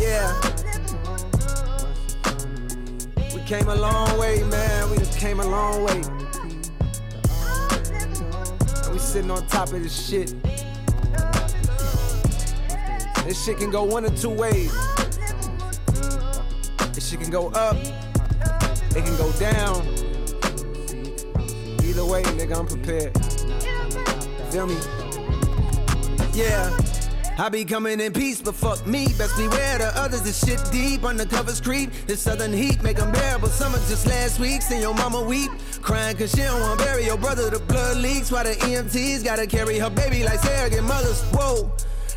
Yeah. We came a long way, man. We just came a long way. And we sitting on top of this shit. This shit can go one or two ways. This shit can go up. It can go down. Either way, nigga, I'm prepared. Feel me? Yeah. I be coming in peace, but fuck me. Best beware the others. This shit deep. Undercovers creep. This southern heat make them bearable. Summer just last week. Seen your mama weep. Crying cause she don't want to bury your brother. The blood leaks. While the EMTs gotta carry her baby like surrogate mothers. Whoa.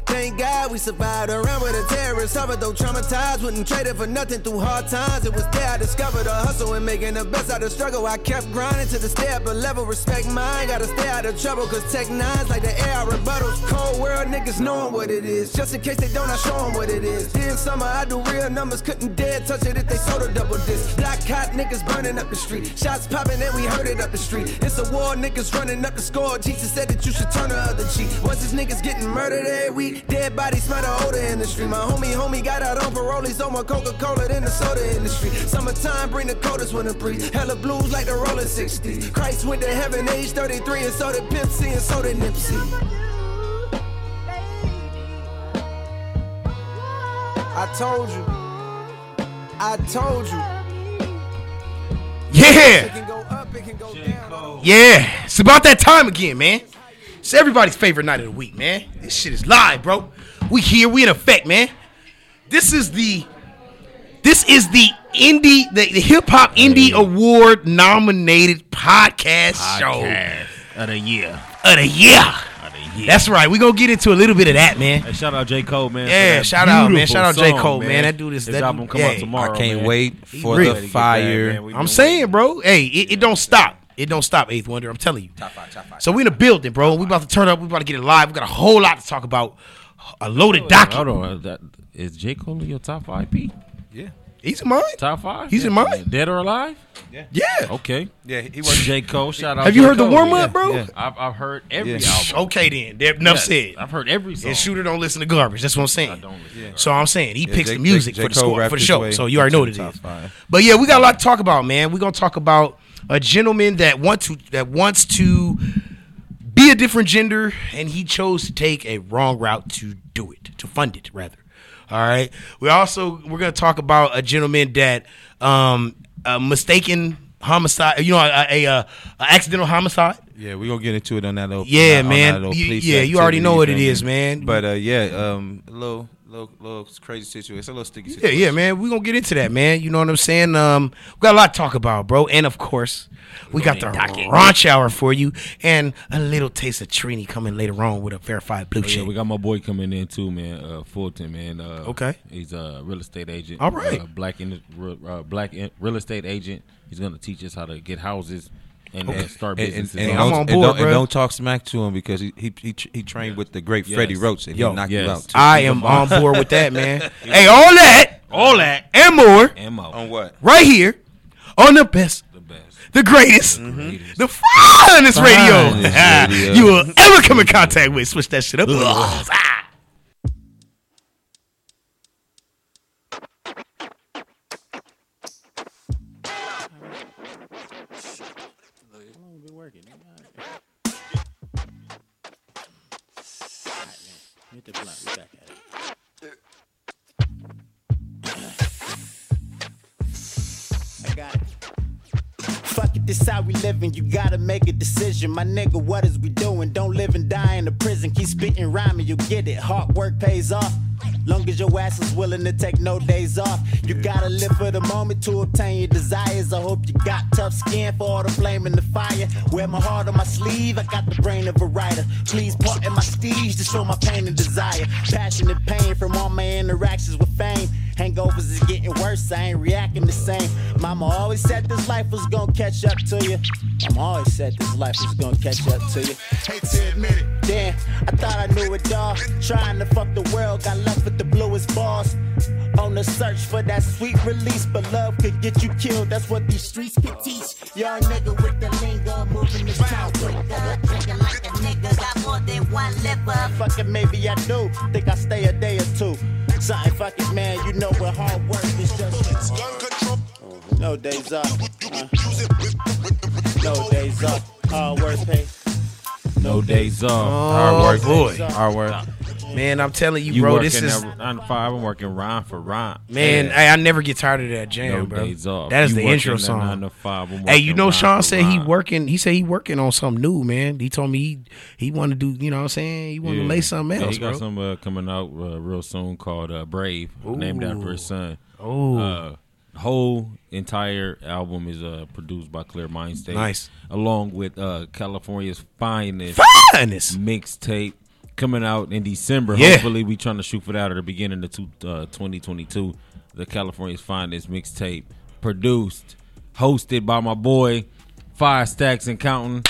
Thank God we survived around with a terrorist. Suffered though traumatized, wouldn't trade it for nothing through hard times. It was there I discovered a hustle and making the best out of struggle. I kept grinding to the step, but level respect mine. Gotta stay out of trouble, cause tech nines like the air I rebuttals. Cold world niggas knowing what it is. Just in case they don't, I show them what it is. In summer, I do real numbers, couldn't dare touch it if they sold a double disc. Black hot niggas burning up the street. Shots popping and we heard it up the street. It's a war, niggas running up the score. Jesus said that you should turn the other cheek. Once these niggas getting murdered eh, every week, dead bodies smell the odor in the street. My homie, homie got out on parole. He's on my Coca-Cola in the soda industry. Summertime bring the coldest winter breeze. Hella blues like the rolling 60s. Christ went to heaven age 33 and so did Pimp C and so did Nipsey. I told you. I told you. Yeah. It can go up, it can go down. Yeah, it's about that time again, man. It's everybody's favorite night of the week, man. This shit is live, bro. We here, we in effect, man. This is the this is the indie the, the hip hop indie award nominated podcast, show Podcast of the year. of the year. Of the year. That's right. We gonna get into a little bit of that, man. Hey, shout out J Cole, man. for Yeah, that shout out, man. beautiful Shout out J. song, Cole, man. That dude is- His that album come yeah. out tomorrow. I can't man. wait for the Get that, fire. man. We I'm doing saying, bro. Hey, it, it don't stop. It don't stop, Eighth Wonder. I'm telling you. Top five, top five. So we in the building, bro. We about to turn up. We about to get it live. We got a whole lot to talk about. A loaded docket. Hold on. That, is J Cole in your top five, P? Yeah. He's in mine. Top five? He's in mine. Dead or alive? Yeah. Yeah. Okay. Yeah, he was. J Cole. Shout out. Have you J. heard the Cole. warm Yeah. up, bro? yeah. I've, I've heard every Yeah. album. Okay, then. There- Enough Yes, said. I've heard every song. And shooter don't listen to garbage. That's what I'm saying. I don't listen. So I'm saying he Yeah, picks J- the music J- for the J. Cole score rapped for the his show. way So you already know what it into is. top five. But yeah, we got a lot to talk about, man. We're gonna talk about a gentleman that want to that wants to be a different gender, and he chose to take a wrong route to do it, to fund it rather. All right. We also we're gonna talk about a gentleman that um a mistaken homicide, you know, a, a, a, a accidental homicide. Yeah, we're gonna get into it on that little. Yeah, on that man. little You- police yeah, you already know what it activity man. But uh, yeah, um, a little, little, little crazy situation. It's a little sticky Yeah, situation. yeah, yeah, man. We're gonna get into that, man. You know what I'm saying? Um we got a lot to talk about, bro. And of course, we got the raunch hour for you and a little taste of Trini coming later on with a verified blue Oh, yeah, we got my boy coming in too, man. Uh, Fulton, man. Uh, Okay. He's a real estate agent. All right. Uh, black in uh, black in, real estate agent. He's gonna teach us how to get houses and, and start And, and, and I'm don't, on and board, don't, and don't talk smack to him because he he he, he trained with the great Yes. Freddie Roach and Yo, he'll knock yes. you out. Too. I am on board with that, man. hey, all that, all that, and more and Mo. on what? right here on the best, the best. the greatest, Greatest. the finest radio, Finest radio. you will ever come in contact with. Switch that shit up. Ah. Ah. I got it. Fuck it, this how we living. You gotta make a decision. My nigga, what is we doing? Don't live and die in the prison. Keep spitting rhyming, you'll get it. Hard work pays off. Long as your ass is willing to take no days off. You gotta live for the moment to obtain your desires. I hope you got tough skin for all the flame and the fire. Wear my heart on my sleeve, I got the brain of a writer. Please part in my steeds to show my pain and desire. Passion and pain from all my interactions with fame. Hangovers is getting worse, I ain't reacting the same. Mama always said this life was gonna catch up to you. Mama always said this life was gonna catch up to you. Hate to admit it. Damn, I thought I knew it all. Trying to fuck the world, got left with the bluest balls. On the search for that sweet release, but love could get you killed. That's what these streets can teach. Young nigga with the lingo, moving his tongue quicker. Drinking like a nigga, got more than one liver. Fuck it, maybe I do. Think I stay a day or two. Something fuck it, man. You know what hard work is just. It's gun control. No days off. uh. No days off. Hard work pay. No days off. Oh, Hard work. boy. Hard work. Man, I'm telling you, You bro, this is nine to five. I'm working rhyme for rhyme. man. Yeah. I, I never get tired of that jam, no bro. days off. That is You the intro that Nine to song. five. Hey, you know, Sean said he working. He said he working on something new, man. He told me he he want to do. You know, what I'm saying he want to Yeah. lay something Yeah, else, he got bro. some uh, coming out uh, real soon called uh, Brave, named after his son. Oh, Uh, whole entire album is uh, produced by Clear Mind State. Nice. Along with uh, California's finest finest. mixtape coming out in December. Yeah. Hopefully, we trying to shoot for that at the beginning of two, uh, 2022. The California's finest mixtape produced, hosted by my boy Five Stacks and Counting.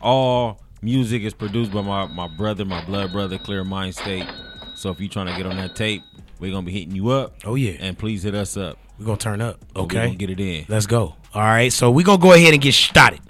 All music is produced by my, my brother, my blood brother, Clear Mind State. So if you trying to get on that tape, we're gonna be hitting you up. Oh yeah, And please hit us up. we're gonna turn up. We're Okay, get it in. Let's go. All right. So we're gonna go ahead and get started.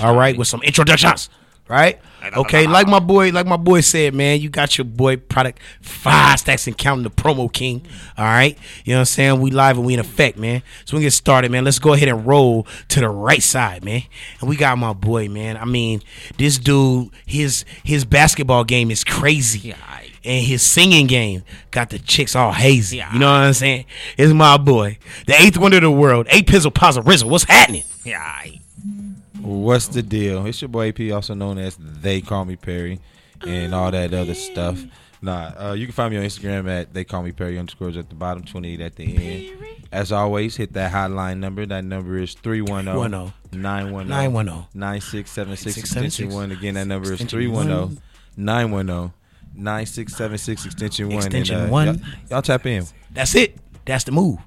All right, with some introductions. Right? Okay, like my boy, like my boy said, man, you got your boy product five stacks and counting the promo king. All right. You know what I'm saying? We live and we in effect, man. So we get started, man. Let's go ahead and roll to the right side, man. And we got my boy, man. I mean, this dude, his his basketball game is crazy. And his singing game got the chicks all hazy. You know what I'm saying? It's my boy, the eighth wonder of the world, A Pizzle Pazza Rizzle. What's happening? What's the deal? It's your boy AP, also known as They Call Me Perry, and all that other stuff. Nah, uh, you can find me on Instagram at They Call Me Perry underscores at the bottom, 28 at the end. As always, hit that hotline number. That number is 310 910 910 9676 extension 1. Again, that number is Extension 310 910 9676 extension 1. Extension and, uh, one. Y'all, y'all tap in. That's it. That's the move.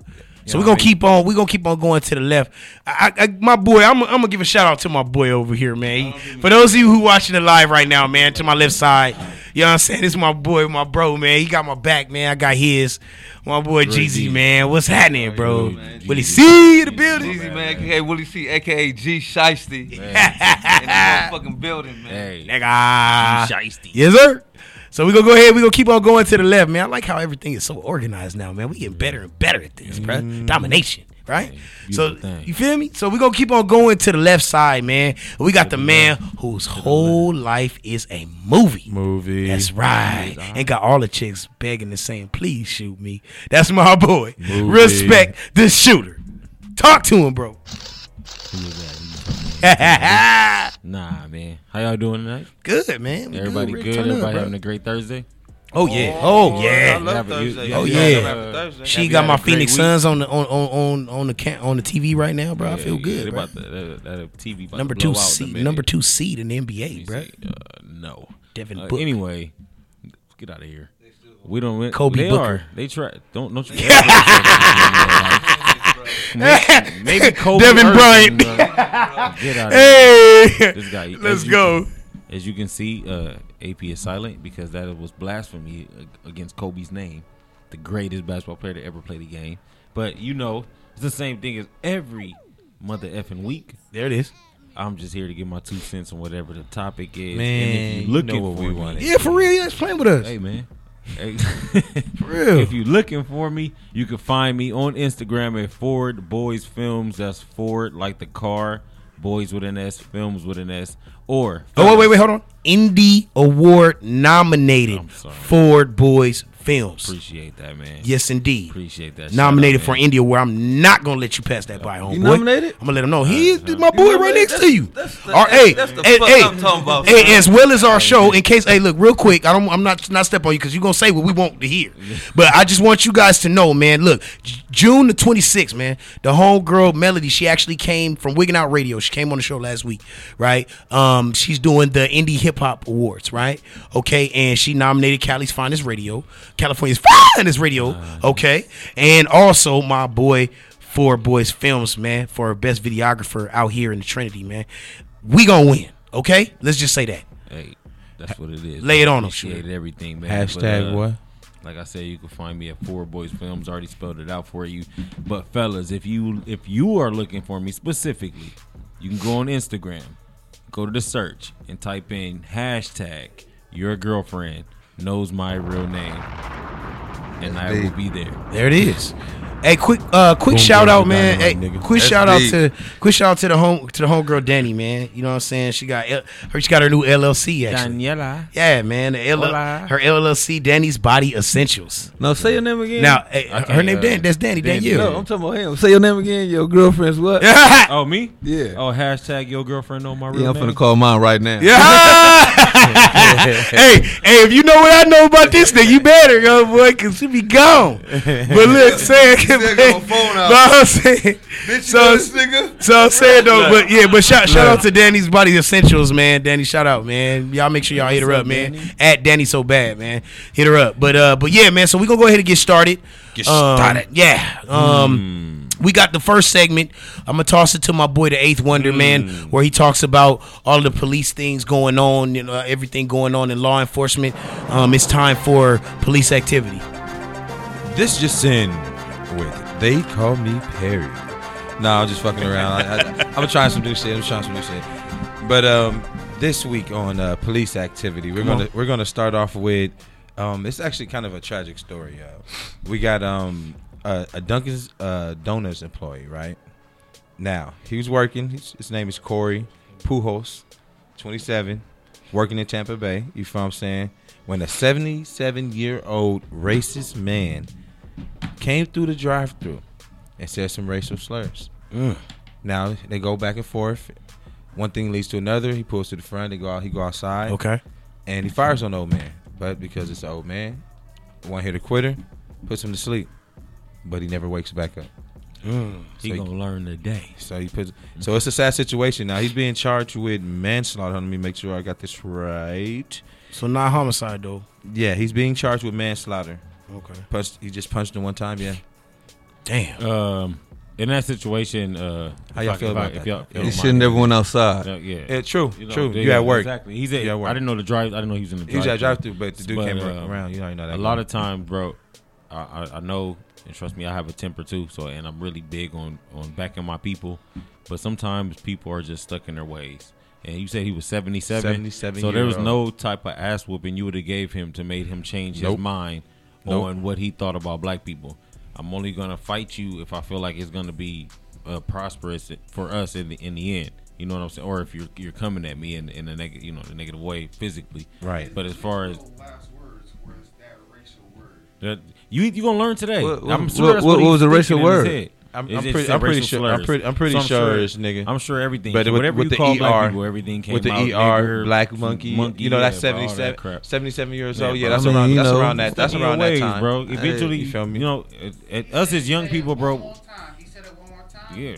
So we're gonna what I mean? keep on. We're gonna keep on going to the left. I, I, my boy, I'm, I'm gonna give a shout out to my boy over here, man. He- for those of you who watching it live right now, man, to my left side, you know what I'm saying? This is my boy, my bro, man. He got my back, man. I got his. My boy Jeezy, man. What's happening, bro? man. Will he see the building? Jeezy, man, aka Willie C, aka G Shiesty, in the motherfucking building, man. Hey, Nigga. Shiesty. Yes, sir. So we're gonna go ahead. we're gonna keep on going to the left, man. I like how everything is so organized now, man. We getting better and better at this, bro. Domination, right? so thing. you feel me? So we gonna keep on going to the left side, man. We got the man whose whole life is a movie. Movie. That's right. And got all the chicks begging and saying, "Please shoot me." That's my boy. Movie. Respect the shooter. Talk to him, bro. Nah, man. How y'all doing tonight? good, man. We Everybody Ready good? to turn up, Everybody bro. having a great Thursday? Oh yeah. Oh I yeah. love have a- you- you- Oh, yeah. know, happy Thursday. She got my had a great Phoenix week? Suns on the on on on on the ca- on the TV right now, bro. I feel Yeah, good, bro. About the, that, that TV about Number two out in a seed, number two seed in the NBA, bro. Uh, no. Devin Uh, Booker. anyway, get out of here. We don't. win- Kobe they Booker. Are. They try. Don't don't you. ever maybe, maybe Kobe. Devin Irving, Bryant. uh, get out of here. Hey, This guy. let's as you go. can- as you can see, uh, AP is silent because that was blasphemy against Kobe's name, the greatest basketball player to ever play the game. But you know, it's the same thing as every mother effing week. There it is. I'm just here to give my two cents on whatever the topic is. Man, and if you you looking know what for we me, wanted. Yeah, for real. Yeah, playing with us. Hey man. Hey. For real. if you're looking for me, you can find me on Instagram at Ford Boys Films. That's Ford like the car, Boys with an S, Films with an S, or Oh wait, wait, wait, hold on. Indie Award nominated Ford Boys Films. Appreciate that, man. Yes, indeed. Appreciate that. Nominated Shout for India, an man. Indie Award. I'm not gonna let you pass that by, homeboy. nominated? I'm gonna let him know. He is uh, my boy right next to you. That's the, All right, hey, that's the hey, fuck hey, I'm talking about. Hey, son. as well as our show, in case, hey, look, real quick, I don't, I'm not not step on you because you're gonna say what we want to hear, but I just want you guys to know, man. Look, June the 26th, man. The homegirl Melody, she actually came from Wigging Out Radio. She came on the show last week, right? Um, she's doing the Indie Hip Hop Awards, right? Okay, and she nominated Cali's Finest Radio, California's Finest Radio, okay, and also my boy. Ford Boys Films, man, for best videographer out here in the Trinity, man. We gonna win, okay? Let's just say that. Hey, that's what it is. Lay it on 'em, Appreciate shooter. everything, man. Hashtag But, uh, what? Like I said, you can find me at Ford Boys Films. Already spelled it out for you. But fellas, if you if you are looking for me specifically, you can go on Instagram, go to the search, and type in hashtag Your girlfriend knows my real name, and I will be there. There it is. Hey, quick, uh, quick Boom, shout boom, out, man. Hey, nigga. quick That's shout out to, quick shout out to the home, to the homegirl Danny, man. You know what I'm saying? She got, her, she got her new LLC actually. Daniela. Yeah, man. The L- Hola. her LLC, Danny's Body Essentials. No, say your name again. Now, hey, her name uh, Dan, that's Danny, Danny. Danielle. no, I'm talking about him. Say your name again. Your girlfriend's what? Oh me? Yeah. Oh hashtag your girlfriend know my real Yeah, I'm name. finna call mine right now. Yeah. hey, hey, if you know what I know about this thing, you better go, boy, cause she be gone. But look, saying, Nigga got my phone out. but I'm saying, Bitch, you so, know this nigga? so I'm saying though, but yeah, but shout, shout out to Danny's Body Essentials, man. Danny, shout out, man. Y'all make sure y'all hit her up, man. At Danny so bad, man. Hit her up. But uh, but yeah, man. So we gonna go ahead and get started. Get started. Yeah. Um. We got the first segment. I'm gonna toss it to my boy, the Eighth Wonder, man, where he talks about all the police things going on, you know, everything going on in law enforcement. Um, it's time for police activity. This just in with They Call Me Perry. Nah, I'm just fucking around. I, I, I'm trying some new shit. I'm trying some new shit. But um, this week on uh, police activity, we're gonna we're gonna start off with um, it's actually kind of a tragic story. Uh, we got um a, a Dunkin's uh, Donuts employee, right? Now he was working. His, his name is Corey Pujols, 27, working in Tampa Bay. You feel what I'm saying? When a 77 year old racist man came through the drive-through and said some racial slurs. Now they go back and forth. One thing leads to another. He pulls to the front. They go out. He go outside. Okay. And he fires on the old man, but because it's the old man, one hit a quitter, puts him to sleep, but he never wakes back up. He So gonna learn today. So he puts. So it's a sad situation. Now he's being charged with manslaughter. Let me make sure I got this right. So not homicide though. Yeah, he's being charged with manslaughter. Okay. Punched. He just punched him one time. Yeah. Damn. Um, in that situation, uh, How y'all I- feel if I- about if that? y'all- if He y'all should mind- never went outside. Uh, yeah. Yeah, true, You know, true. they- You at work. Exactly. He's at, You at work. I didn't know the drive. I didn't know he was in the. Drive he was at drive-thru. drive through, but the dude But, came uh, around. You know, you know that. a lot of times, bro, I, I, I know, and trust me, I have a temper too. So, and I'm really big on on backing my people. But sometimes people are just stuck in their ways. And you said he was 77. 77 So there was old. no type of ass whooping you would have gave him to made him change Nope. his mind Nope. on what he thought about black people. I'm only gonna fight you if I feel like it's gonna be uh, prosperous for us in the in the end. You know what I'm saying? Or if you're you're coming at me in in a negative, you know, the negative way physically. Right. But as far as Last words was that racial word. you you gonna learn today. What- I'm what- sure that's what- what, what was he's the racial thinking his word? Head. I'm, It's- I'm pretty. the I'm pretty sure. I'm pretty. I'm pretty So sure, it's nigga. I'm sure everything. But with- whatever with you the call black ER, people, everything came with the out. ER, nigger, black monkey, monkey, you know that's yeah, 77, that crap. 77 years old. Yeah, bro. that's I mean, around. you That's know, around that. That's Stuck in your around that time, bro. Eventually, you feel me? You know, at, at us as young people, bro. He said it one more time. Yeah.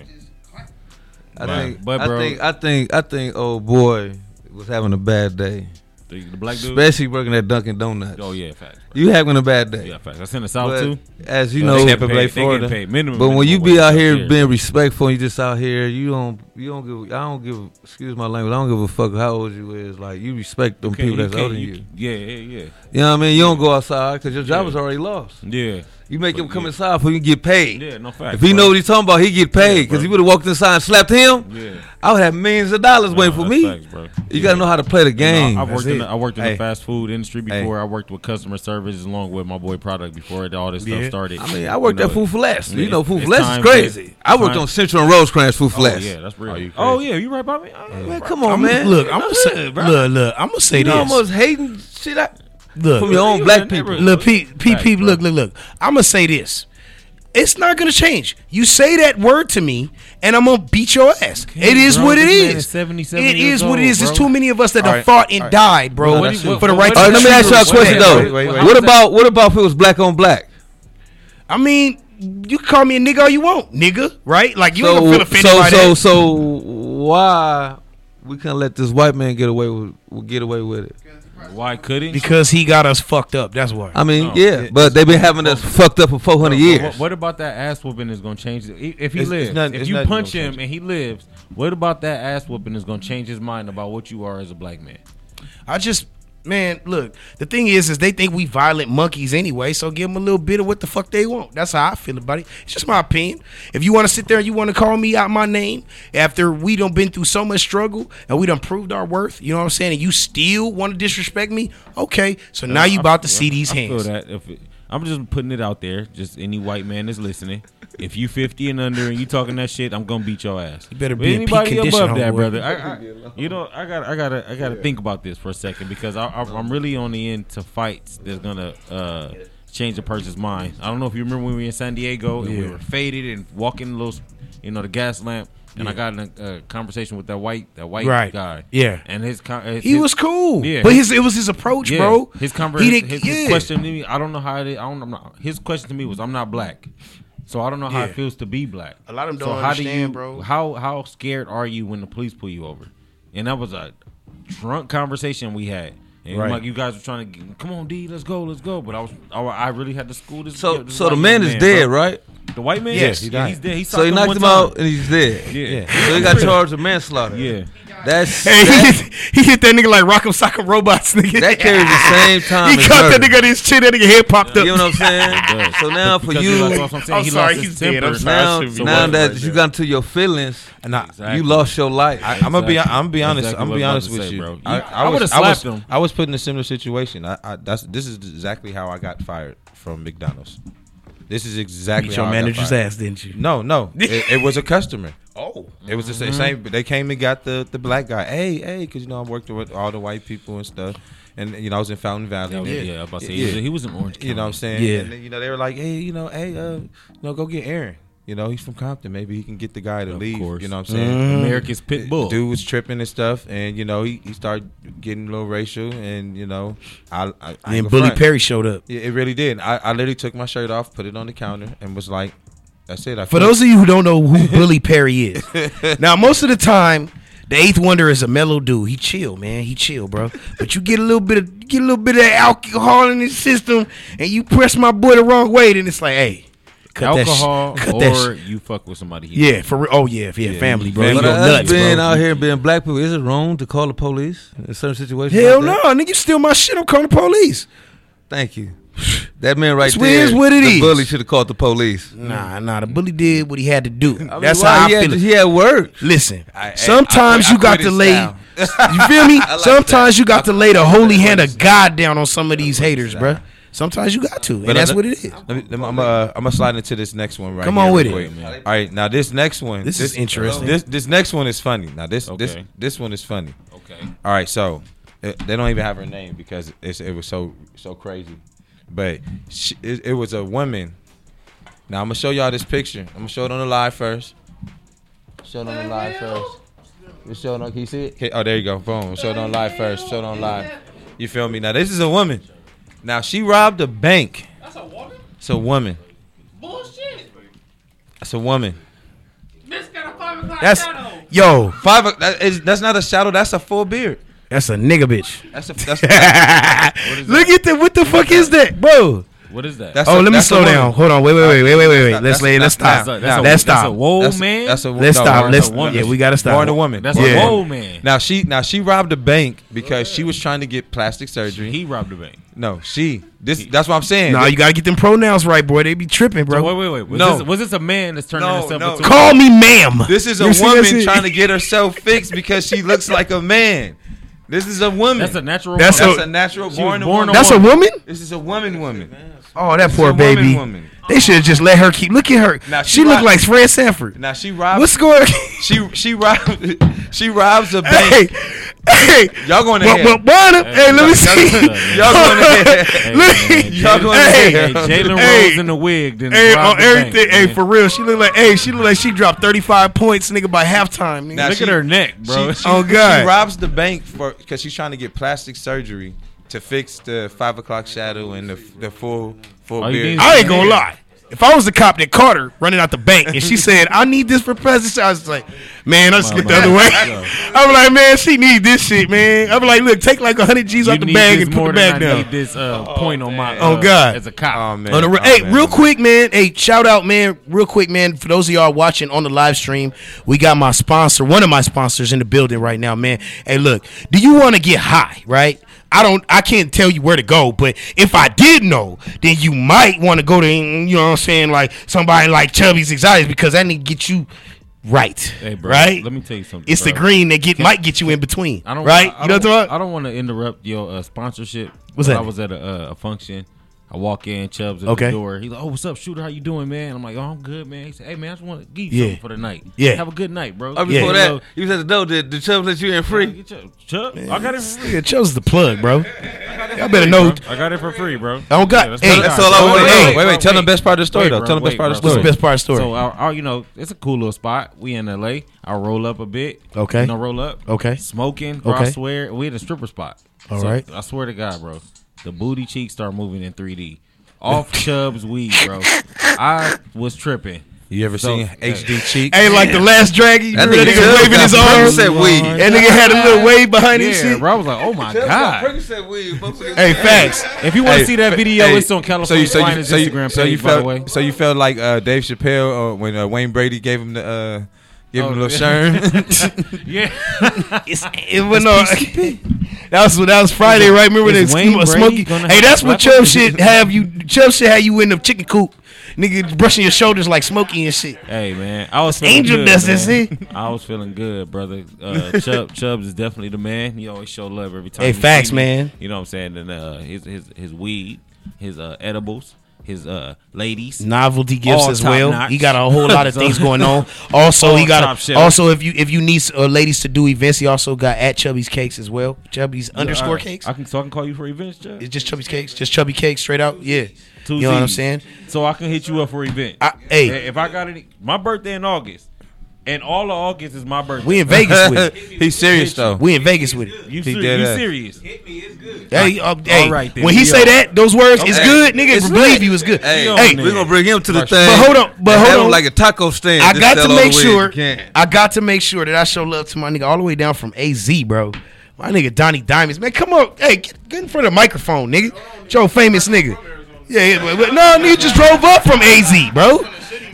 I think, But, I think, I think, I think, old boy was having a bad day, The, the black dude. especially working at Dunkin' Donuts. Oh yeah, facts. Bro. You having a bad day. Yeah, facts. That's in the south But too. as you know, getting Tampa Bay, they Florida. paid minimum. But when you be out here there. being respectful, you just out here, you don't, you don't give, I don't give, excuse my language, I don't give a fuck how old you is. Like you respect them Okay, people that's older than you. Yeah, yeah, yeah. You know what I mean? You don't go outside because your job Yeah. is already lost. Yeah. You make But him come yeah. inside for you to get paid. Yeah, no facts. If he bro. know what he's talking about, he get paid. Because bro. he would have walked inside and slapped him, Yeah. I would have millions of dollars waiting for me. facts, bro. You Yeah. gotta know how to play the game. You know, I, I worked in the, I worked in Hey. the fast food industry Hey. before. I worked with customer service along with my boy product before all this Yeah. stuff started. I mean, I worked You at know, Food for Less. You know, Food it's for Less is crazy. that- I worked time- on Central and Rosecrans Food for Oh yeah, that's real. Oh, you oh yeah, you right by me. Oh, Man, come on, I'm, man. Look, I'm gonna say, bro. look, look, I'm gonna say You this. almost hating shit out look, from your own black people. Look, Pete, Pete, Facts, Pete, look, look, look. I'm gonna say this. It's not gonna change. You say that word to me, and I'm gonna beat your ass. it is bro, what it this man is. is 77 It what it old, is. There's too many of us that All have right, fought and all right. died, bro, Well, What that's do you- it. for the right. what- to let me ask y'all a question respect. though. Wait, wait, wait. What about what about if it was black on black? I mean, you call me a nigga all you want, nigga, right? Like you ain't gonna feel offended so by so that. so why we can't let this white man get away with get away with it? Why couldn't? because he got us fucked up. That's why. I mean, No. yeah, but they've been having us fucked up for four hundred But years. What, what about that ass whooping is gonna change? it? If he It's- it's lives, not- if it's you nothing punch gonna him change. and he lives, what about that ass whooping is gonna change his mind about what you are as a black man? I just man, look, the thing is, is they think we violent monkeys anyway. So give them a little bit of what the fuck they want. That's how I feel about it. It's just my opinion. If you want to sit there and you want to call me out my name after we done been through so much struggle and we done proved our worth, you know what I'm saying, and you still want to disrespect me, okay. So now you about to see these I feel hands. That if it, I'm just putting it out there, just any white man that's listening. If you 50 and under and you talking that shit, I'm gonna beat your ass. You better be in peak condition, above that, brother. I, I, you know, I got, I got, to I got to think about this for a second because I, I, I'm really on the end to fights that's gonna uh, change a person's mind. I don't know if you remember when we were in San Diego and we were faded and walking those, you know, the gas lamp. And I got in a uh, conversation with that white, that white Right. guy. Yeah. and his, his He was cool, Yeah, but his it was his approach, yeah, bro. His conversation, didn't- his, his yeah. question to me, I don't know how it is. I don't, I'm not. His question to me was, "I'm not black, so I don't know how Yeah. it feels to be black." A lot of them don't how do understand, you, bro. How how scared are you when the police pull you over? And that was a drunk conversation we had. And Right. like you guys were trying to, get, come on, D, let's go, let's go. But I was, I, I really had to school this. So this so the white man young is dead, bro. right? The white man, Yes, yeah, he died. he's dead. He So he knocked one him out and he's dead. Yeah, So he got charged with manslaughter. yeah. That's Hey, he, hit, he hit that nigga like Rock'em Sock'em Robots, nigga. that carries the same time. he as caught that nigga in his chin. That nigga head popped up. You know what I'm saying? so now for Because you, lost- I'm. I'm sorry, lost his he's dead. I'm sorry. now, should be now that there. you got into your feelings, And I, Exactly. you lost your life. I, I'm gonna be. I'm gonna be honest. Exactly I'm gonna be honest to with say, you. bro. I, You- I, I was. would've I was. slapped him. I was put in a similar situation. I, I. That's. This is exactly how I got fired from McDonald's. This is exactly Beat your how I got manager's fired. ass, didn't you? No, no. it, it was a customer. Oh, It was the same. same they came and got the the black guy. Hey, hey, because you know I'm working with all the white people and stuff. And you know I was in Fountain Valley. Yeah, and yeah, yeah, I was about to say, yeah. he, was, he was in Orange County. You know what I'm saying? Yeah. And then, you know they were like, hey, you know, hey, uh, you know, go get Aaron. You know, he's from Compton. Maybe he can get the guy to Of leave. course. You know what I'm saying? Mm-hmm. America's Pit Bull. Dude was tripping and stuff, and you know he, he started getting a little racial, and you know I, I, I and gonna Bully front. Perry showed up. Yeah, it really did. I, I literally took my shirt off, put it on the counter, and was like, "That's it." I For those of you who don't know who Bully Perry is, now most of the time, the Eighth Wonder is a mellow dude. He chill, man. He chill, bro. But you get a little bit of get a little bit of alcohol in his system, and you press my boy the wrong way, then it's like, hey, cut that sh- Alcohol cut that or sh- you fuck with somebody. he yeah, for real. Oh yeah, yeah, family, bro. family. You go us nuts, being bro. out here being black people, is it wrong to call the police in certain situations? Hell like no, that? nigga, you steal my shit. I'm calling the police. Thank you. That man right It's there, is what it the is. bully should have called the police. Nah, nah. The bully did what he had to do. I mean, That's why? how I he had, feel. it. He had work. Listen, I- I- sometimes I quit- you I got quit to lay. style. You feel me? like sometimes that. you got to lay the holy hand of God down on some of these haters, style. Bruh. Sometimes you got to, and But that's I- what it is. Let me, let me, I'm uh, I'm gonna slide into this next one right. Come on real with it. quick. All right, now this next one. This is interesting. This this next one is funny. Now this this Okay. this one is funny. Okay. All right, so uh, they don't even have her name because it's, it was so so crazy. But she, it, it was a woman. Now I'm gonna show y'all this picture. I'm gonna show it on the live first. Show it on the live first. You show it on. Can you see it? Okay, oh, there you go. Boom. Show it on live first. Show it on live. You feel me? Now this is a woman. Now she robbed a bank. That's a woman? It's a woman. Bullshit. It's a woman. Bitch got a five o'clock That's shadow. yo. Five. o- That is, that's not a shadow. That's a full beard. That's a nigga bitch. That's a. That's. Look at that. What the fuck is that, bro? What is that? That's Oh, a- let me that's a slow woman. down. Hold on. Wait, wait, wait, wait, wait, wait, wait. Let's lay. Let's stop. that's a- that's Let's stop. that's a stop. whoa That's, man. that's a. Let's no, stop. Let's. a woman. Yeah, we gotta stop. Born a woman. That's Yeah. a whoa man. Now she now she robbed a bank because she was trying to get plastic surgery. he robbed the bank. no, she. This that's what I'm saying. Nah, you gotta get them pronouns right, boy. They be tripping, So bro. wait, wait, wait. Was, No. this, was this a man that's turning No, himself no. into? Call me ma'am. this is a You woman trying to get herself fixed because she looks like a man. This is a woman. That's a natural. That's That's a- a natural She born, a born woman. That's a woman. This is a woman woman. Oh, that This poor is a woman baby. woman. They should have just let her keep. Look at her. Now, she she look rock- like Fred Sanford. Now she robbed What's going? she she robbed she robs a bank. hey. Y'all going to But, hell. but, Wanda, hey, let me see. Y'all going to hell. Hey, Look, man, Y'all going Hey, to Hey. Jalen Hey. Rose in the wig. Then Hey, robbed on the bank. Hey, man. for real. She look like. Hey, she look like she dropped thirty five points, nigga, by halftime. Nigga. Now Look she- at her neck, bro. She, oh, she, Oh, God. She robs the bank for because she's trying to get plastic surgery to fix the five o'clock shadow and the the full full Are you beard. I ain't gonna lie. If I was the cop that caught her running out the bank and she said, I need this for president, I was like, man, I just get the other way. man. I'm like, man, she need this shit, man. I'm like, look, take like 100 G's You out the bag and put more the than bag I down. need this uh, point on my. Oh, uh, God. As a cop. Oh man. On the, Oh, hey, man. real quick, man. Hey, shout out, man. Real quick, man. For those of y'all watching on the live stream, we got my sponsor, one of my sponsors in the building right now, man. Hey, look, do you want to get high, right? I don't I can't tell you where to go, but if I did know, then you might want to go to you know what I'm saying, like somebody like Chubby's Exotics because that need to get you right. Hey, bro, right? let me tell you something, It's the green that get might get you in between. I don't right? I, I you know what I'm talking about? I don't want to interrupt your uh, sponsorship. What's that? I was at a, uh, a function. I walk in, Chubbs at Okay. the door. He's like, "Oh, what's up, shooter? How you doing, man?" I'm like, "Oh, I'm good, man." He said, "Hey, man, I just want to give you Yeah. something for the night. Yeah. have a good night, bro." Oh, before You that, know, you was at the door. Did the Chubb let you in free? Get your- Chubb, I got it for free. Yeah, Chubb's the plug, bro. Y'all better know. I got it for free, bro. I don't got- that's hey, what all I Wait, wanna wait, know. wait, Wait, wait, tell them the best part of the story, Wait, though. bro, Tell them the best wait, part of the story. What's the best part of the story? So, I, I, you know, it's a cool little spot. We in LA. I roll up a bit. Okay. You know, roll up. Okay. Smoking. Bro, I swear, we at a stripper spot. All so, right. I swear to God, bro, the booty cheeks start moving in 3D. Off Chubb's weed, bro. I was tripping. You ever So, seen hey. HD Cheek? Hey, like the last dragon, you That that nigga nigga waving his arms? Percocet weed. That nigga had a little wave behind his Yeah, shit. bro. I was like, oh my God. Hey, facts. If you want to Hey, see that video, hey, it's on California so you, Finest so you, Instagram so you page, by the felt, way. So you felt like uh, Dave Chappelle uh, when uh, Wayne Brady gave him the uh, gave him Oh, a little yeah. sherm. Yeah. It's, it was no, that was that was Friday, right? Remember is that Smokey? Hey, that's what Chubb shit have you. Chubb shit have you in the chicken coop, nigga, brushing your shoulders like Smokey and shit. Hey man, I was feeling Angel good, dust, that's it. I was feeling good, brother. Uh, Chubb, Chubbs is definitely the man. He always show love every time. Hey, facts, man. You know what I'm saying? And uh, his his his weed, his uh, edibles, his uh, ladies. Novelty gifts All as well. notch. He got a whole lot of things going on. Also, he got a, also if you if you need uh, ladies to do events, he also got at Chubby's Cakes as well. Chubby's underscore Uh, cakes. I can so I can call you for events, Chubb. It's just Chubby's Cakes, just Chubby Cakes straight out. Yeah, Two you know what I'm saying. So I can hit you up for event. I- hey. if I got any, my birthday in August, and all of August is my birthday. We in Vegas with it. He's serious though. We in Vegas with it. You, He ser- dead you ass. serious? Hey, uh, hey, right then, when he we say are. that, those words, it's Hey, good, nigga. it's believe lit. you, it's good. Hey, Hey, we're gonna bring him to the thing. But hold on, but and hold have him on. like a taco stand. I Just got sell to all the make weed sure. can. I got to make sure that I show love to my nigga all the way down from AZ, bro. My nigga Donnie Diamonds, man. Come on, hey, get, get in front of the microphone, nigga. Joe, famous nigga. Yeah, yeah but, but no, you just drove up from AZ, bro.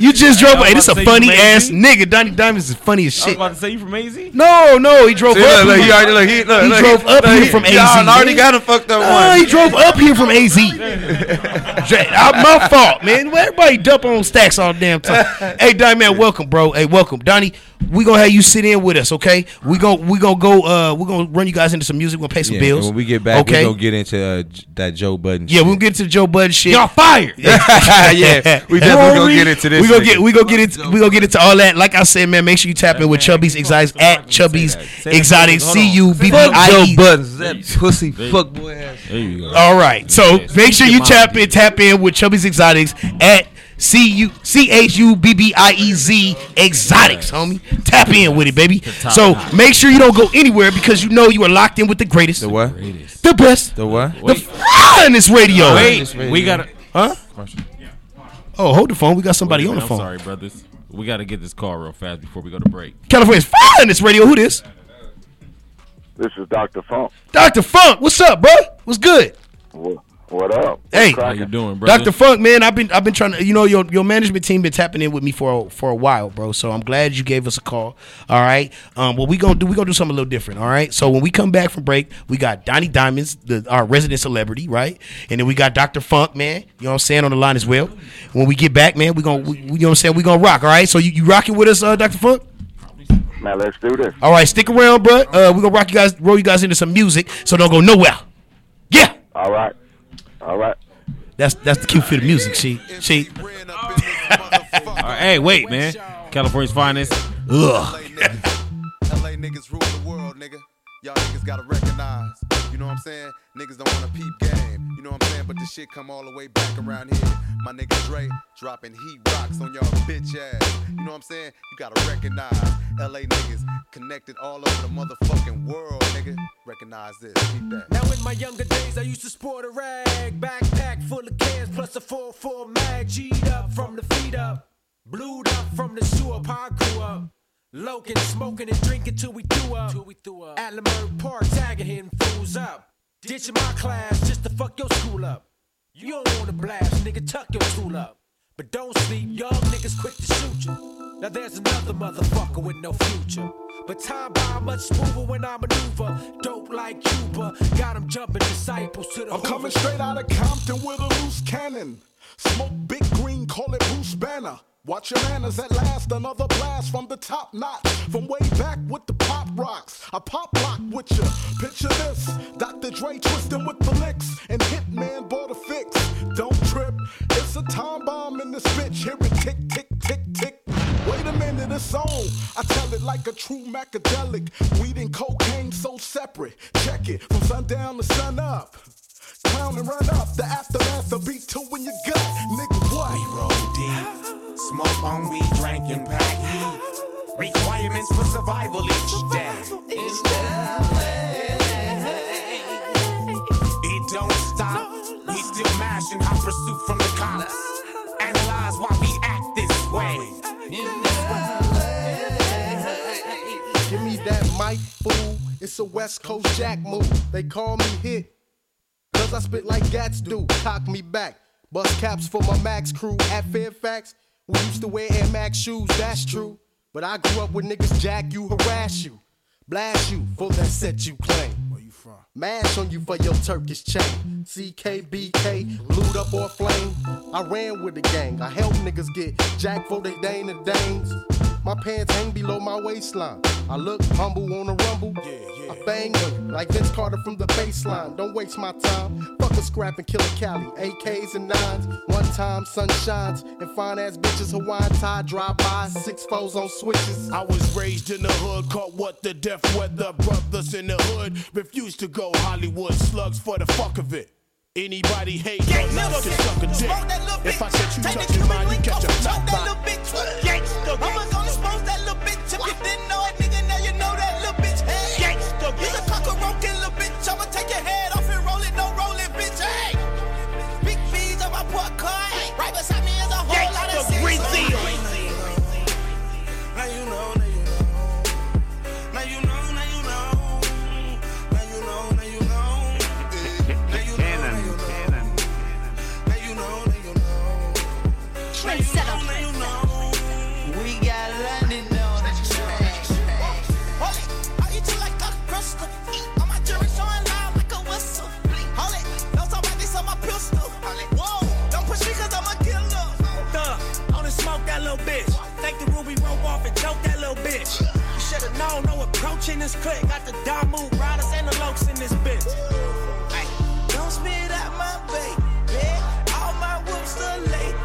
You just drove. I Hey, this about a funny ass nigga. Donnie Diamonds is funny as I was shit. about to say you from AZ. No, no, he drove See, up. look, look, here. he already look, he, look, He look, drove up look, here he- from y'all AZ, already man. got him fucked up one. he drove up here from AZ. Uh, my fault, man. Well, Everybody dump on stacks all the damn time. hey, Donnie, man, welcome, bro. Hey, welcome, Donnie. We gonna have you sit in with us, okay? We gonna we gonna go. Uh, we gonna run you guys into some music. We're gonna pay some Yeah, bills. when we get back, okay? we're gonna get into uh, that Joe Budden. yeah, shit. we'll get to Joe Budden shit. Y'all fired. yeah, we definitely gonna get into this. We gonna nigga. get we gonna get it we gonna get into all that. Like I said, man, make sure you tap in with Chubby's Exotics at Chubby's that. Say that Exotics. hold on. C U B B Fuck I Joe E. Buttons, that pussy fuck boy ass. There you go. All right. So make sure you tap in, tap in with Chubby's Exotics at C U C H U B B I E Z Exotics, homie. Tap in with it, baby. So make sure you don't go anywhere because you know you are locked in with the greatest, the what? the best, The what? the finest ah, radio. wait, we gotta. Huh? Oh, hold the phone. We got somebody Wait a on the phone. I'm sorry, brothers. We gotta get this call real fast before we go to break. California's fine. This radio. Who this? This is Dr. Funk. Dr. Funk. What's up, bro? What's good? What, what up? Hey. How you doing, bro? Dr. Funk, man, I've been I've been trying to you know your your management team been tapping in with me for a, for a while, bro. So I'm glad you gave us a call. All right. Um what we going to do we going to do something a little different, all right? So when we come back from break, we got Donnie Diamonds, the our resident celebrity, right? And then we got Dr. Funk, man, you know what I'm saying on the line as well. When we get back, man, we going to we, you know what I'm saying? We going to rock, all right? So you, you rocking with us uh, Dr. Funk? Man, let's do this. All right, stick around, bro. Uh we going to rock you guys roll you guys into some music, so don't go nowhere. Yeah. All right. All right. That's that's the cue for the music, she. She. All right, hey, wait, man. California's finest. Ugh. LA niggas rule the world, nigga. Y'all niggas gotta recognize. You know what I'm saying? Niggas don't wanna peep game. You know what I'm saying? But this shit come all the way back around here. My nigga Dre dropping heat rocks on y'all bitch ass. You know what I'm saying? You gotta recognize. LA niggas connected all over the motherfucking world, nigga. Recognize this. Keep that. Now in my younger days, I used to sport a rag, backpack full of cans plus a 4-4 mag, G'd up from the feet up, blued up from the sewer, I grew up. Loking, smoking and drinking till we threw up. Till we threw up. At Leimert Park, tagging hitting fools up. Ditching my class just to fuck your school up. You don't wanna blast, nigga, tuck your tool up. But don't sleep, young niggas quick to shoot you. Now there's another motherfucker with no future. But time by much smoother when I maneuver. Dope like Cuba, got 'em jumping disciples to the I'm coming straight out of Compton with a loose cannon. Smoke big green, call it Bruce Banner. Watch your manners at last, another blast from the top notch. From way back with the pop rocks. I pop lock with ya. Picture this Dr. Dre twisting with the licks. And Hitman bought a fix. Don't trip, it's a time bomb in this bitch. Hear it tick, tick, tick, tick. Wait a minute, it's on. I tell it like a true macadelic. Weed and cocaine so separate. Check it from sundown to sun up. Clown and run up. The aftermath, the beat two in your gut. Nigga, what? We roll deep. Smoke on weed, drink and pack heat. Requirements for survival each day. It don't stop. We still mashing hot pursuit from the cops. Analyze why we act this way. Give me that mic, fool. It's a West Coast Jack move. They call me hit. I spit like gats do. Cock me back. Bust caps for my Max crew at Fairfax. We used to wear Air Max shoes, that's true. But I grew up with niggas jack you, harass you, blast you for that set you claim. Where you from? Mash on you for your Turkish chain. CKBK, glued up or flame. I ran with the gang. I helped niggas get jack for they Dane and Danes. My pants hang below my waistline. I look humble on a rumble. I bang on you like Vince Carter from the baseline. Don't waste my time. Fuck a scrap and kill a Cali. AKs and nines. One time sun shines and fine ass bitches Hawaiian tie drive by. Six foes on switches. I was raised in the hood, caught what the death weather. Brothers in the hood refused to go Hollywood slugs for the fuck of it. Anybody hate Gang your can suck a dick. Smoke that little If I bitch. set you Take the touching mine, you catch a link, top choke that bop. little bitch. Gangsta, I'ma gonna approach in this clique. Got the dime move riders and the lokes in this bitch. Ay, don't spit out my baby. All my whoops are late.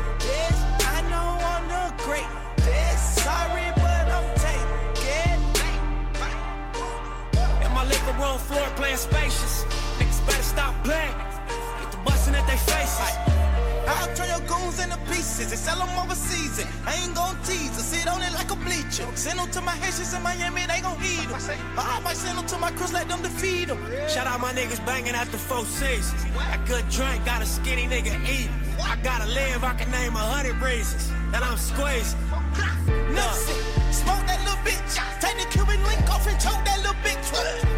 I know I'm the great. Sorry, but I'm taking. In my liquor room floor playing spacious. Niggas better stop playing. Get the busting at their faces. I'll turn your goons into pieces and sell them overseas. I ain't gon' tease or sit on it like a bleacher. Send them to my Haitians in Miami, they gon' eat them. I might send them to my crews, let them defeat them. Shout out my niggas banging at the four seasons. That good drink got a skinny nigga eating. I gotta live, I can name a hundred reasons that I'm squeezing. Nuts, smoke that little bitch. Take the Cuban link off and choke that little bitch.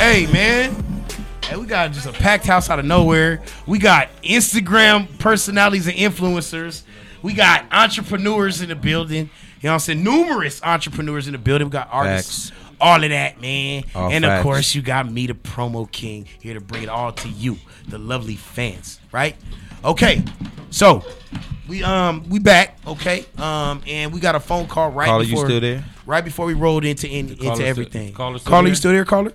Hey, man. Hey, we got just a packed house out of nowhere. We got Instagram personalities and influencers. We got entrepreneurs in the building. You know what I'm saying? Numerous entrepreneurs in the building. We got artists. All of that, man. All and facts. of course, you got me, the promo king, here to bring it all to you, the lovely fans, right? Okay. So, we um we back, okay? Um and we got a phone call right Caller, you before still there? Right before we rolled into in, caller into still- everything. caller still caller you still there, caller?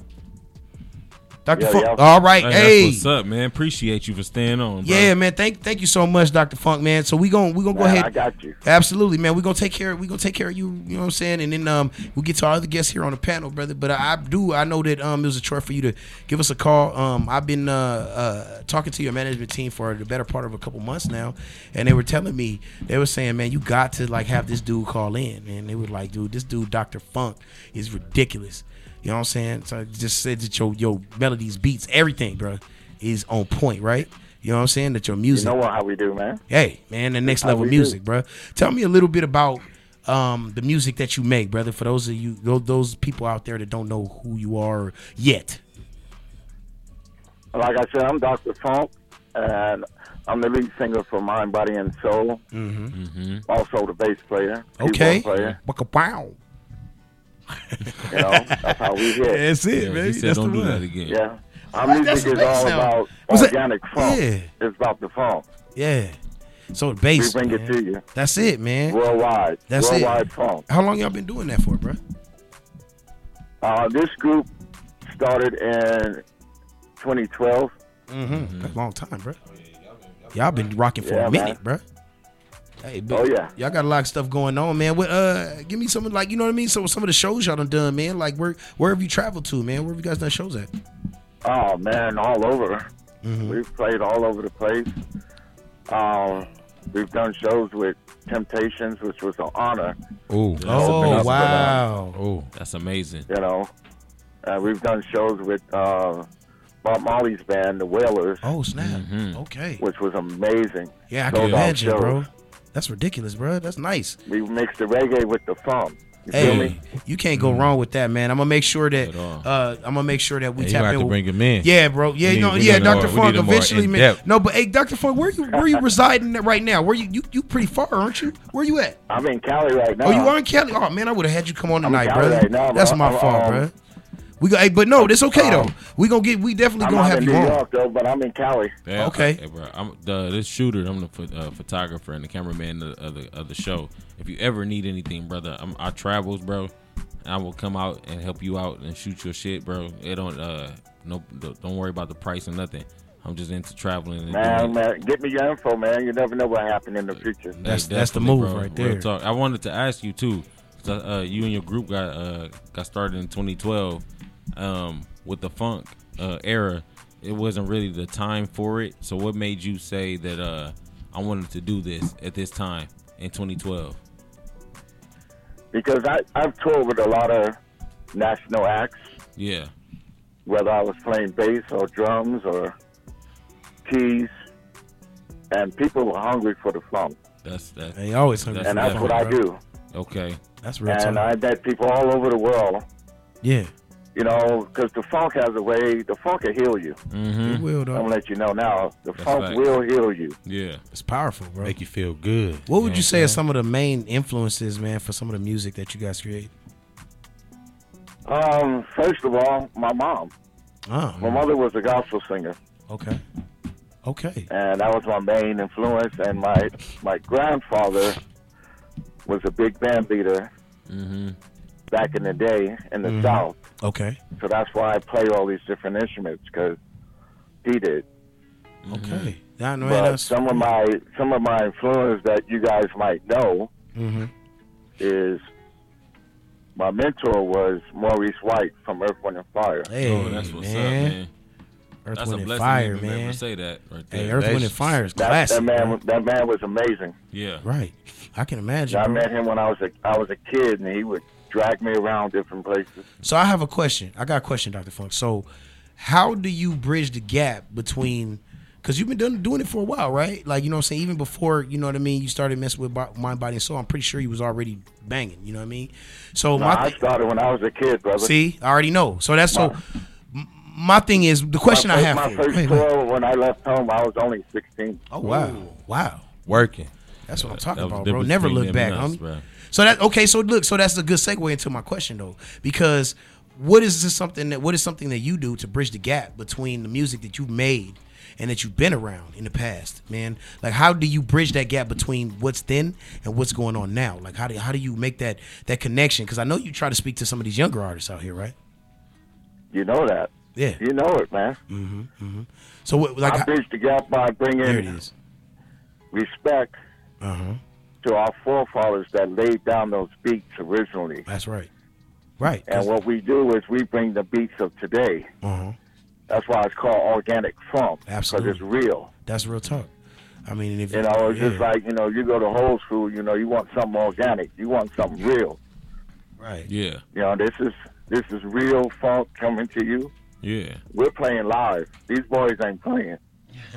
Dr. Yeah, Funk. yeah. All right, Hey, hey. what's up, man? Appreciate you for staying on. Bro. Yeah, man. Thank thank you so much, Dr. Funk, man. So we going we gonna go Man, ahead. I got you. Absolutely, man. We gonna take care. We gonna take care of you. You know what I'm saying? And then um we'll get to our other guests here on the panel, brother. But I, I do I know that um it was a chore for you to give us a call. Um I've been uh uh talking to your management team for the better part of a couple months now, and they were telling me they were saying, man, you got to like have this dude call in, and they were like, dude, this dude, Dr. Funk, is ridiculous. You know what I'm saying? So I just said that your your melodies, beats, everything, bro, is on point, right? You know what I'm saying? That your You music. know what, how we do, man. Hey, man, the next How level we do. music, bro. Tell me a little bit about um, the music that you make, brother. For those of you, those people out there that don't know who you are yet. Like I said, I'm Dr. Funk, and I'm the lead singer for Mind, Body, and Soul. Mm-hmm. Also the bass player. keyboard Okay. Player. Waka wow. You know, that's how we hit. That's it, Yeah, man. said That's don't the do one. that again. Yeah. Our That's music the is all sound. about Was it- organic funk. Yeah. It's about the funk. Yeah. So the bass. We bring it to you. That's it, man. Worldwide. That's Worldwide it. funk. How long y'all been doing that for, bro? Uh, this group started in 2012. Mm-hmm. That's a long time, bro. Y'all been rocking for Yeah, a man. minute, bro. Hey, but Oh, yeah. y'all got a lot of stuff going on, man. What? Uh, give me some like you know what I mean. So some of the shows y'all done done, man. Like where where have you traveled to, man? Where have you guys done shows at? Oh man, all over. Mhm. We've played all over the place. Um, we've done shows with Temptations, which was an honor. Ooh. Oh wow. Oh. That's amazing. You know, uh, we've done shows with uh, Bob Marley's band, the Wailers, Oh snap. Mm-hmm. Okay. which was amazing. Yeah, I can Sold out imagine, shows. bro. That's ridiculous, bro. That's nice. We mix the reggae with the funk. You feel Hey, me? you can't go wrong with that, man. I'm gonna make sure that uh, I'm gonna make sure that we Yeah, you tap gonna have in. to with- bring him in. Yeah, bro. Yeah, need- no, yeah, Dr. Funk. need a Eventually, man. in-depth. No, but hey, Dr. Funk, where you where are you residing right now? Where you you you pretty far, aren't you? Where you at? I'm in Cali right now. Oh, you are in Cali? Oh man, I would have had you come on I'm in tonight, Cali brother. right now, That's my I'm, fault, um, bro. We go, hey, but no, that's okay though. um, We gonna get, we definitely I'm gonna out have in you New on. York though, but I'm in Cali. Yeah, Okay. Hey, bro, I'm the this shooter. I'm the pho- uh, photographer and the cameraman of, of the of the show. If you ever need anything, brother, I'm, I travels, bro. I will come out and help you out and shoot your shit, bro. It don't uh no don't worry about the price or nothing. I'm just into traveling. And Man, doing it. man, get me your info, man. You never know what happened in the future. Hey, That's- that's the definitely, move bro. right Real there. talk. I wanted to ask you too. 'cause, Uh, you and your group got uh, got started in 2012 um, with the funk uh, era. It wasn't really the time for it. So what made you say that uh, I wanted to do this at this time in 2012? Because I, I've toured with a lot of national acts, Yeah, whether I was playing bass or drums or keys, and people were hungry for the funk. that's that. They always hungry That's and that's what I definitely- do. Okay. That's real And talk. I met people all over the world, yeah, you know, because the funk has a way, the funk will heal you. it Mm-hmm. will I'm going to let you know now. The That's funk facts. will heal you. Yeah. It's powerful, bro. Make you feel good. What would Yeah, you say are some of the main influences, man, for some of the music that you guys create? Um, first of all, my mom. Oh, My mother was a gospel singer, okay, okay. and that was my main influence. And my my grandfather was a big band leader Mm-hmm. back in the day in the Mhm. South. Okay. So that's why I play all these different instruments because he did. Okay. Yeah, no, but some of my some of my influence that you guys might know hmm is my mentor was Maurice White from Earth, Wind and Fire. Hey, oh, that's what's man. up, man. Earth, That's Wind, a and blessing Fire, to man. ever say that right there. Hey, Earth, Wind, and Fire is That, classic. that man, bro. that man was amazing. Yeah. Right. I can imagine. I bro. met him when I was a I was a kid, and he would drag me around different places. So I have a question. I got a question, Dr. Funk. So how do you bridge the gap between because you've been doing, doing it for a while, right? Like, you know what I'm saying? Even before, you know what I mean, you started messing with bo- mind, body, and soul, I'm pretty sure you was already banging, you know what I mean? So No, my I started when I was a kid, brother. See, I already know. So that's so my thing is the question my I have my for first Go ahead, go ahead. tour when I left home, I was only 16. Oh wow. Wow. Working. That's what I'm talking was about, bro. Never look back, and us, homie. bro. So that okay, so look, so that's a good segue into my question though, because what is this something that what is something that you do to bridge the gap between the music that you've made and that you've been around in the past, man? Like how do you bridge that gap between what's then and what's going on now? Like how do how do you make that that connection? Because I know you try to speak to some of these younger artists out here, right? You know that. Yeah. You know it, man. Mm-hmm. mm-hmm. So what, like I bridged the gap by bringing there it is. respect Uh huh. To our forefathers that laid down those beats originally. That's right. Right. And what we do is we bring the beats of today. Uh huh. That's why it's called organic funk. Absolutely. Because it's real. That's real talk. I mean, if You know, it's just like, you know, you go to whole school, you know, you want something organic. You want something real. right. Yeah. You know, this is this is real funk coming to you. Yeah. We're playing live. These boys ain't playing.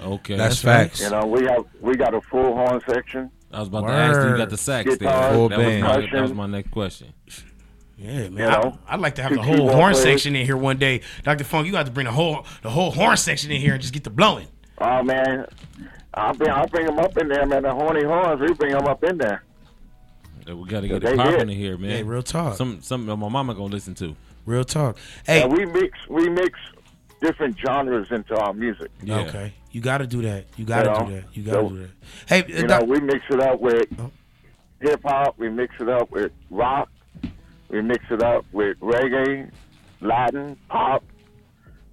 Okay. That's facts. You know, we have we got a full horn section. I was about to ask you. You got the sax there. Guitar, Full That was, band. my, that was my next question. Yeah, man. You know, I, would like to have the whole horn players. section in here one day. Dr. Funk, you got to bring the whole the whole horn section in here and just get the blowing. Oh man, I'll bring I'll bring them up in there, man. The horny horns, we bring them up in there. Yeah, We got to get They it popping in here, man. Yeah, real talk. Some something my mama gonna listen to. Real talk. Hey, And we mix we mix different genres into our music. Yeah. okay. You got to do that. You got to You know, do that. You got to so, do that. Hey, You doc- know, we mix it up with Oh. hip hop. We mix it up with rock. We mix it up with reggae, Latin, pop.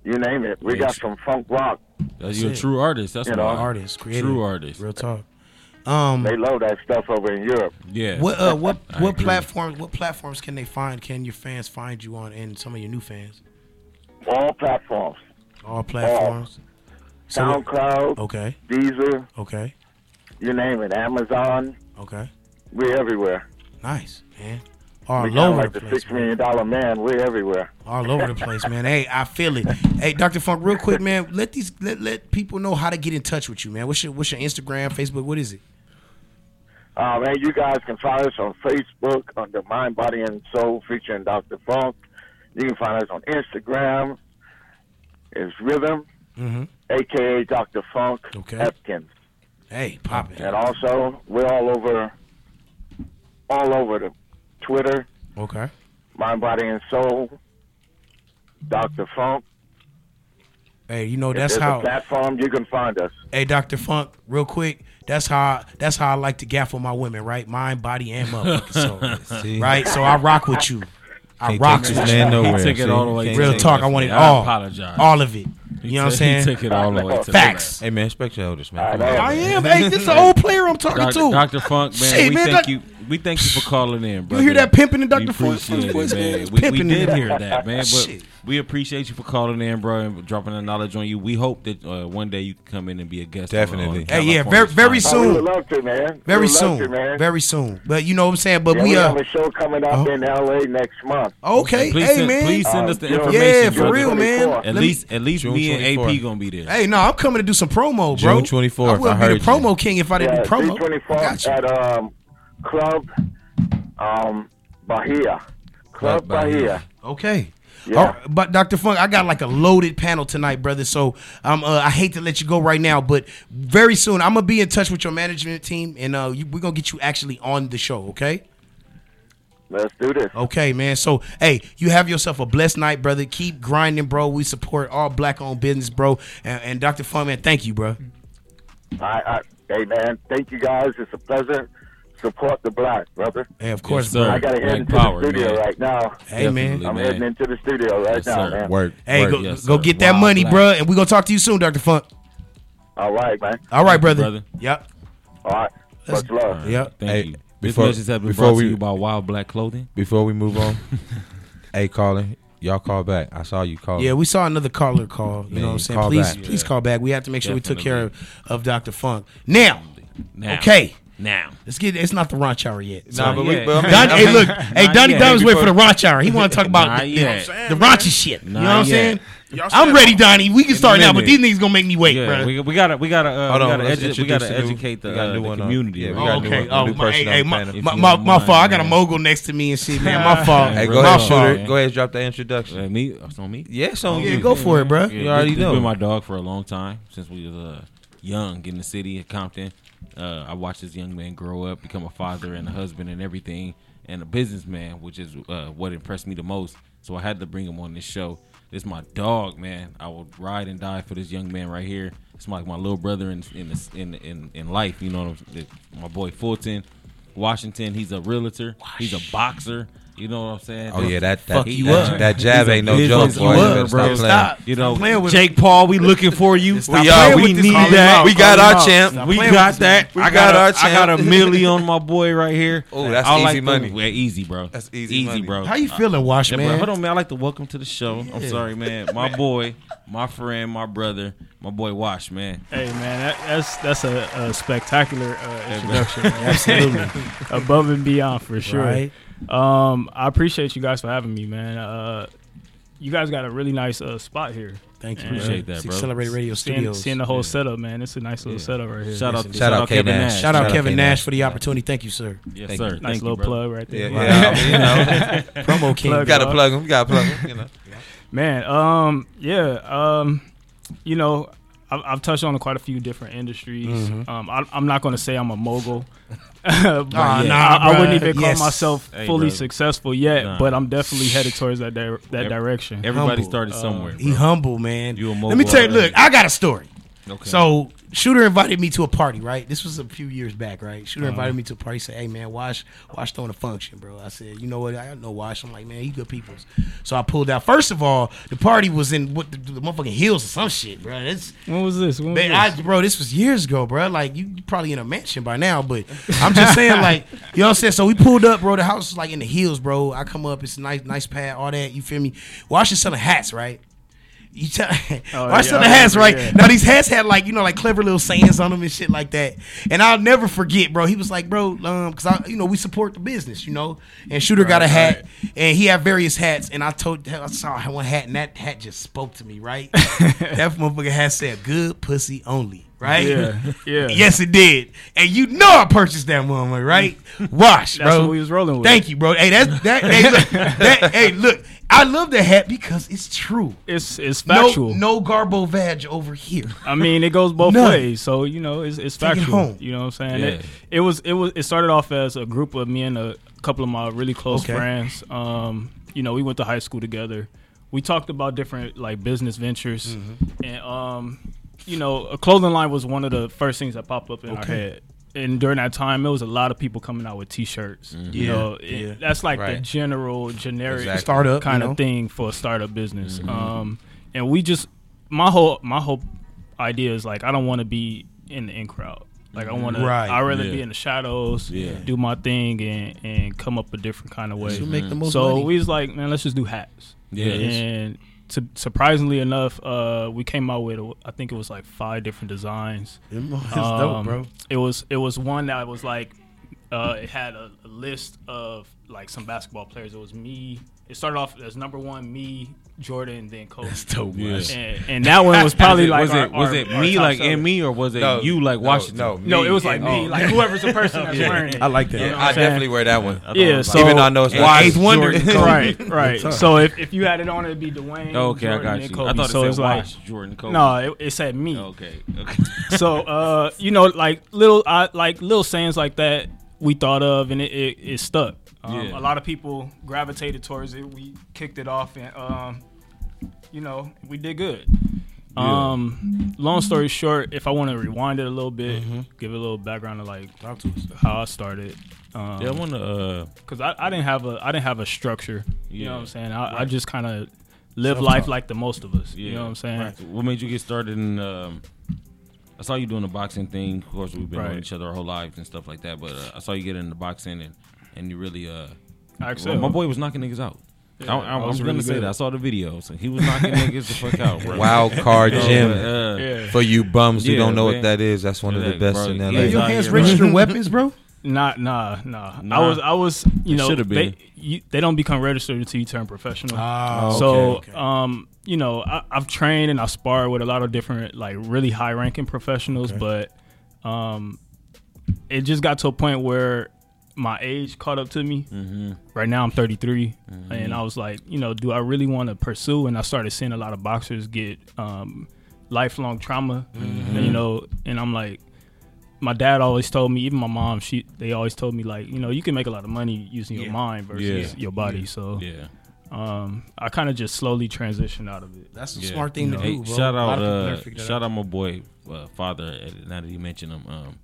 You name it. We Yeah, got it's- some funk rock. That's you're a true artist. That's You what know, I- artist, creative. True artist. Real talk. Um, They love that stuff over in Europe. Yeah. what uh, what what platforms what platforms can they find? Can your fans find you on? And some of your new fans, All platforms. all platforms. So- SoundCloud, okay, Deezer, okay, you name it. Amazon. okay. We're everywhere. Nice, man. All we over like the the place. six million dollar man. We're everywhere. all over the place, man. Hey, I feel it. Hey, Dr. Funk, real quick, man. Let these let, let people know how to get in touch with you, man. What's your what's your Instagram, Facebook? What is it? Uh, man, you guys can find us on Facebook under Mind, Body, and Soul featuring Dr. Funk. You can find us on Instagram. It's Rhythm, Mm-hmm. aka Dr. Funk Okay. Epkins. Hey, pop it. And also, we're all over, all over the Twitter, Okay. Mind, Body, and Soul. Dr. Funk. Hey, you know that's there's how. a platform you can find us. Hey, Dr. Funk, real quick. That's how that's how I like to gaffle my women, right? Mind, body, and motherfucking soul. Right? So I rock with you. I Can't rock take with this you. man nowhere. He took it all the way Real talk, I want it man. I all. apologize. All of it. You know what I'm saying? He took it all the way to the Facts. Hey man, respect your elders, man. I Come know. on, I man. am. Hey, this is an old player I'm talking to. Dr. Funk, man, we thank you. We thank you for calling in, bro. You hear that pimping in Dr. We Voice, man? man. We, we pimping in did hear that, man. But Shit. we appreciate you for calling in, bro, and dropping the knowledge on you. We hope that uh, one day you can come in and be a guest. Definitely. on Hey, yeah, very- very Finest. I soon. would love to, man. Very Would love soon. to, man. Very soon. But you know what I'm saying? But Yeah, we we uh have a show coming up Uh-huh. in LA next month. okay. Please hey send, man. please send us the Uh, information. Yeah, for brother. real, man. Let At me- least, at least June me and 24th. AP gonna be there. Hey, no, I'm coming to do some promo, bro. June 24th, I will I be heard the you. promo king if I didn't Yeah, do promo. June 24th Got you. at um, Club um, Bahia. Club Club Bahia. Bahia. Okay. Yeah. Right, but Dr. Funk, I got like a loaded panel tonight, brother. So um, uh, I hate to let you go right now, but very soon I'm gonna be in touch with your management team, and uh, you, we're gonna get you actually on the show. Okay. Let's do this. Okay, man. So, hey, you have yourself a blessed night, brother. Keep grinding, bro. We support all black-owned business, bro. And, and Dr. Funk, man, thank you, bro. I, I, hey, man, thank you guys. It's a pleasure. Support the black, brother. Hey, of course, Yes, bro. sir. I got to head into power, the studio man. right now. Hey, man. I'm man. heading into the studio right Yes, now, sir. man. Work. Hey, work. go, Yes, go get that Wild money, black. bro. And we're gonna talk to you soon, Dr. Funk. All right, man. All right, brother. brother. Yep. All right. Let's- Much love. All right, Yep. Thank Hey, you. before- this message has been before brought we- to you by Wild Black Clothing. Before we move on, hey, calling, y'all call back. I saw you call. Yeah, we saw another caller call. You know what I'm saying? Please, back. please Yeah. call back. We have to make sure we took care of, of Dr. Funk. Now, Now. okay. Now. Let's get. It's not the ranch hour yet. Nah, but we, but I mean, Don, I hey, look. Hey, Donnie yet. Donnie's waiting for the Before- ranch hour. He want to talk about the, yet. the raunchy shit. You know what I'm saying? I'm ready, Donnie. We can start now, but these niggas gonna make me wait, Yeah, bro. we, we gotta we gotta uh, Hold we gotta, let's edu- we gotta the educate the, we got a uh, new the one on. community. Yeah, we right? got a Oh, new okay. one- Oh, new my, hey, person hey, my, my, my, my fault. I got a mogul next to me and shit, man. My fault. Hey, go ahead, shooter. Go ahead, and drop the introduction. Uh, me? It's on me. Yes, on Yeah, you. go for it, bro. Yeah, You already this, this know. been my dog for a long time since we was uh, young in the city of Compton. Uh, I watched this young man grow up, become a father and a husband and everything, and a businessman, which is uh, what impressed me the most. So I had to bring him on this show. This is my dog, man. I will ride and die for this young man right here. It's like my little brother in in in in, in life. You know, my boy Fulton, Washington. He's a realtor. He's a boxer. You know what I'm saying? Oh yeah, that that Fuck that, up. that jab ain't no joke, business boy. You owner, better stop bro. playing. You know, playing with Jake Paul, we looking for you. Stop We are. We need that. out. We got our out. champ. Stop We got with this. that. We I got got, our a, I got a champ. milli on my boy right here. Oh, that's I easy like the- money. yeah, easy, bro. That's easy easy, money. bro. How you feeling, Wash, Yeah, man? bro. Hold on, man. I like to welcome to the show. I'm sorry, man. My boy, my friend, my brother, my boy Wash, man. Hey man, that, that's that's a, a spectacular uh, man. introduction. man. Absolutely, above and beyond for sure. Right. Um, I appreciate you guys for having me, man. Uh, you guys got a really nice uh, spot here. Thank you, And Appreciate that, It's bro. Accelerate Radio seeing, Studios. Seeing the whole Yeah. setup, man, it's a nice little Yeah. setup right here. Shout out, Yes, shout out Kevin Nash. Nash. Shout out Shout Kevin K Nash Nash. for the opportunity. Thank you, sir. Yes, Thank sir. you. nice Thank little bro. plug right there. Yeah, yeah. I mean, you know, Promo king. Plug. gotta plug him. You gotta plug him. You know. Man, um, yeah, um, you know, I've, I've touched on quite a few different industries. Mhm. Um, I, I'm not going to say I'm a mogul. but Nah, nah, I, I wouldn't bruh. even call Yes. myself Hey, fully bruh. successful yet, Nah. but I'm definitely headed towards that di- that Ev- direction. Everybody Humble. started Uh, somewhere. He humble, man. You a mogul? Let me tell you. Look, I got a story. Okay. So Shooter invited me to a party, right? This was a few years back, right? Shooter Uh-huh. invited me to a party. He said, "Hey man, Wash, Wash throwing a function, bro." I said, "You know what? I don't know Wash." I'm like, "Man, he good people's." So I pulled out. First of all, the party was in what the, the motherfucking hills or some shit, bro. It's When was this? When was Man, this? I, bro, this was years ago, bro. Like you you probably in a mansion by now, but I'm just saying, like, you know what I'm saying. So we pulled up, bro. The house is like in the hills, bro. I come up, it's a nice, nice pad, all that. You feel me? Wash is selling hats, right? You tell, Oh, Wash yeah, selling I hats, right? yeah. Now these hats had like you know like clever little sayings on them and shit like that. And I'll never forget, bro. He was like, bro, um, because I, you know, we support the business, you know. And Shooter got a hat, and he had various hats. And I told, I saw one hat, and that hat just spoke to me, right? that motherfucker hat said, "Good pussy only." Right? Yeah, yeah. yes, it did. And you know I purchased that motherfucker, right? Wash, That's bro. what we was rolling with. Thank you, bro. Hey, that's that. hey, look, that, hey, look. I love the hat because it's true. It's it's factual. no garbo vag over here. I mean, it goes both None. ways. So you know, it's, it's Take it factual. home. You know what I'm saying? Yeah. It, it was it was it started off as a group of me and a couple of my really close Okay. friends. Um, you know, we went to high school together. We talked about different like business ventures, Mm-hmm. and um, you know, a clothing line was one of the first things that popped up in our head. And during that time, there was a lot of people coming out with T-shirts. You Yeah, know, it- yeah. that's like the general, generic Exactly. Startup, kind you know? of thing for a startup business. Mm-hmm. Um, and we just my whole my whole idea is like I don't want to be in the in crowd. Like I want to. Right. I rather Yeah. be in the shadows, Yeah. do my thing, and and come up a different kind of way. This will make the most so money. we was like, man, let's just do hats. Yeah. and to, surprisingly enough, uh, we came out with I think it was like five different designs. That's dope, Um, bro. It was it was one that was like uh, it had a, a list of like some basketball players. It was me. It started off as number one, me, Jordan, then Kobe. That's dope, Yeah. And, and that one was probably was it, like was our- it was our- it our me top like seller. and me or was it No, you like no, Washington? no, No, me it was like me, me. like whoever's the person that's Yeah. wearing it. I like that. You know what I saying? definitely wear that one. Yeah, so- Even though I know it's Yeah. not Eighth Wonder. Jordan, right, right. So if, if you had it on, it'd be Dwayne. Oh, Okay, I got and you. Kobe. I thought it so said it's like Wash, Jordan, Kobe. no, it, it said me. Okay, okay. so uh, you know, like little, I, like little sayings like that we thought of, and it, it, it stuck. Um, Yeah. A lot of people gravitated towards it. We kicked it off, and um, you know, we did good. Yeah. Um, long story short, if I want to rewind it a little bit, Mm-hmm. give it a little background of like Talk to us. how I started. Um, Yeah, I want to. Uh, because I, I didn't have a I didn't have a structure. You know what I'm saying? I, I just kind of live life like the most of us. yeah. You know what I'm saying? Right. What made you get started in? Um, I saw you doing the boxing thing. Of course, we've been Right. knowing each other our whole lives and stuff like that. But uh, I saw you get into boxing and and you really uh. I well, my boy was knocking niggas out. Yeah, I, I, I was was gonna really say good. that. I saw the videos. and he was knocking niggas the fuck out, bro. Wild card You gym. uh, Yeah. For you bums who Yeah, don't know man. what that is, that's one of the best bro. in Yeah, LA. Hey, your hands registered weapons, bro? Not nah nah. Nah. I was I was you It know should've they been. you, they don't become registered until you turn professional. Ah, so okay, okay. um you know I, I've trained and I sparred with a lot of different like really high ranking professionals, but um it just got to a point where my age caught up to me. Mm-hmm. Right now I'm 33, and I was like, you know, do I really want to pursue? And I started seeing a lot of boxers get um, lifelong trauma, Mm-hmm. you know, and I'm like, my dad always told me, even my mom, she they always told me like, you know, you can make a lot of money using your mind versus Yeah. your body. So Yeah. um, I kind of just slowly transitioned out of it. That's a Yeah. smart thing to Hey, do, bro. shout out, uh, never figure that shout out. out my boy, uh, father. Now that you mentioned him, um,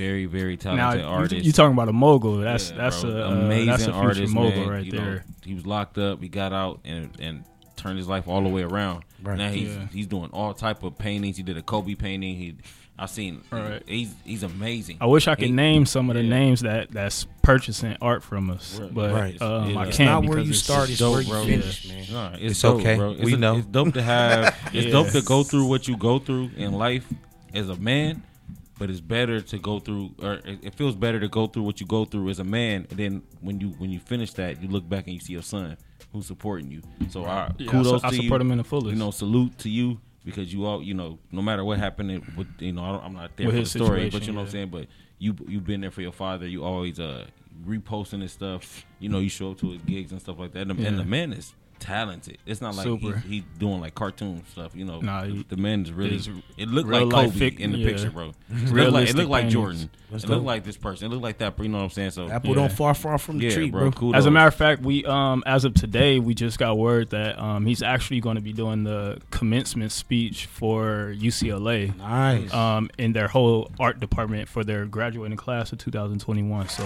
very, very Now talented you, artist. you talking about a mogul? That's Yeah, that's bro. a uh, amazing that's a artist, mogul man. right You know, there. he was locked up. He got out and and turned his life all the way around. Right. Now he's Yeah. he's doing all type of paintings. He did a Kobe painting. He I've seen. Right. He's he's amazing. I wish I could He- name some of the yeah. names that that's purchasing art from us, Right. but Right. um, I can't not where you it's start, just it's where dope, you bro. finish, Yeah. man. Nah, it's, It's dope, okay. bro. It's We a- know. It's dope to have. It's dope to go through what you go through in life as a man, but it's better to go through, or it feels better to go through what you go through as a man, and then when you when you finish that, you look back and you see your son who's supporting you. So, I, Yeah, I kudos I to support you. him in the fullest. You know, salute to you because you all, you know, no matter what happened it- with, you know, I don't, I'm not there With for the story, but you know what I'm saying. But you you've been there for your father. You always uh reposting his stuff. You know, you show up to his gigs and stuff like that. And, the- and the man is talented. It's not like Super. he's, he's doing like cartoon stuff. You know, Nah, the, he- the man is really. It looked like Kobe fic- in the yeah. picture, bro. It looked like, it looked like paintings. Jordan. That's it looked dope. like this person. It looked like that. You know what I'm saying? So Apple don't far far from the yeah, tree, bro. bro. Kudos. As a matter of fact, we um as of today, we just got word that um he's actually going to be doing the commencement speech for UCLA. Nice. Um, in their whole art department for their graduating class of 2021. So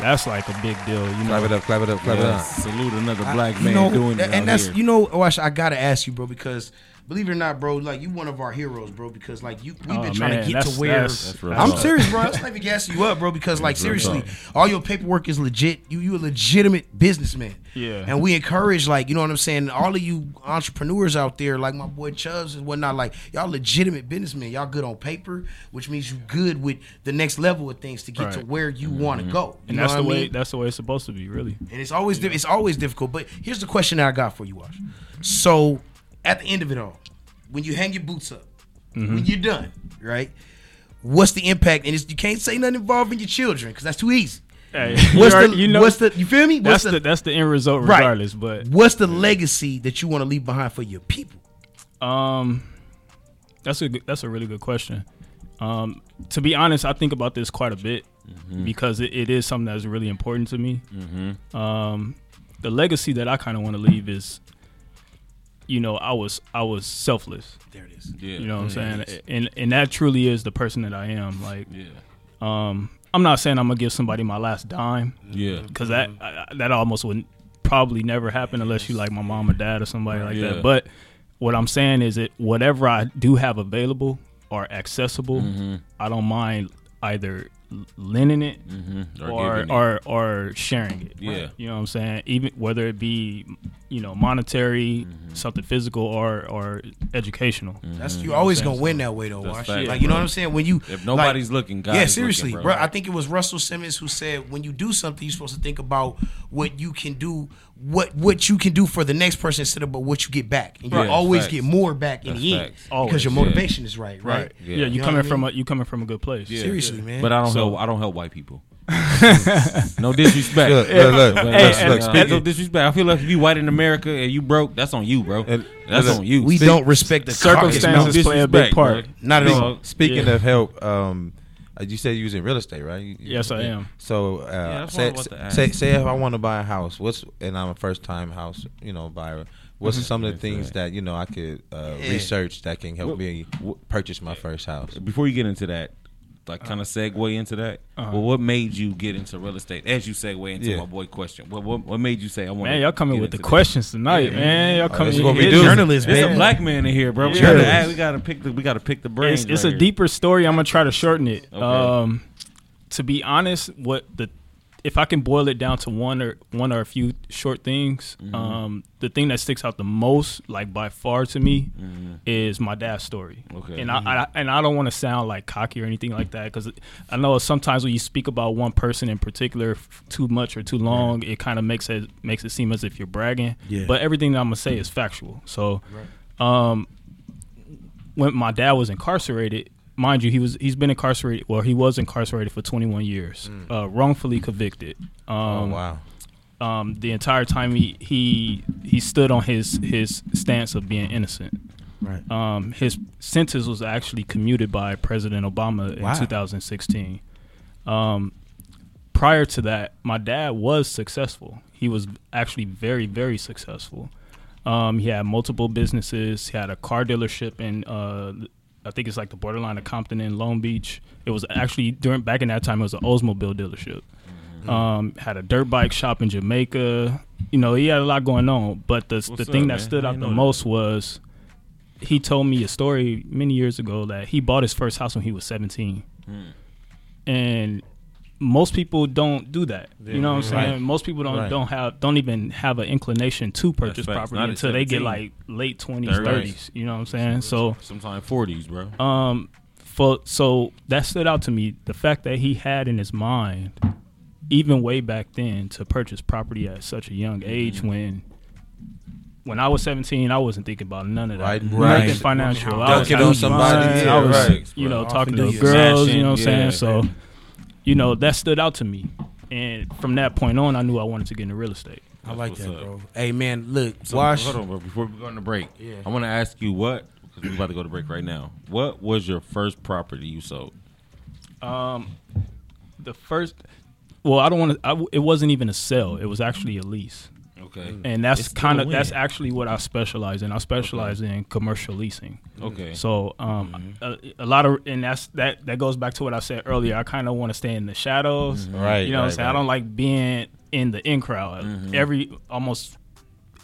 that's like a big deal. You know, Clap it up, clap it up, clap it up. salute another black you man know, doing it. And that's here. you know, Wash, I gotta ask you, bro, because believe it or not, bro, like you one of our heroes, bro, because like you we've oh, been Oh, trying man, to get to where that's- That's I'm serious, bro. That's not even gassing you up, bro, because like seriously, all your paperwork is legit. You you a legitimate businessman. Yeah. And we encourage, like, you know what I'm saying, all of you entrepreneurs out there, like my boy Chubbs and whatnot, like y'all legitimate businessmen. Y'all good on paper, which means you good with the next level of things to get to where you mm-hmm. want to go. You and that's the way mean? that's the way it's supposed to be, really. And it's always di- it's always difficult. But here's the question that I got for you, Wash. So at the end of it all, when you hang your boots up, Mm-hmm. when you're done, right? What's the impact? And it's, you can't say nothing involving your children because that's too easy. Hey, What's you, the you know, what's the you feel me? What's That's the, that's the end result, Right. regardless. But what's the legacy that you want to leave behind for your people? Um, that's a good, that's a really good question. Um, to be honest, I think about this quite a bit Mm-hmm. because it, it is something that's really important to me. Mhm. Um, the legacy that I kind of want to leave is, you know, I was I was selfless. There it is. Yeah. You know what Yeah, I'm it saying? And and that truly is the person that I am. Like, Yeah. um, I'm not saying I'm gonna give somebody my last dime. Yeah. Because that I, that almost would probably never happen unless you like my mom or dad or somebody like Yeah. that. But what I'm saying is that whatever I do have available or accessible, Mhm. I don't mind either l- lending it Mhm. Or or giving it. or, or sharing it. Yeah. You know what I'm saying? Even whether it be you know monetary, Mm-hmm. something physical or or educational. That's You you know always gonna win that way though. That's Wash. facts, like you know what I'm saying? When you If nobody's looking, God yeah, seriously, looking, bro. bro. I think it was Russell Simmons who said when you do something, you're supposed to think about what you can do, what what you can do for the next person instead of about what you get back, and you Right. always Facts. get more back in That's the end facts. because Always. your Yeah. motivation is right, right? Right. Yeah. Yeah, You you coming from mean? a you coming from a good place. Yeah. Seriously, man. But I don't So- help. I don't help white people. no disrespect. Look, look, look, But, look, uh, look, uh, no disrespect. I feel like if you white in America and you broke, that's on you, bro. And- That's on you. we See, don't respect the circumstances caucus, play a big disrespect, part. bro. Not at all. Speaking Yeah. of help, um, you said you was in real estate, right? You- you- Yes, I am. So, uh, that's what say, I was about to say, say if I want to buy a house, what's and I'm a first time house, you know, buyer. What's some of the things right. that you know I could uh, Mm-hmm. Yeah. research that can help What- me what- purchase my first house? Before you get into that, like kind of segue into that. Uh-huh. Well, what made you get into real estate? As you segue into Yeah. my boy question, what what, what made you say I want? Man, y'all coming with the questions. questions tonight, Yeah. man. Y'all Oh, coming. that's what we it- do. it's- Journalists, There's a black man in here, bro. We Yeah. gotta, Journalists. we gotta pick the we gotta pick the brains. It's, it's right a here. deeper story. I'm gonna try to shorten it. Okay. Um, to be honest, what the if I can boil it down to one or one or a few short things, Mm-hmm. um, the thing that sticks out the most, like by far to me, is my dad's story. Mm-hmm. Okay. and I, I and I don't want to sound like cocky or anything like that because I know sometimes when you speak about one person in particular f- too much or too long, it kind of makes it makes it seem as if you're bragging. Yeah. But everything that I'm gonna say is factual. So, um, when my dad was incarcerated, mind you, he was he's been incarcerated. Well, he was incarcerated for 21 years, uh, wrongfully convicted. Um, oh wow! um, the entire time he he he stood on his his stance of being innocent. Right. Um, his sentence was actually commuted by President Obama in 2016. Um, prior to that, my dad was successful. He was actually very very successful. Um, he had multiple businesses. He had a car dealership in uh, I think it's like the borderline of Compton and Long Beach. It was actually during back in that time it was an Oldsmobile dealership. Um, had a dirt bike shop in Jamaica. You know, he had a lot going on. But the the What's thing up, that stood out the know that. most was he told me a story many years ago that he bought his first house when he was 17. Hmm. And most people don't do that. You know what I'm saying? Right. Most people don't Right. don't have don't even have an inclination to purchase facts. property until they get like late 20s, 30s. 30s. You know what I'm saying? So sometimes forties, bro. um, for so that stood out to me. The fact that he had in his mind, even way back then, to purchase property at such a young age Mm-hmm. when. When I was 17, I wasn't thinking about none of that. Right, Nothing right. financial. I was Dunking on somebody, yeah, I was, right. you know, talking to your girls. You know what I'm saying? yeah. So, you know, that stood out to me. And from that point on, I knew I wanted to get into real estate. I like that, up. bro. Hey, man, look, So, Wash. hold on, bro. Before we go on the break, Yeah. I want to ask you what because we're about to go to break right now. What was your first property you sold? Um, the first, well, I don't want to. It wasn't even a sale. It was actually a lease. Okay. And that's kind of that's actually what I specialize in. I specialize in commercial leasing. Okay. So um, a, a lot of and that's that that goes back to what I said earlier. I kind of want to stay in the shadows. Mhm. Right, You know what I'm right, saying? I don't like being in the in crowd. Mm-hmm. Every almost.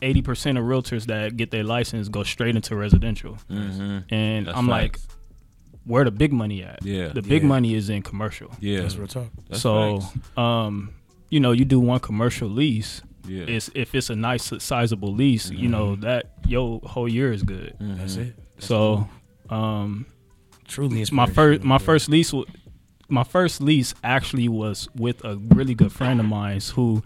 Eighty percent of realtors that get their license go straight into residential, Mhm. and That's I'm like, facts. where the big money at? Yeah. the big Yeah. money is in commercial. Yeah. That's real talk. That's so, facts. um, you know, you do one commercial lease. Yeah. It's if it's a nice sizable lease, you know that your whole year is good. Mm-hmm. That's it. That's so, um, Truly my first my bro. first lease wa- my first lease actually was with a really good friend of mine who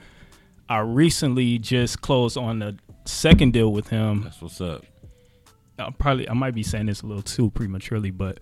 I recently just closed on the second deal with him. That's what's up. I probably I might be saying this a little too prematurely, but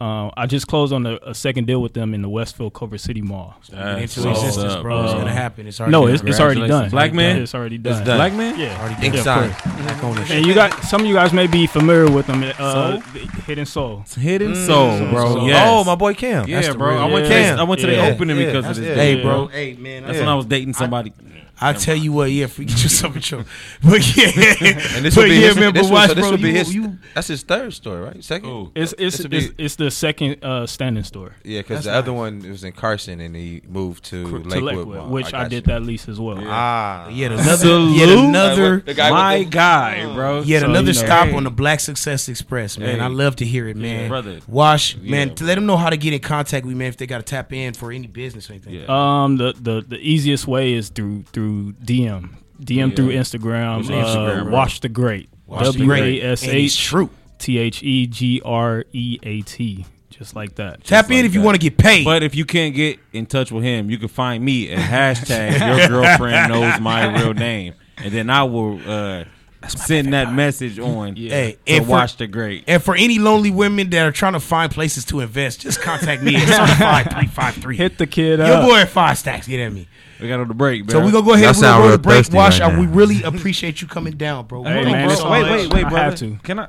uh, I just closed on a, a second deal with them in the Westfield Culver City Mall. That's into what's existence, up, bro. It's gonna happen. It's already no, done. it's, it's already done. Black man? It's already It's done. done. Black man? Yeah, Already yeah, done. of Signed. course. Black ownership. And you got some of you guys may be familiar with them. Uh, Soul? Hidden Soul. Hidden Soul, bro. Yes. Oh, my boy Cam. Yeah, bro. real- I went to Cam. I went to Yeah, the opening yeah, because of this. it. Hey, bro. Hey, man. That's I- when I was dating somebody. I tell you what, yeah, forget yourself a joke. But yeah, And this but would be yeah, his, man, this but would, watch, so this bro, would be you- his. you- that's his third store, right? Second. It's it's This it's, be- it's the second uh, standing store. yeah, because That's the other one was in Carson, and he moved to to Lakewood, Lakewood, Mall. which I, got did you. that lease as well. Ah, Yet another, Salute. yet another, guy My guy, bro. yet So, another you know- stop Hey. on the Black Success Express, man. Hey. I love to hear it, man. brother. Wash, man. To let them know how to get in contact with me, man, if they got to tap in for any business or anything. Um, the, the the easiest way is through through DM, DM Yeah. through Instagram. What's Instagram, uh, bro? Wash the Great. Watch the W Great. A S And it's H true. T H E G R E A T, just like that. Tap Just in like if you want to get paid. But if you can't get in touch with him, you can find me at hashtag your girlfriend knows my real name. And then I will uh, send that message on Hey, to and for- wash the great. and for any lonely women that are trying to find places to invest, just contact me at certified three five three. Hit the kid Your up. boy at five stacks. Get at me. We got on the break, bro. So we gonna go ahead Y'all and we're gonna go to break. Wash. right we really appreciate you coming down, bro. Hey, man, you so wait, wait, wait, I brother. have to. Can I?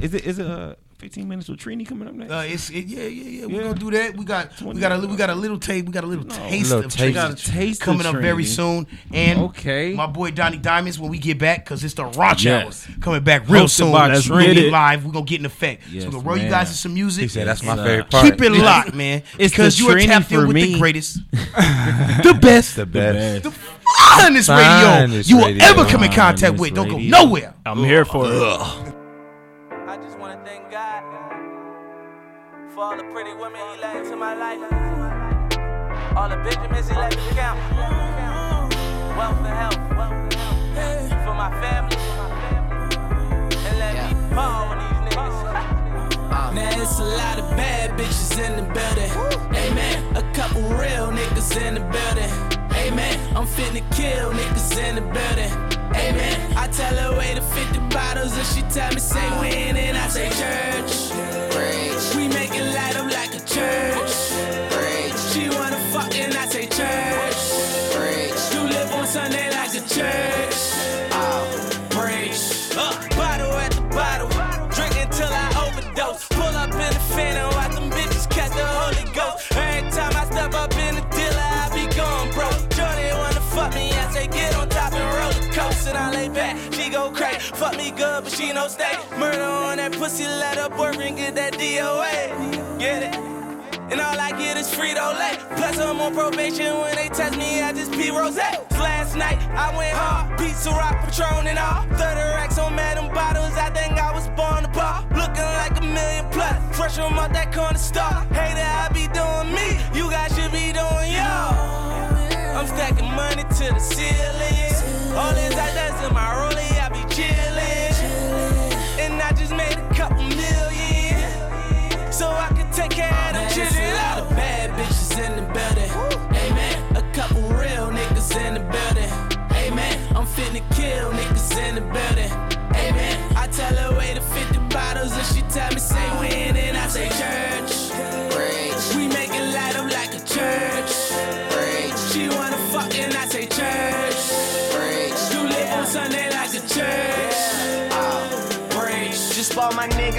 Is it is it uh 15 minutes with Trini coming up next? Uh, it's it, yeah, yeah, yeah. We're Yeah. gonna do that. We got we got a we got a little taste. We got a little taste Little of taste. Trini We got a taste of coming up very soon. And Okay. my boy Donnie Diamonds when we get back because it's the Raunch Yes. Hour coming back real Hosted soon. by Let's get it live. We're gonna get in effect. Yes, so we're gonna roll you guys in some music. He said that's my Yes, favorite uh, part. Keep it locked, man. It's because the you are Trini tapped in for with me. the greatest, the best, the best. the finest radio Finest you will radio. ever come in contact Finest with. Don't go nowhere. I'm here for it. For all the pretty women He into my life, all the Benjamins He let me count, wealth and health, for my family, and let me ball with these niggas. Now it's a lot of bad bitches in the building. Amen. A couple real niggas in the building. Amen. I'm finna kill niggas in the building. Amen. I tell her wait to 50 bottles and she tell me say when and I say church. Make it light up like a church. She wanna fuck and I say church. You live on Sunday like a church. Good, but she no stay. Murder on that pussy, let her boyfriend get that DOA. Get it? And all I get is Frito Lay. Plus I'm on probation when they test me, I just pee rose. Last night I went hard, pizza rock, Patron and all. 30 racks on madam bottles, I think I was born to bar. Looking like a million plus, fresh from out that corner store. Hater, I be doing me, you guys should be doing y'all. I'm stacking money to the ceiling. All these that's in my a million so I can take care of them children. A lot of bad bitches in the building. Amen. A couple real niggas in the building. Amen. I'm finna kill niggas in the building. Amen. I tell her wait to 50 bottles and she tell me say when and I say sure.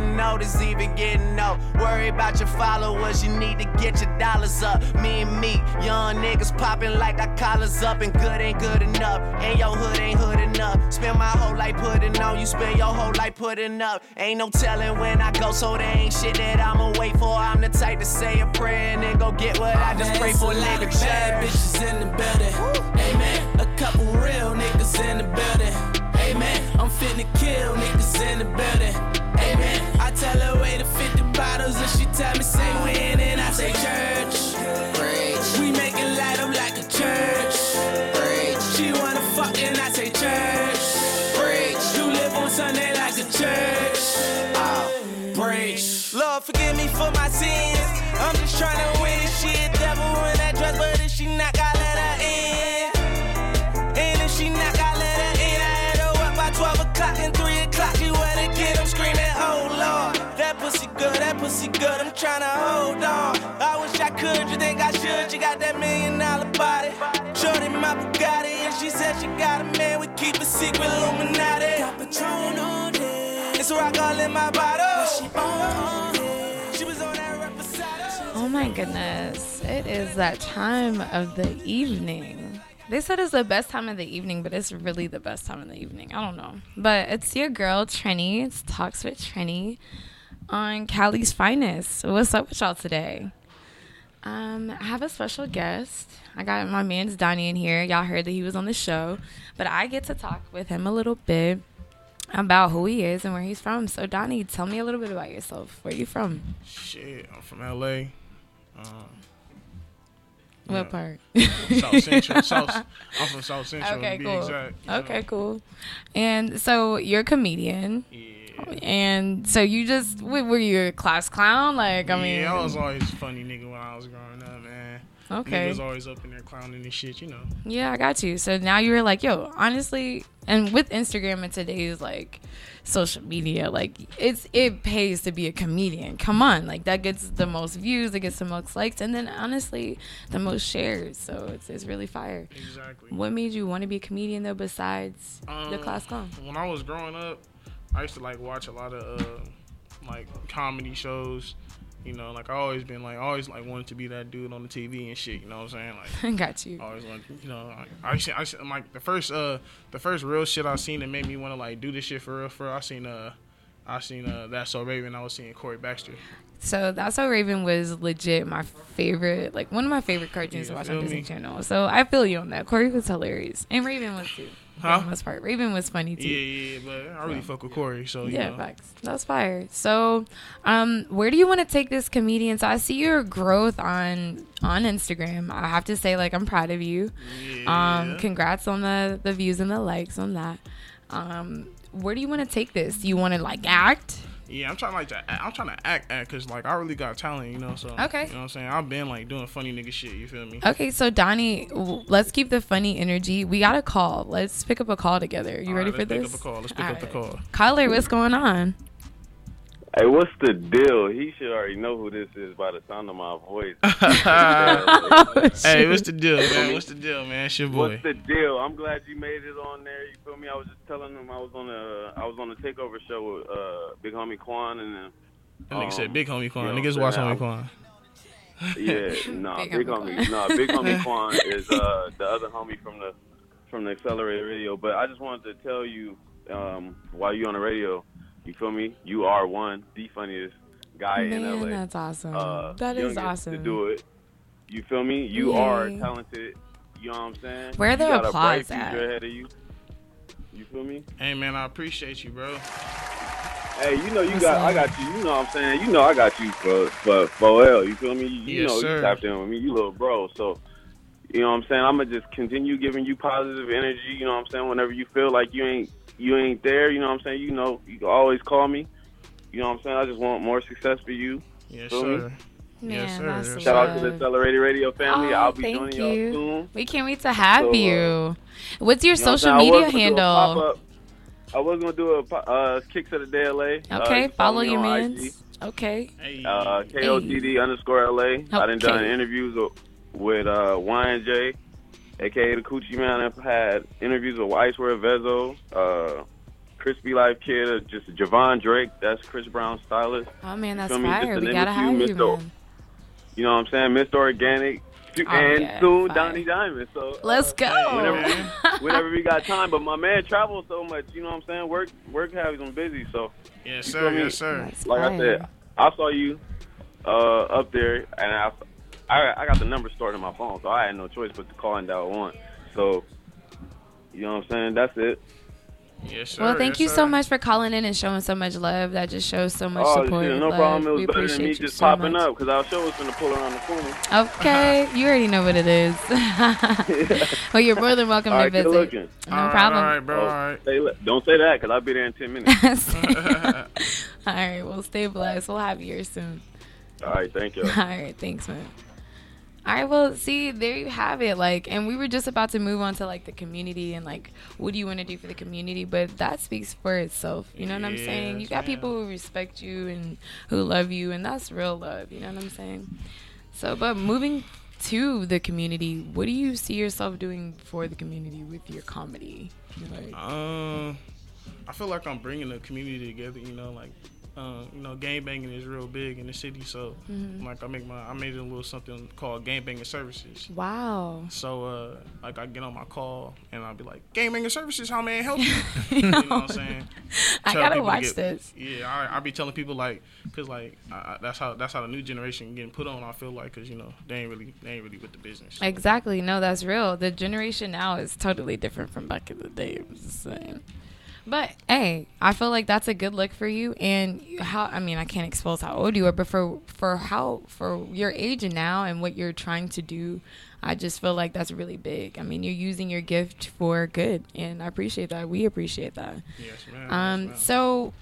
noticed, even getting no. Worry about your followers, you need to get your dollars up. Me and me, young niggas popping like our collars up, and good ain't good enough. And your hood ain't hood enough. Spend my whole life putting on, you spend your whole life putting up. Ain't no telling when I go, so there ain't shit that I'ma wait for. I'm the type to say a prayer and then go get what I just pray for, nigga. Bad bitches in the building. Amen. A couple real niggas in the building. I'm finna kill niggas in the building. Amen. I tell her wait to 50 bottles and she tell me say when and I say church. Trying to hold on. I wish I could. You think I should? You got that million dollar body. Shorty my Bugatti. And she said she got a man. We keep a secret Illuminati. Got Patron on it. It's a rock all in my bottle. She on. Oh my goodness. It is that time of the evening. They said it's the best time of the evening, but it's really the best time of the evening. I don't know. But it's your girl, Trini. It's Talks with Trini on Cali's Finest. What's up with y'all today? Um, I have a special guest. I got my man's Donnie in here. Y'all heard that he was on the show, but I get to talk with him a little bit about who he is and where he's from. So, Donnie, tell me a little bit about yourself. Where you from? Shit, I'm from LA. Um, What part? South Central. South. I'm from South Central. Okay, to be cool. Exact, okay, know. cool. And so you're a comedian. And so you just what, were you a class clown? Like I mean, yeah, I was always funny nigga when I was growing up, man. Okay. Niggas always up in there clowning and shit, you know. Yeah, I got you. So now you're like, yo, honestly, and with Instagram and today's like social media, like it's it pays to be a comedian. Come on, like that gets the most views, it gets the most likes, and then honestly, the most shares. So it's it's really fire. Exactly. What made you want to be a comedian though, besides the Um, class clown? When I was growing up, I used to like watch a lot of uh, like comedy shows. You know, like I always been like always like wanted to be that dude on the TV and shit. You know what I'm saying? Like Got you. Always like you know I I, seen- I seen- like the first uh the first real shit I seen that made me want to like do this shit for real. For real, I seen uh I seen uh that's so Raven. I was seeing Corey Baxter. So that's how Raven was legit my favorite, like one of my favorite cartoons Yeah, to watch on Disney me? Channel. So I feel you on that. Corey was hilarious, and Raven was too. Huh? For the most part, Raven was funny too. Yeah, yeah, but I really fuck with Corey. So you yeah, know. facts. That's fire. So, um, where do you want to take this comedian? So I see your growth on on Instagram. I have to say, like, I'm proud of you. Um, Yeah. congrats on the the views and the likes on that. Um, where do you want to take this? Do you want to like act? Yeah, I'm trying like to. I'm trying to act, act, cause like I really got talent, you know. So Okay. you know what I'm saying. I've been like doing funny nigga shit. You feel me? Okay, so Donnie, w- let's keep the funny energy. We got a call. Let's pick up a call together. You All ready right, for let's pick this? up a call. Let's pick up the call. Caller, what's going on? Hey, what's the deal? He should already know who this is by the sound of my voice. hey, what's the deal, man? What's the deal, man? It's your boy. What's the deal? I'm glad you made it on there. You feel me? I was just telling him I was on a I was on a takeover show with uh, Big Homie Quan and then. That nigga said Big Homie Quan. you know Niggas what watch I'm Homie? Quan. Yeah, nah, Big Big, Homie Homie, Quan. nah, Big Homie Quan is uh, the other homie from the from the Accelerated Radio. But I just wanted to tell you, um, while you on the radio, you feel me? You are one, the funniest guy in Man, LA. that's awesome. Uh, That is awesome. to do it. You feel me? You are talented. You know what I'm saying? Where are the you got applause a at? ahead of you. You feel me? Hey man, I appreciate you, bro. Hey, you know you got I got you. You know what I'm saying? You know I got you for for for L. You feel me? You Yes, know sir. you tapped in with me. You little bro. So you know what I'm saying? I'm gonna just continue giving you positive energy. You know what I'm saying? Whenever you feel like you ain't you ain't there, you know what I'm saying? You know you can always call me. You know what I'm saying? I just want more success for you. Yes, Feel sir. Me? Man, Yes, sir. that's Yes, Shout out to the Accelerated Radio family. Oh, I'll be thank joining y'all soon. We can't wait to have So, uh, you. What's your You know what social saying? I media gonna do a handle? I was gonna do a po- uh, kicks of the day LA. Uh, Okay, can follow me your man. Okay. Uh, KOTD underscore LA. I done done Okay. interviews with, with uh, YNJ, aka the Coochie Man. I've had interviews with Icewear Vezo, uh, Crispy Life Kid, uh, just Javon Drake. That's Chris Brown stylist. Oh man, that's Feel me? Just fire. to We gotta a have you, Mr. man. You know what I'm saying? Mr. Organic. Oh, and yeah, soon fire. Donnie Diamond. So uh, Let's go. Whenever, whenever we got time, but my man travels so much. You know what I'm saying? Work, work has him busy. So Yes, you sir. Yes, sir. like I said, I saw you uh, up there, and I, I I got the number stored in my phone, so I had no choice but to call in that one. So you know what I'm saying? That's it. Yes, sir. Well, thank yes, you sir. so much for calling in and showing so much love. That just shows so much oh, support. shit, no love. problem. It was we better appreciate than me you just so popping much. up because our show was gonna pull around the corner. Okay, you already know what it is. well, you're more than welcome All to right, good visit. looking. No All right, problem. all right, bro. Oh, All right. say don't say that because I'll be there in ten minutes. All right, well, stay blessed. We'll have you here soon. All right, thank you. All right, thanks, man. All right, well, see, there you have it. Like, and we were just about to move on to like the community and like, what do you want to do for the community? But that speaks for itself. You know what I'm saying? You Yes, got people who respect you and who love you, and that's real love. You know what I'm saying? So, but moving to the community, what do you see yourself doing for the community with your comedy? Like, Um, I feel like I'm bringing the community together. You know, like, uh, you know, game banging is real big in the city. So, Mhm. like, I make my I made a little something called game banging services. wow. So, uh, like, I get on my call and I'll be like, game banging services, how may I help you? you know what I'm saying? I Tell gotta watch get- this. Yeah, I, I be telling people like, cause like I, I, that's how that's how the new generation getting put on. I feel like, cause you know they ain't really they ain't really with the business. Exactly. No, that's real. The generation now is totally different from back in the day. I'm just saying. But hey, I feel like that's a good look for you. And how? I mean, I can't expose how old you are, but for for how for your age and now and what you're trying to do, I just feel like that's really big. I mean, you're using your gift for good, and I appreciate that. We appreciate that. Yes, ma'am. Um. Yes, ma'am. So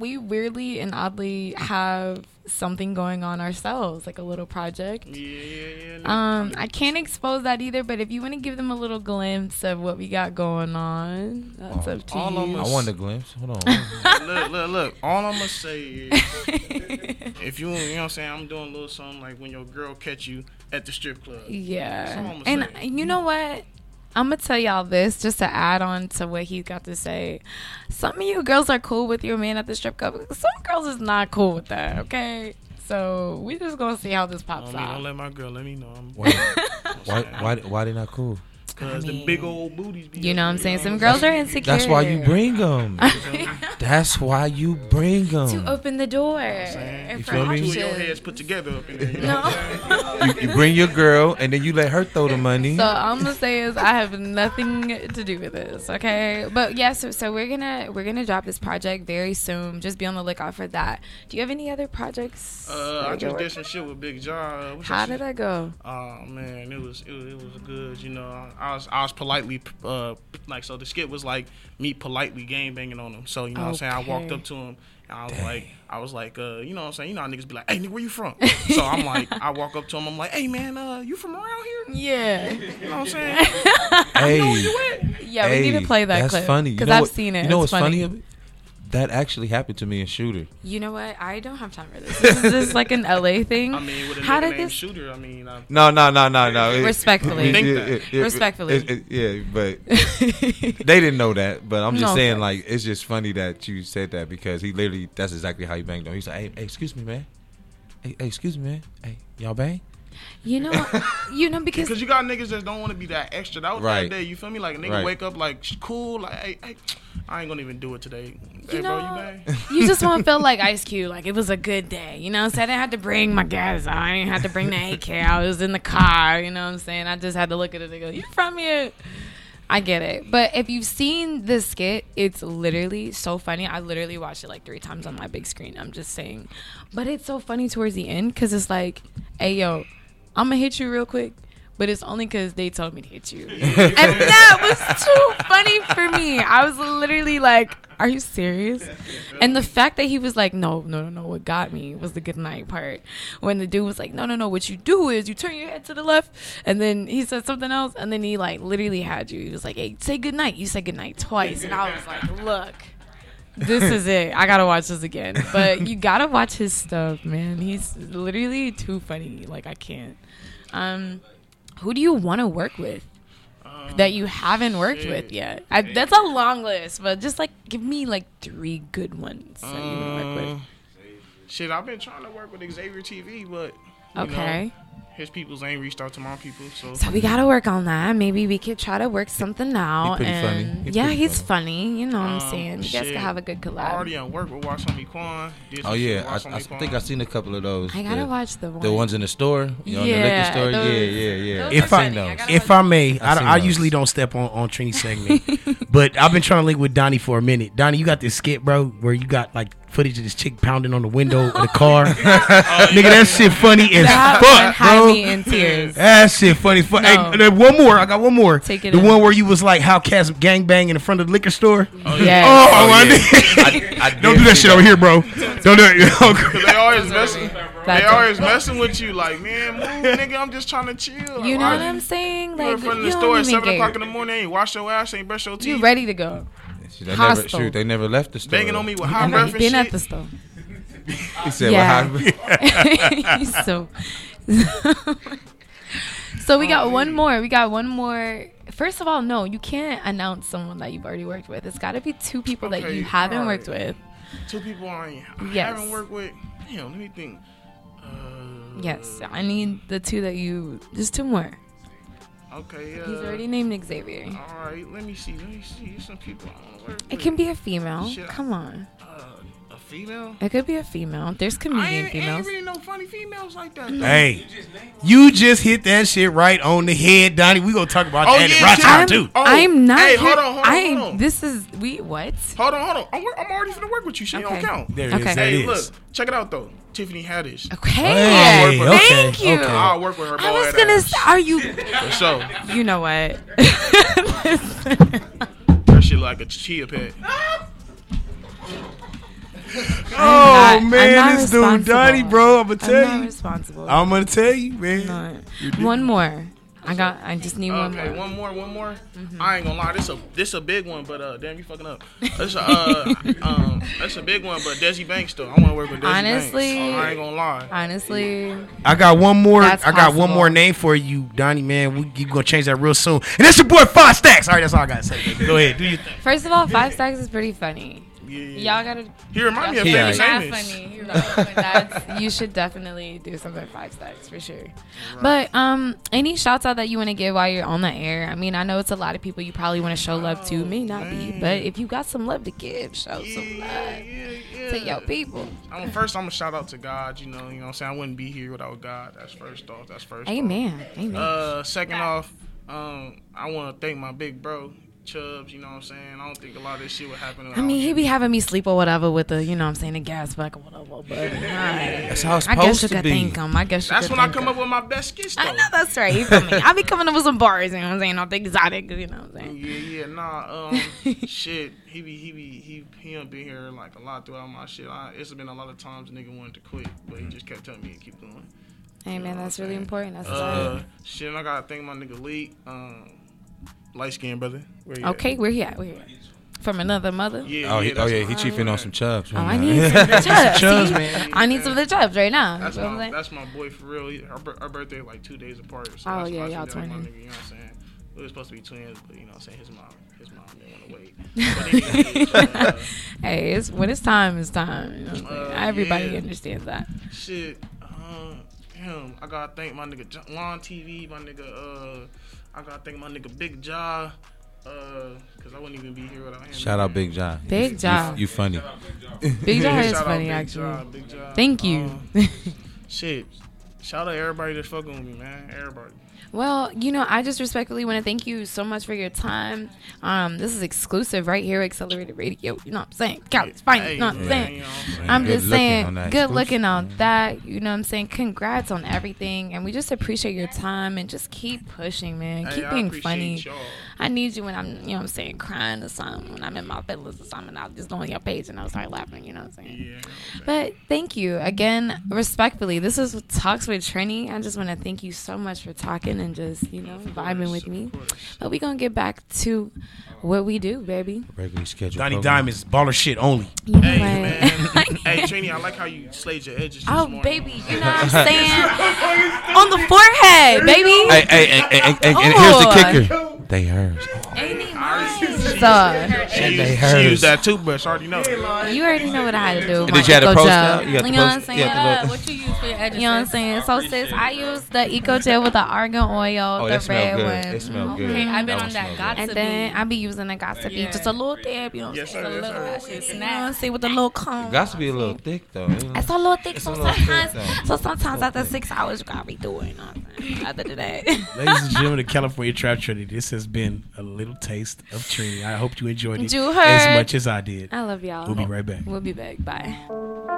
we weirdly and oddly have something going on ourselves, like a little project. Yeah, yeah, yeah. Um, I can't expose that either, but if you want to give them a little glimpse of what we got going on, that's up to all you. I'm want a glimpse. Hold on. look, look, look. All I'm gonna say is, if you, you know what I'm saying, I'm doing a little something like when your girl catch you at the strip club. Yeah. And say. you know what? I'm gonna tell y'all this just to add on to what he got to say. Some of you girls are cool with your man at the strip club. Some girls is not cool with that. Okay, so we just gonna see how this I pops mean, out. don't let my girl let me know. I'm, Why, why, why, why they not cool? Cause the big old booties. Be You know what I'm saying? Some girls are insecure. That's why you bring them. That's why you bring them to open the door. You and feel me? Two your heads put together up in there. You know what You, you bring your girl, and then you let her throw the money. So I'm gonna say is I have nothing to do with this, okay? But yeah, so so we're gonna we're gonna drop this project very soon. Just be on the lookout for that. Do you have any other projects? Uh, I just did some shit with Big John. What's How did shit? that go? Oh man, it was it was, it was good. You know, I was I was politely uh like so the skit was like me politely game banging on him. So you know what I'm saying. I walked up to him and I was like I was like uh you know what I'm saying. You know how niggas be like, hey nigga, where you from? so I'm like I walk up to him. I'm like, hey man, uh you from around here? Yeah. You know what I'm saying? hey, Yeah, we need to play that that's clip. funny. You Because know I've what- seen it. You know It's what's funny? funny. Of it? That actually happened to me in Shooter. You know what? I don't have time for this. This is just like an LA thing. I mean, with a How did this? Shooter, I mean, uh, No, no, no, no, no. It- Respectfully. it- Think it- that. it- it- Respectfully. it- it- yeah, but they didn't know that. But I'm just No saying, offense. like, it's just funny that you said that because he literally, that's exactly how he banged on. He's like, hey, hey, excuse me, man. Hey, hey, excuse me, man. Hey, y'all bang? You know, you know because Because you got niggas that don't want to be that extra. That was Right. that day. You feel me? Like a nigga Right. wake up like cool. Like hey, hey, I ain't gonna even do it today. Hey, You bro, know, you bang? you just want to feel like Ice Cube, like it was a good day. You know, so I didn't have to bring my gas out. I didn't have to bring the AK. I was in the car. You know what I'm saying? I just had to look at it and go, "You from here?" I get it. But if you've seen the skit, it's literally so funny. I literally watched it like three times on my big screen. I'm just saying. But it's so funny towards the end because it's like, hey, yo, I'm to hit you real quick. But it's only because they told me to hit you. and that was too funny for me. I was literally like, are you serious? And the fact that he was like, no, no, no, no. What got me was the good night part. When the dude was like, no, no, no. What you do is you turn your head to the left. And then he said something else. And then he like literally had you. He was like, hey, say good night. You said good night twice. And I was like, look. This is it. I gotta watch this again. But you gotta watch his stuff, man. He's literally too funny. Like I can't. Um, who do you want to work with that you haven't worked with yet? I, that's a long list, but just like give me like three good ones that you work with. Uh, Shit, I've been trying to work with Xavier TV, but Okay. know, his peoples ain't reached out to my people, so So we gotta work on that. Maybe we could try to work something out. pretty and funny. He yeah, he's funny. You know what I'm Um, saying? You guys shit. could have a good I collab. already on work with Watch Me Quan. Did Oh yeah, with I, Watch I Me think Quan. I seen a couple of those. I gotta the, watch the the ones in the store. You know, in the Yeah, liquor store. those- yeah, yeah, yeah. If I, funny. If I may, I I, I usually don't step on on Trini segment, but I've been trying to link with Donnie for a minute. Donnie, you got this skit, bro, where you got like footage of this chick pounding on the window of the car. Oh, nigga, that shit funny as That fuck, bro. me in tears. That shit funny. Fu- No. Hey, one more. I got one more. Take it the in. one where you was like how cats gangbang in the front of the liquor store. Oh, oh Yes. oh, Oh, my yeah. nigga. I- I Don't do that see shit over here, bro. Don't do it. Cause they always messing. They always it. messing with you, like, man, move, nigga. I'm just trying to chill. You know what I'm saying? You Like in front of the store at seven o'clock in the morning, ain't wash your ass, ain't brush your teeth. You ready to go? They never, Hostile. shoot, they never left the store. Banging on me with high Never breath and been shit. at the store. He said, Yeah. "Well, how- He's so. so we got one more. We got one more. First of all, no, you can't announce someone that you've already worked with. It's got to be two people that you haven't alright. worked with. Two people I, ain't- I Yes. haven't worked with. Damn, let me think. Uh, yes, I need the two that you. Just two more. Okay, uh, He's already named Xavier. All right, let me see. Let me see. Some people I want to work with. It can be a female. Shit, Come on. A female. It could be a female. There's I comedian ain't, females. ain't really no funny females like that. though. Hey, you just hit that shit right on the head, Donnie. We gonna talk about Oh, that yeah, in Rock shit. Town I'm- too. Oh, I'm not. Hey, here- hold on, hold on, I. hold on. This is we what? Hold on, hold on. I'm, wor- I'm already finna work with you. Shit Okay. don't count. There it is, Okay. there Hey, is. look, check it out though. Tiffany Haddish. Okay. Hey, I'll work with her. okay, Thank you. okay. I'll work with her. I was gonna. ass. Say, are you? For sure. You know what? That shit like a chia pet. Oh not- man, I'm not this dude responsible. Donnie, bro. I'm gonna I'm tell not you. responsible. I'm gonna tell you, man. One more. I got. I just need one Okay, more. one more, one more. I ain't gonna lie, this a this a big one, but uh, damn, you fucking up. That's a uh, um, that's a big one, but Desi Banks though. I want to work with Desi Honestly, Banks. I ain't gonna lie. Honestly, I got one more. That's I got one more name for you, Donnie. Man, we you gonna change that real soon. And that's your boy Five Stacks. All right, that's all I gotta say. Go ahead, do your thing. first of all, Five Stacks is pretty funny. Y'all gotta. He remind me of Famous Amos. funny. He's not, that's, you should definitely do something Five Stacks for sure. But um, any shouts out that you want to give while you're on the air? I mean, I know it's a lot of people you probably want to show love to. May not be, but if you got some love to give, show some love to your people. I'm, first, I'm gonna shout out to God. You know, you know, what I'm saying I wouldn't be here without God. That's first off. That's first. off. Amen. Amen. Uh, second off, um, I want to thank my big bro Chubbs. You know what I'm saying? I don't think a lot of this shit would happen. I mean, him. he be having me sleep or whatever with the, you know what I'm saying, the gas back or whatever. But alright. That's how it's I guess you supposed to could be. thank him. I guess you That's could when I come him. up with my best skits. Though. I know that's right. You feel me? I be coming up with some bars, you know what I'm saying? Not the exotic, you know what I'm saying? Yeah, yeah, nah. Um, shit, he be, he be, he, he done been here like a lot throughout my shit. I, it's been a lot of times nigga wanted to quit, but he just kept telling me to keep going. Hey man, that's really important. That's Uh, right. shit, I gotta thank my nigga Lee, um, light skinned brother. Where he at? Okay, where he at? Where he at? From another mother? Yeah, Oh, yeah, he, oh yeah, he chiefing on some chubs. Oh, right I need some of the chubs. chubs, man. I need some of the chubs right now. That's You know my, that's my boy for real. He, our, our birthday like two days apart. So Oh, that's yeah, I y'all said that was my twinning. nigga, You know what I'm saying? We were supposed to be twins, but you know what I'm saying? His mom, his mom didn't want to wait. But anyways, uh, hey, it's when it's time, it's time. You know what I'm? Uh, Everybody yeah. understands that. Shit, uh, damn, I gotta thank my nigga John- Lon TV, my nigga. Uh, I gotta thank my nigga Big Jaw, uh, cause I wouldn't even be here without him. Shout out Big John. Big You- Jaw. You, you funny. Big Jaw is Shout funny, Big actually. Jaw, Big Jaw. Thank you. Um, shit, shout out everybody that's fucking with me, man. Everybody. Well, you know, I just respectfully want to thank you so much for your time. Um, this is exclusive right here, Accelerated Radio. You know what I'm saying? Cali's fine. You know what I'm saying? you I'm saying? I'm Good just saying, good looking on that. You know what I'm saying? Congrats on everything. And we just appreciate your time and just keep pushing, man. Hey, keep I being appreciate funny. Y'all. I need you when I'm, you know what I'm saying, crying or something, when I'm in my feelings or something. I'll just go on your page and I'll start laughing, you know what I'm saying? Yeah. But thank you again, respectfully. This is Talks with Trini. I just want to thank you so much for talking and just, you know, vibing with me. Course. But we're going to get back to what we do, baby. Regularly scheduled. Donnie program. Diamonds, baller shit only. You Hey, what? man. hey, Trini, I like how you slayed your edges. Oh, baby, you know what I'm saying? On the forehead, baby. Hey, hey, hey, hey, hey, and here's the Oh. kicker. They hers. So, She, they used, hers. she used that toothbrush. I already know. you already know what I had to do. with Did you have the Eco post Gel. You You know what I'm post- saying? you got the little- what you use for your edges? You know what I'm saying? So, sis, I use the Eco Gel with the argan oil, Oh, the red good. one. It smell good. Okay, I've been That on that smell good. And then I be using the Gossip Yeah. just a little dab, you know, Yes, just sir, a yes, little sir. that shit. You know what I'm saying? With the little comb. Got to be a little thick though. you know? It's a little thick, It's so a little thick, sometimes, so sometimes after six hours, you gotta be doing. You I'm saying? Other than that, Ladies and gentlemen, the California Trap Trinity, this has been a little taste of Trini. I hope you enjoyed it You as much as I did. I love y'all. We'll be right back. We'll be back. Bye.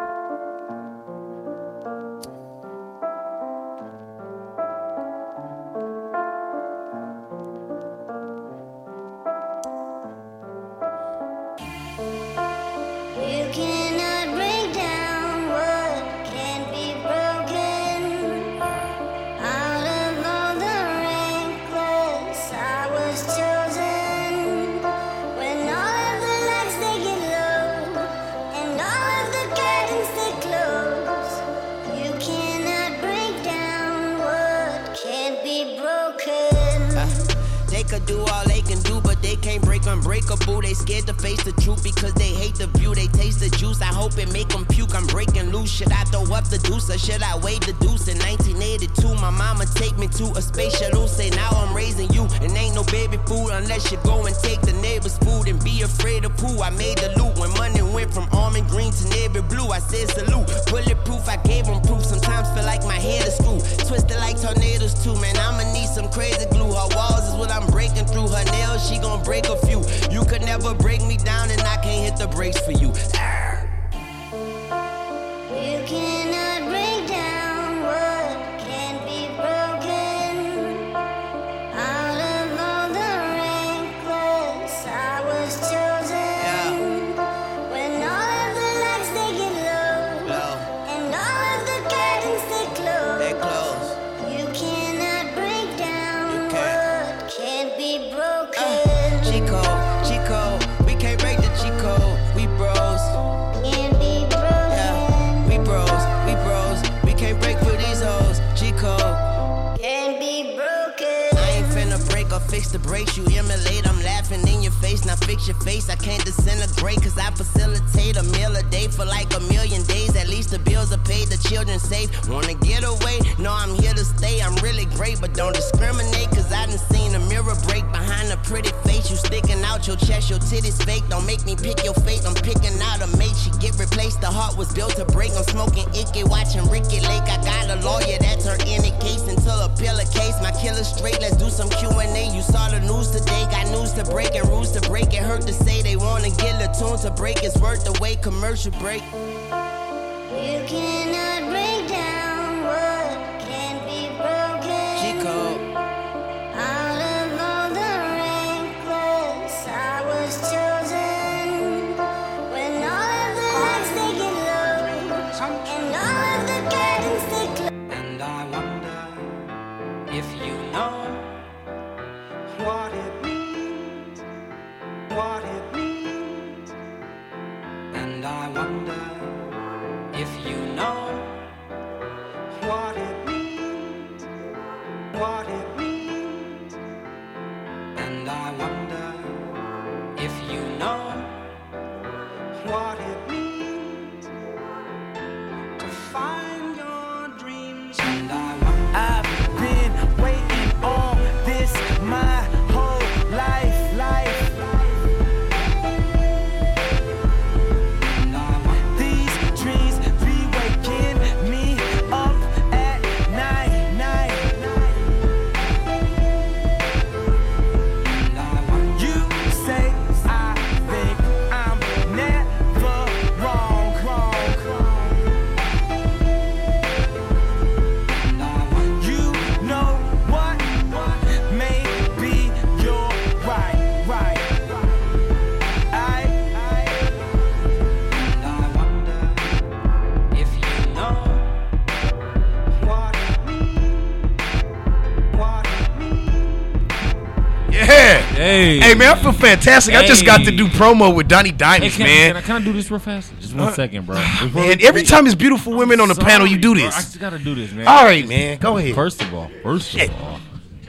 Man, I feel fantastic. I just got to do promo with Donnie Hey, Diamonds, can, man. Can I, can I do this real fast? Just one Uh, second, bro. Man, every time it's beautiful women on the panel, you do Bro, I just gotta do this, man. All right, man. Go ahead. First of all, first of all,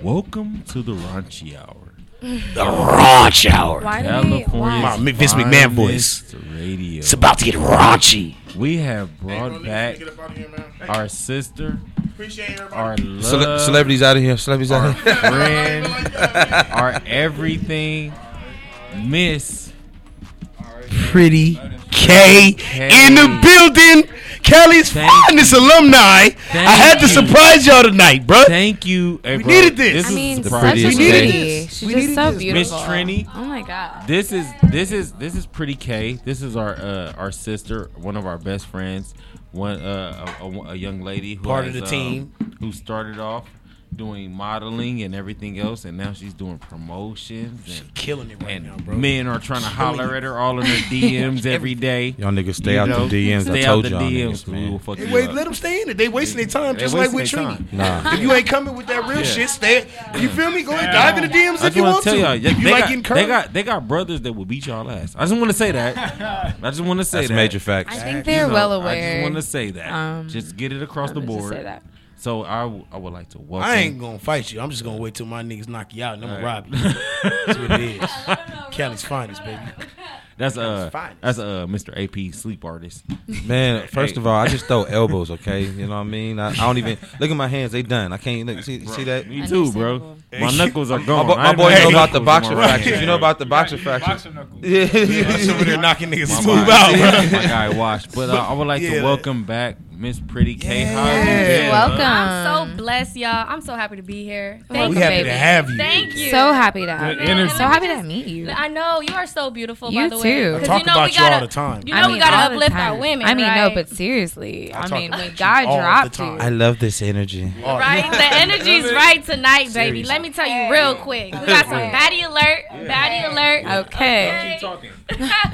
welcome to the raunchy hour. The raunch hour. Why do we- California's My Vince McMahon voice. Radio. It's about to get raunchy. We have brought back our sister, our love, Cele- celebrities out of here. Celebrities out our of here. friend, our everything, Miss Pretty K in the building. Cali's finest alumni. I had to you. surprise y'all tonight, bro. Thank you. Hey, We bro, needed this. This I is mean, the such a prettiest We needed this. She's We just so this. beautiful. Miss Trini. Oh my god. This is this is this is pretty K. This is our uh, our sister, one of our best friends, one uh, a, a, a young lady who Part of has, the um, team. who started off doing modeling and everything else, and now she's doing promotions and killing it right and now, bro. men are trying to holler it. at her all in her DMs every day. Y'all niggas stay You out know? the DMs. I told out the y'all DMs. niggas, We man. will fuck Hey, you wait, up. let them stay in it. They wasting their time just like with wasting Trini. Nah. If you ain't coming with that real Yeah. shit, stay. You feel me? Go ahead, dive in the DMs I if you want want to tell to. y'all, yeah, If you they, like got, getting they got they got brothers that will beat y'all ass. I just want to say that. I just want to say That's that. major facts. I think they're well aware. I just want to say that. Um, just get it across the would just board. Say that. So I, w- I would like to welcome. I ain't gonna fight you. I'm just gonna wait till my niggas knock you out and I'm gonna rob you. That's what it is. Cali's finest, baby. That's uh, finest. that's uh, Mr. AP sleep artist. Man, first Hey. of all, I just throw elbows, okay? You know what I mean? I, I don't even look at my hands; they done. I can't look. See, see that? Me too, bro. My knuckles are My, gone. bo- my boy know about the boxer on my right fractures. You know about the boxer fractures? Yeah, That's over there knocking niggas smooth out. My guy washed, but uh, I would like Yeah. to welcome back Miss Pretty K. How you Yeah. been? Welcome. I'm so blessed, y'all. I'm so happy to be here. Thank we you, happy baby. to have you. Thank you. So happy to have Good you. energy. So happy to meet you. I know you are so beautiful. You by the too. way, I 'Cause talk you know about we you gotta, all the time. You know I we gotta uplift our women. I mean, right? no, but seriously, I, talk mean, when God all dropped you, I love this energy. Right, the energy's right tonight, baby. Let me tell you real quick. We got some baddie alert, baddie alert. Okay.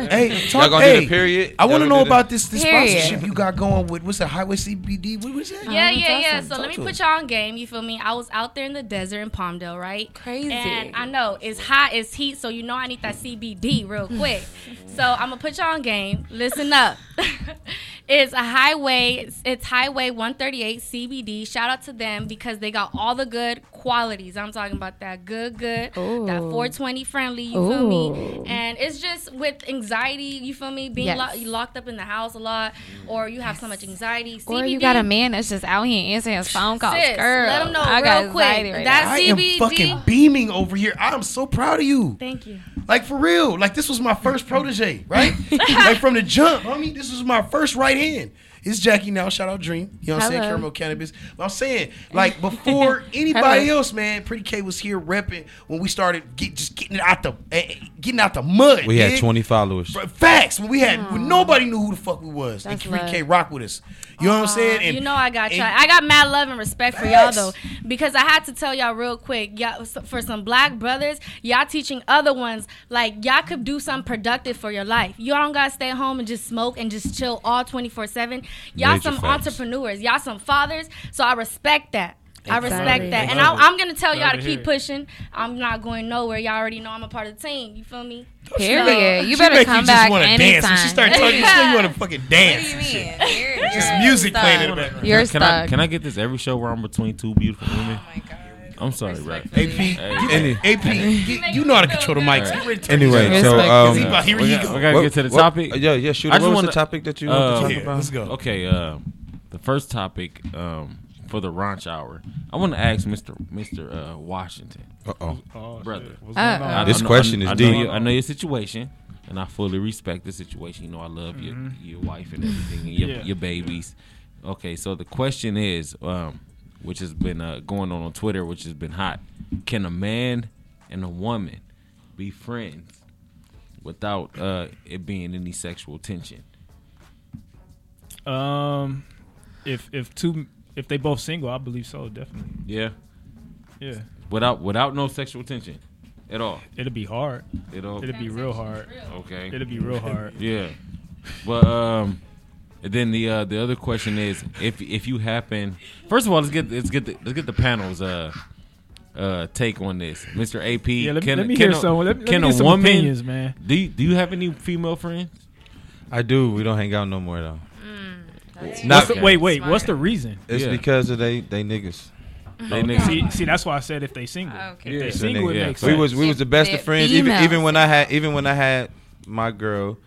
Hey, talk, Y'all gonna hey, do the period? I want to know about this this sponsorship you got going with what's that Highway CBD? What was that? Yeah, Oh, yeah, that's yeah. So Talk let me put us. y'all on game. You feel me? I was out there in the desert in Palmdale, right? Crazy. And I know it's hot, it's heat, so you know I need that CBD real quick. so I'm gonna put y'all on game. Listen up. it's a highway. It's, it's Highway 138 CBD. Shout out to them because they got all the good qualities. I'm talking about that good, good, that 420 friendly. You feel me? And it's just with anxiety. You feel me? Being Yes. lo- locked up in the house a lot, or you have so much anxiety. Or CBD, you got a man that's just out here answering his phone calls. Sis, Girl, let 'em know I real got quick. right That now. I am fucking beaming over here. I'm so proud of you. Thank you. Like for real. Like this was my first protege, right? like from the jump, homie. This was my first right hand. It's Jackie now. Shout out Dream. You know what I'm saying? Hello. Caramel Cannabis. But I'm saying, like, before anybody else, man, Pretty K was here repping when we started get, just getting it out the eh, getting out the mud. We had dig? 20 followers. Bro, Facts. When we had when nobody knew who the fuck we was. That's and Pretty. K rock with us. You know what I'm saying? And you know I got and- y'all. I got mad love and respect for y'all though, because I had to tell y'all real quick. Y'all, for some black brothers, y'all teaching other ones like y'all could do something productive for your life. Y'all don't gotta stay home and just smoke and just chill all 24 seven. Y'all Major some facts. entrepreneurs. Y'all some fathers. So I respect that. I respect that, and I, i'm gonna tell y'all to to keep pushing. I'm not going nowhere. Y'all already know I'm a part of the team. You feel me? Period. You She better come just back wanna anytime. Dance. When she started talking, you still you want to fucking dance. What do you mean? You're, you're Just music stuck. playing in the background. You're can I stuck. can I get this every show where I'm between two beautiful women? Oh I'm sorry, bro. AP, you, Any- AP, you, you know how to control the mics. Get ready to turn Anyway, so um, He about- here we you got, go. we gotta What- get to the what- topic. yeah, yeah, shoot. I just what was wanna- the topic that you wanted to uh, talk Yeah, about? let's go. Okay, uh, the first topic um, for the ranch hour, I want to ask Mr. Mr. Uh, Washington, Uh oh. Brother. shit. What's Uh-oh. This know- question is I know deep. your- I know your situation, and I fully respect the situation. You know, I love your your wife and everything, and your, Yeah. your babies. Okay, so the question is, um, which has been uh, going on on Twitter, which has been hot. Can a man and a woman be friends without uh, it being any sexual tension? Um, if if two if they both single, I believe so. Definitely. Yeah, Yeah. without without no sexual tension at all. It'll be hard. It'll It'll be real hard. okay. It'll be real hard. Yeah. But um and then the uh the other question is if if you happen first of all let's get let's get the let's get the panels uh uh, take on this, Mr. AP. Yeah, let me- can, let me can hear a, some- let me- let me can get a some woman? opinions, man. Do you, do you have any female friends? I do. We don't hang out no more though. What's the- wait, wait. What's the reason? It's Yeah. because of they they niggas. They niggas. See, see, that's why I said if they single. Okay. If Yeah, they single, nigga- it yeah. makes we was we was the best They're of friends. Even even when I had even when I had my girl,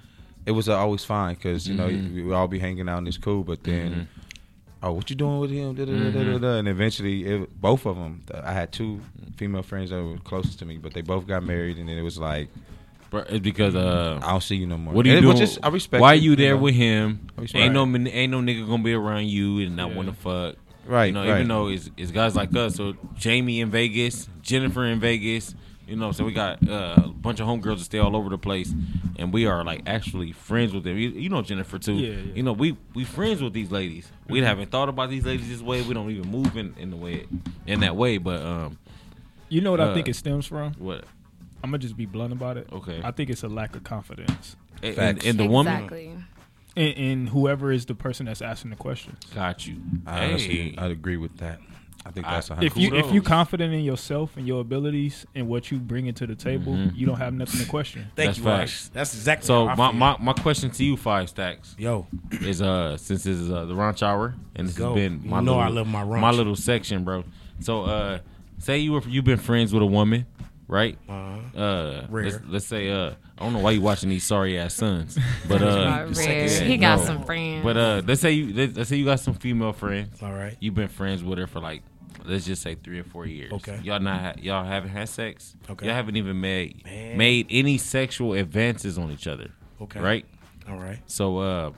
it was uh, always fine because you know Mhm. we all be hanging out and it's cool. But then, Mhm. oh, what you doing with him? Da, da, da, da, da, da. And eventually, it, both of them. I had two female friends that were closest to me, but they both got married, and then it was like. It's because uh, I don't see you no more. What are you And doing? just- I respect Why you, you there know. with him? Ain't no ain't no nigga gonna be around you and not Yeah. want to fuck. Right, You know, right. even though it's, it's guys like us. So Jamie in Vegas, Jennifer in Vegas. You know, so we got uh, a bunch of homegirls that stay all over the place, and we are like actually friends with them. You, you know Jennifer too. Yeah, yeah. You know we we friends with these ladies. We Mhm. haven't thought about these ladies this way. We don't even move in, in the way in that way. But um, You know what I uh, think it stems from? What? I'm gonna just be blunt about it. Okay. I think it's a lack of confidence. In- Facts. in- in the woman? Exactly. In, in whoever is the person that's asking the questions. Got you. I honestly, I'd agree with that. I think that's a If you if you confident in yourself and your abilities and what you bring into the table, Mhm. you don't have nothing to question. Thank that's you, facts. That's exactly So how I my, feel. my my question to you, Five Stacks, Yo. is uh since this is uh, the Ranch Hour and this Go. has been You my know little, I love my ranch. my little section, bro. So uh, say you were you've been friends with a woman, right? Uh-huh. Uh, Rare. Let's, let's say uh, I don't know why you watching these sorry ass sons, but uh, Not rare. He got some friends. But uh, let's say you let's, let's say you got some female friends. All right. You've been friends with her for like let's just say three or four years. Okay. Y'all not ha- y'all haven't had sex. Okay. Y'all haven't even made Man. made any sexual advances on each other. Okay. Right. All right. So uh,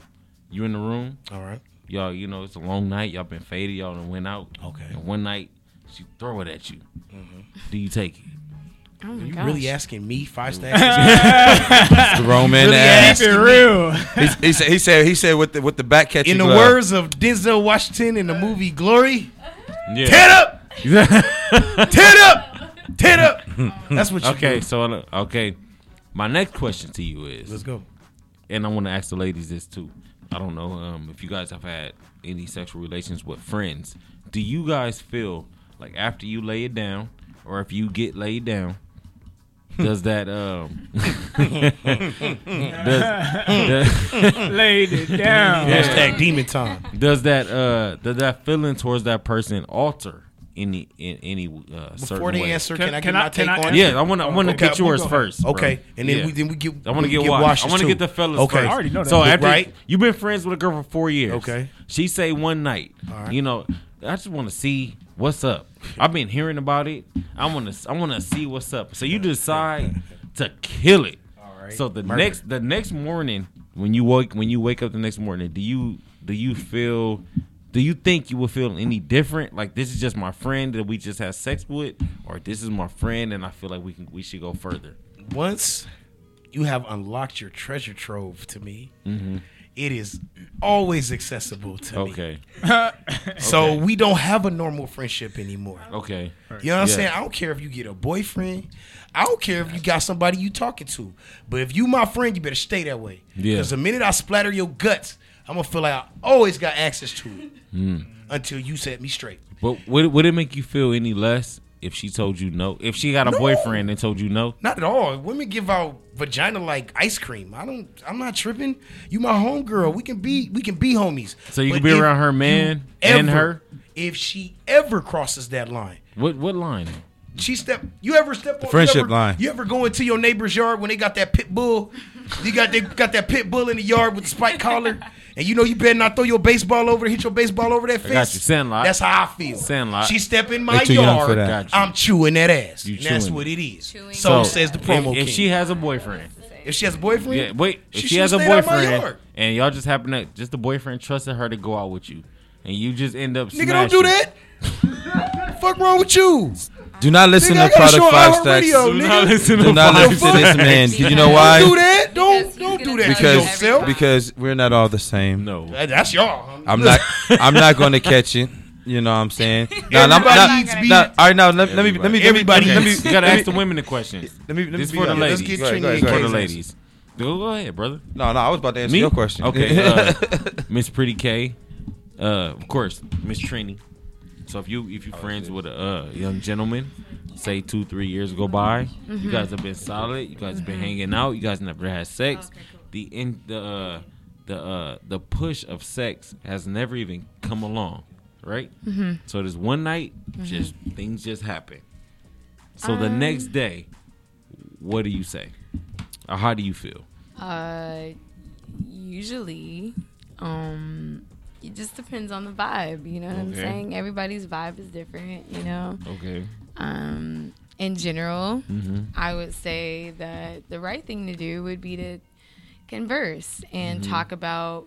you in the room. All right. Y'all, you know it's a long night. Y'all been faded. Y'all done went out. Okay. And one night she throw it at you. Mhm. Do you take it? Oh my you gosh. really asking me five stacks? the wrong man Really to ask. asking me? He, he said. He said. He said with the with the back catching. In the glove. words of Denzel Washington in the movie Glory, Yeah. Ted up, Ted up, Ted up. That's what you okay. do. So okay, my next question to you is Let's go. And I want to ask the ladies this too. I don't know um, if you guys have had any sexual relations with friends. Do you guys feel like after you lay it down, or if you get laid down, does that um does, does- Laid it down. Hashtag demon time. Does that uh does that feeling towards that person alter any in any uh certain Before they way? answer, can, I get my take on it? Yeah, I want to I want to Okay, get yours go. first. bro. Okay, and then Yeah. we then we get I want to get, get washed. I want to get the fellas Okay. first. I already know that. So Right. after Right. you've been friends with a girl for four years. Okay. She say one night. All right. You know, I just want to see what's up. I've been hearing about it. I want to I want to see what's up. So you decide to kill it. All right. So the Murder. next the next morning when you wake when you wake up the next morning, do you do you feel do you think you will feel any different? Like this is just my friend that we just had sex with, or this is my friend and I feel like we can we should go further. Once you have unlocked your treasure trove to me, Mhm. It is always accessible to me. Okay. So we don't have a normal friendship anymore. Okay. You know what I'm Yeah. saying? I don't care if you get a boyfriend. I don't care if you got somebody you talking to. But if you my friend, you better stay that way. Yeah. Because the minute I splatter your guts, I'm gonna feel like I always got access to it Mm. until you set me straight. But would would it make you feel any less if she told you no? If she got a No. boyfriend and told you no? Not at all. Women give out vagina like ice cream. I don't. I'm not tripping. You my homegirl. We can be. We can be homies. So you But can be if around her you man and her? If she ever crosses that line, What what line? she step. You ever step on friendship you ever, line. You ever go into your neighbor's yard when they got that pit bull? You got they got that pit bull in the yard with the spike collar, and you know you better not throw your baseball over, hit your baseball over that fence. I fence. got you. Sandlot. That's how I feel. Sandlot. She step in my They too young for yard. that. Got you. I'm chewing that ass. You and that's what it. it is. So, says the promo If, if she has a boyfriend, If she has a boyfriend, yeah. Wait, if she, should has a stay out of my boyfriend yard. and y'all just happen to just the boyfriend trusted her to go out with you, and you just end up Nigga, don't do that. Fuck wrong with you? Do not listen Nigga, to Product Five Stacks. nigga. Do not listen Do to not Five listen to this man. Did you know why? Don't why? do that. Don't don't do that Because yourself. because we're not all the same. No. That- That's y'all. I'm not. I'm not going to catch it. You know what I'm saying? Now, now, Everybody now, needs beef. now, all right, now let, let me let me Everybody let me, let me, You gotta ask the women the questions. Let me let me This be for the honest. Let's ladies. get Go ahead, Trini go ahead, and go For the ladies. Go, go ahead, brother. No, no, I was about to answer Me? your question. Okay, uh, Miss Pretty K, uh, of course, Miss Trini. So if you if you're friends with a uh, young gentleman say two, three years go by. Mhm. You guys have been solid. You guys have been hanging out. You guys never had sex. The in the uh, the uh, the push of sex has never even come along, right? Mhm. So this one night, Mhm. just things just happen. So the next Um, day, what do you say, or how do you feel? Uh, usually, um, it just depends on the vibe. You know what I'm saying? Everybody's vibe is different. You know. Okay. Um, in general, Mhm. I would say that the right thing to do would be to converse and Mm-hmm. Mhm. talk about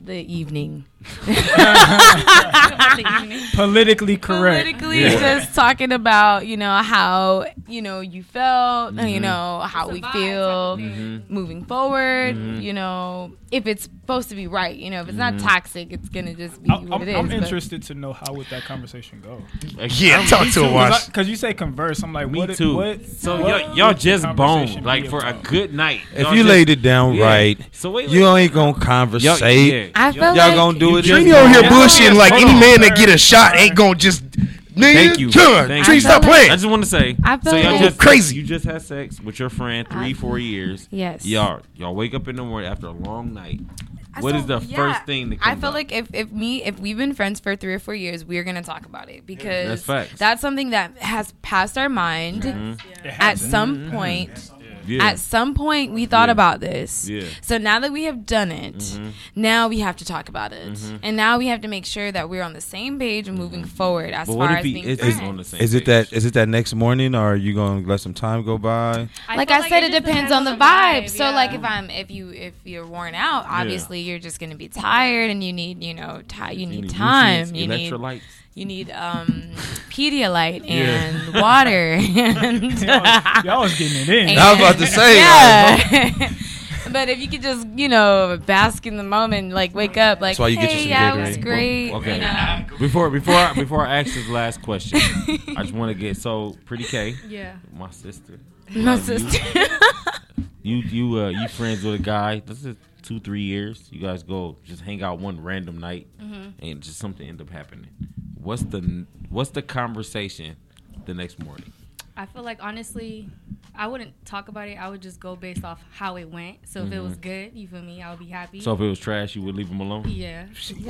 the evening. Politically correct. Politically, just talking about you know how you know you felt, you Mhm. know how we feel Mhm. moving forward. Mhm. You know if it's supposed to be right. You know if it's not Mhm. toxic, it's gonna just be I'm, what it is. I'm but- interested to know how would that conversation go. Yeah, I'm- talk to too, her, Because you say converse, I'm like, Me what? too. What, so what y'all, y'all just conversation bone like be for a good night. If Y'all you just- laid it down Yeah. right, So wait, you wait. ain't gonna conversate. yeah. I feel y'all like- gonna do it. Trini just over here wrong. bullshitting like any man that get a shot ain't gonna just. Nigga, Thank you. Come on, Thank Trini, you. stop playing. I just want to say. I feel so y'all like- just Crazy. You just had sex with your friend three, four years. Yes. Y'all, y'all wake up in the morning after a long night. What So, is the yeah, first thing that comes up? I feel up? like if, if me if we've been friends for three or four years, we're gonna talk about it because That's facts. that's something that has passed our mind. Mhm. At some Mhm. point, Yeah. at some point, we thought Yeah. about this. Yeah. So now that we have done it, Mhm. now we have to talk about it, Mhm. and now we have to make sure that we're on the same page and moving forward as But what far if as he being isn't friends. on the same Is it that? Is it that next morning, or are you gonna let some time go by? like I like said, it it, depends depends on on the the vibe. vibe, So yeah. like if I'm if you if you're worn out, obviously you're just gonna be tired and you need you know ti- you need need time. nutrients, You need electrolytes. You need um Pedialyte Yeah. and water and Y'all was- y'all was getting it in. I was about to say, yeah. but if you could just you know bask in the moment, like wake up, like That's why you get hey, you some yeah, it was Gatorade. great. Okay. You know? Before before I, before I ask this last question, I just want to get so pretty K. Yeah. My sister. My Love you. sister. You you uh you friends with a guy. This is two three years. You guys go just hang out one random night, Mhm. and just something end up happening. What's the what's the conversation the next morning? I feel like honestly, I wouldn't talk about it. I would just go based off how it went. So if it was Mhm. good, you feel me? I would be happy. So if it was trash, you would leave him alone. Yeah.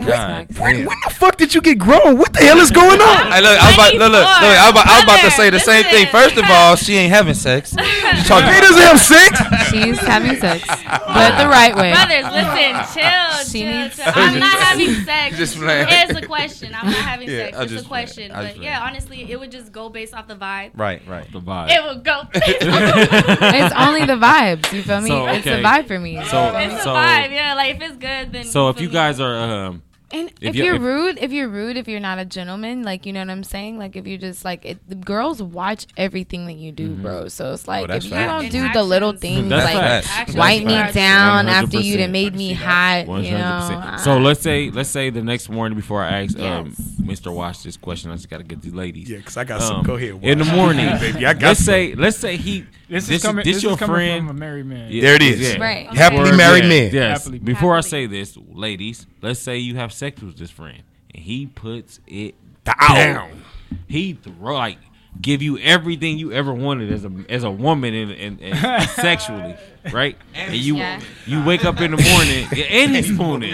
God damn. When the fuck did you get grown? What the hell is going on? Hey, look, I was about, look, look, look, I was about, I was about to say the same thing. First of all, she ain't having sex. She's talking. He doesn't have sex. She's having sex, but the right way. Brothers, listen, chill, She chill, needs chill. I'm not having Just sex. playing. It's a question. I'm not having Yeah, sex. It's a question. But yeah, honestly, it would just go based off the vibe. Right, right. The vibe. It will go. it's only the vibes. You feel me? So, It's okay. a vibe for me. So- it's so- a vibe. Yeah, like if it's good, then. So if you me? guys are um And if, you- you're rude, if you're rude, if you're not a gentleman, like you know what I'm saying, like if you just like it, the girls watch everything that you do, Mm-hmm. bro. So it's like that's if you facts. don't And do the little things, That's like facts. Wipe speak me louder. down after you 100%. made me hot, One you know. uh, So let's say let's say the next morning before I ask um, Mr. Wash this question, I just got to get these ladies. Yeah, 'cause I got some. Go ahead, In the morning, Baby, I got let's some. say let's say he This, this is coming. this This, your is coming friend. from a married man. Yeah, There it is. yeah. Right. Happily married yeah, men. Yes. Before I say this, ladies, let's say you have sex with this friend and he puts it Down. He throw like give you everything you ever wanted as a as a woman and, and, and sexually, right? And you Yeah. you wake up in the morning and he's spooning.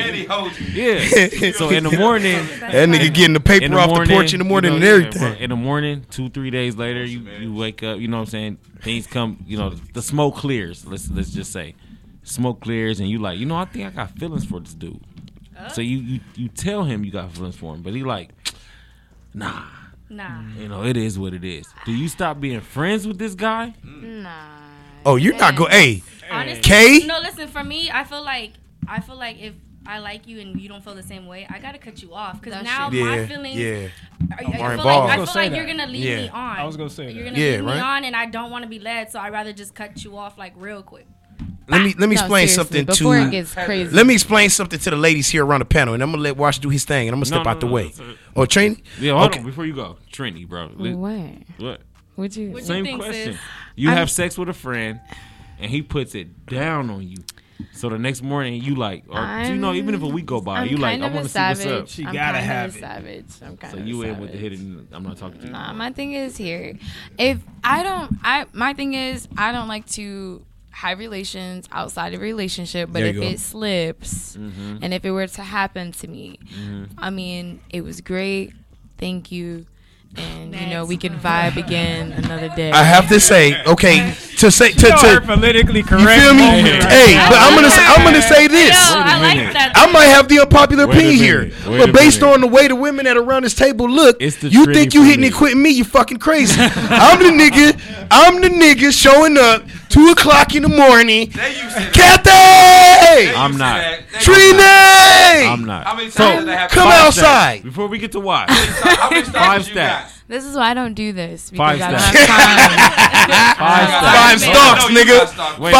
Yeah. So in the morning, That nigga getting the paper in the off the porch in the morning you know, and everything. In the morning, two three days later, you you wake up. You know what I'm saying? Things come. You know the smoke clears. Let's let's just say, smoke clears, and you like, you know, I think I got feelings for this dude. So you you you tell him you got feelings for him, but he like, nah. Nah. You know, it is what it is. Do you stop being friends with this guy? nah. Oh, you're not going. Hey, Honestly, K? No, listen. For me, I feel like I feel like if I like you and you don't feel the same way, I gotta cut you off because now true. my Yeah, feelings. yeah. Are, I, More feel like. I I feel gonna like you're gonna lead Yeah. me on. I was gonna say You're gonna Yeah, lead me right. on, and I don't want to be led, so I'd rather just cut you off like real quick. Let me let me No, explain seriously, something before to. it gets crazy. Let me explain something to the ladies here around the panel, and I'm gonna let Wash do his thing, and I'm gonna No, step no, out the way. that's a- Oh, Train. Yeah, hold Okay. on before you go, Trini, bro. Li- What? What? Would you? What you Same think, question. sis? You I'm- have sex with a friend, and he puts it down on you. So the next morning, you like, or you know, even if a week go by, I'm you like, I want to see what's savage. up. She I'm gotta kind have of it. savage. I'm kind So of you a in with the savage. hit and I'm not talking to you. Nah, my thing is here. If I don't, I my thing is I don't like to have relations outside of a relationship. But There if go. it slips, Mhm. and if it were to happen to me, Mhm. I mean, it was great. Thank you. And you know we can vibe again another day. I have to say, okay, to say to, You to politically You correct feel me? moment right hey, but I'm gonna say I'm gonna say this. Yo, I like that. I might have the unpopular Wait opinion here, wait but based minute. on the way the women that are around this table look, you think you for hitting me. and quitting me? You fucking crazy. I'm the nigga. I'm the nigga showing up two o'clock in the morning. Kathy, I'm not. Trina, I'm not. How many So, did that happen? come five outside. stats. Before we get to why. Five stars you got? stats. This is why I don't do this Five I don't stats. Five Five stats. Five stalks, nigga. got stalks. Wait a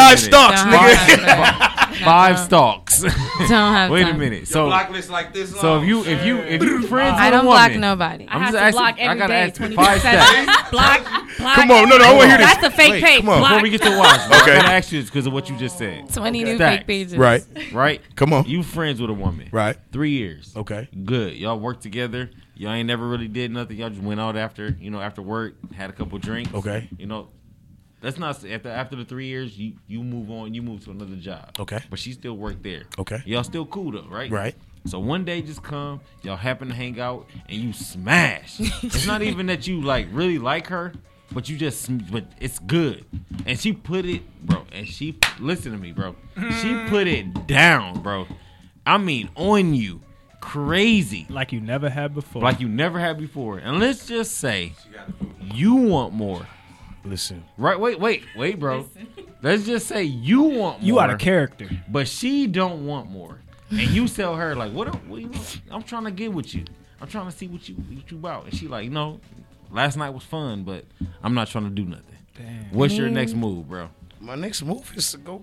Five minute. stalks, Don't nigga. have time. Don't have Wait a minute. So, block list like this so if you if you if you friends I with don't a block woman, nobody. I I'm have just to asking- block I every gotta day. ask 24 five stats. block, block. Come on, no, no, I wanna hear this. That's a fake Wait, page. come on. Block. Before we get to watch, okay. Okay. I gotta ask you this because of what you just said. 20 new Stacks. fake pages. Right, Right? Come on. You friends with a woman. right, Three years. okay. Good. Y'all worked together. Y'all ain't never really did nothing. Y'all just went out after, you know, after work, had a couple drinks. Okay. You know, that's not after after the three years. You you move on. You move to another job. Okay. But she still worked there. Okay. Y'all still cool though, right? Right. So one day just come, y'all happen to hang out, and you smash. it's not even that you like really like her, but you just but it's good. And she put it, bro. And she listen to me, bro. She put it down, bro. I mean, on you, crazy, like you never had before. like you never had before. And let's just say you want more, Listen, right? Wait, wait, wait, bro. Let's just say you want more. you out of character. But she don't want more, and you tell her like, "What? what you, I'm trying to get with you. I'm trying to see what you what you about." And she like, "You know, last night was fun, but I'm not trying to do nothing." Damn. What's your next move, bro? my next move is to go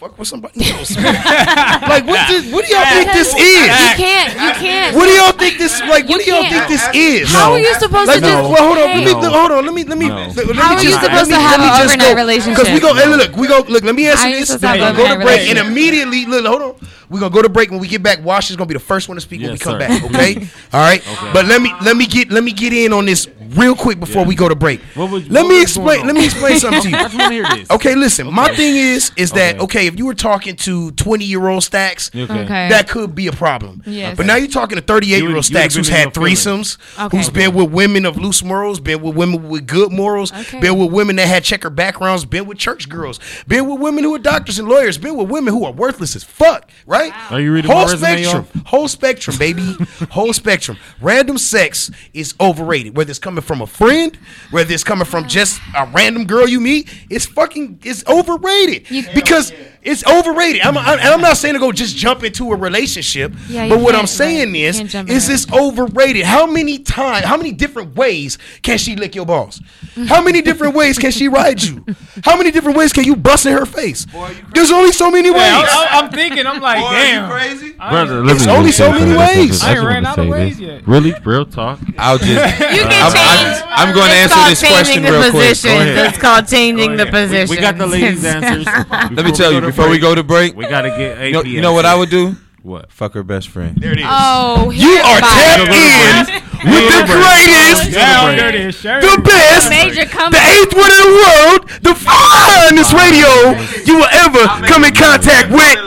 fuck with somebody else. like, what? This, what do y'all think this is? You can't. You can't. What do y'all think this? Like, what do You y'all think can't. this is? How are you supposed Like, to just? well, hold on. Let me, No. hold on. Let me, let me, No. let, let How me are you just, supposed let to have an overnight go. relationship? Because we go, hey, look, we go, look, let me answer How are you this. supposed to Then have we an go to overnight break, and immediately, look, hold on. We're gonna go to break. When we get back, Wash is gonna be the first one to speak when Yes, we come sir. back. Okay, all right. But let me let me get let me get in on this real quick before Yeah. we go to break. What was- let what me was explain. Let me explain something to you. I just hear this. Okay, listen. My thing is is that Okay. okay if you were talking to twenty year old stacks, Okay. Okay. that could be a problem. Yes. But now you're talking to thirty eight year old stacks who's been in had your feelings. threesomes, Okay. who's been with women of loose morals, been with women with good morals, Okay. been with women that had checker backgrounds, been with church girls, been with women who are doctors and lawyers, been with women who are worthless as fuck, right? Are you reading Whole spectrum, whole spectrum, baby, whole spectrum. Random sex is overrated. Whether it's coming from a friend, whether it's coming from just a random girl you meet, it's fucking it's overrated. Because it's overrated. I'm, I, and I'm not saying to go just jump into a relationship, Yeah, you but what I'm saying right. Is, can't jump in is this overrated? How many times? How many different ways can she lick your balls? How many different ways can she ride you? How many different ways can you bust in her face? Boy, There's only so many ways. Yeah, I, am thinking. I'm like, Boy, damn. you crazy? I Brother, ain't- let It's me- only so many this. I just ways. wanna I ain't ran out of ways this. yet. Really, real talk. I'll just. You I'm, can I'm, change. I'm going to It's answer called this question changing the real quick. Go positions. ahead. It's called changing the position. we got the ladies' answers. Let me tell you before we go to break. we gotta get AP. You know, you know what I would do? What? Fuck her best friend. There it is. Oh, You are tapped in with the greatest, Down there, it is. Sure. the best, Major the eighth one in the world, the finest radio you will ever come in contact with.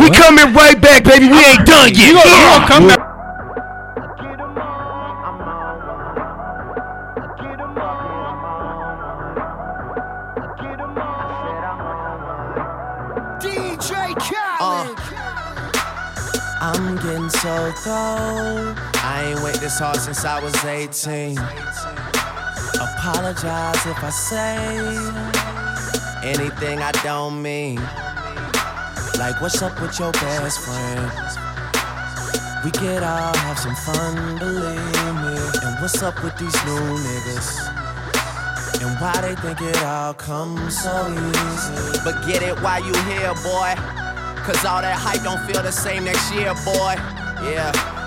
We coming right back, baby. We ain't done yet. You gonna come back? I'm so cold. I ain't wait this hard since I was 18. Apologize if I say anything I don't mean. Like, what's up with your best friend? We could all have some fun, believe me. And what's up with these new niggas? And why they think it all comes so easy. But get it while you here, boy. Cause all that hype don't feel the same next year, boy. Yeah.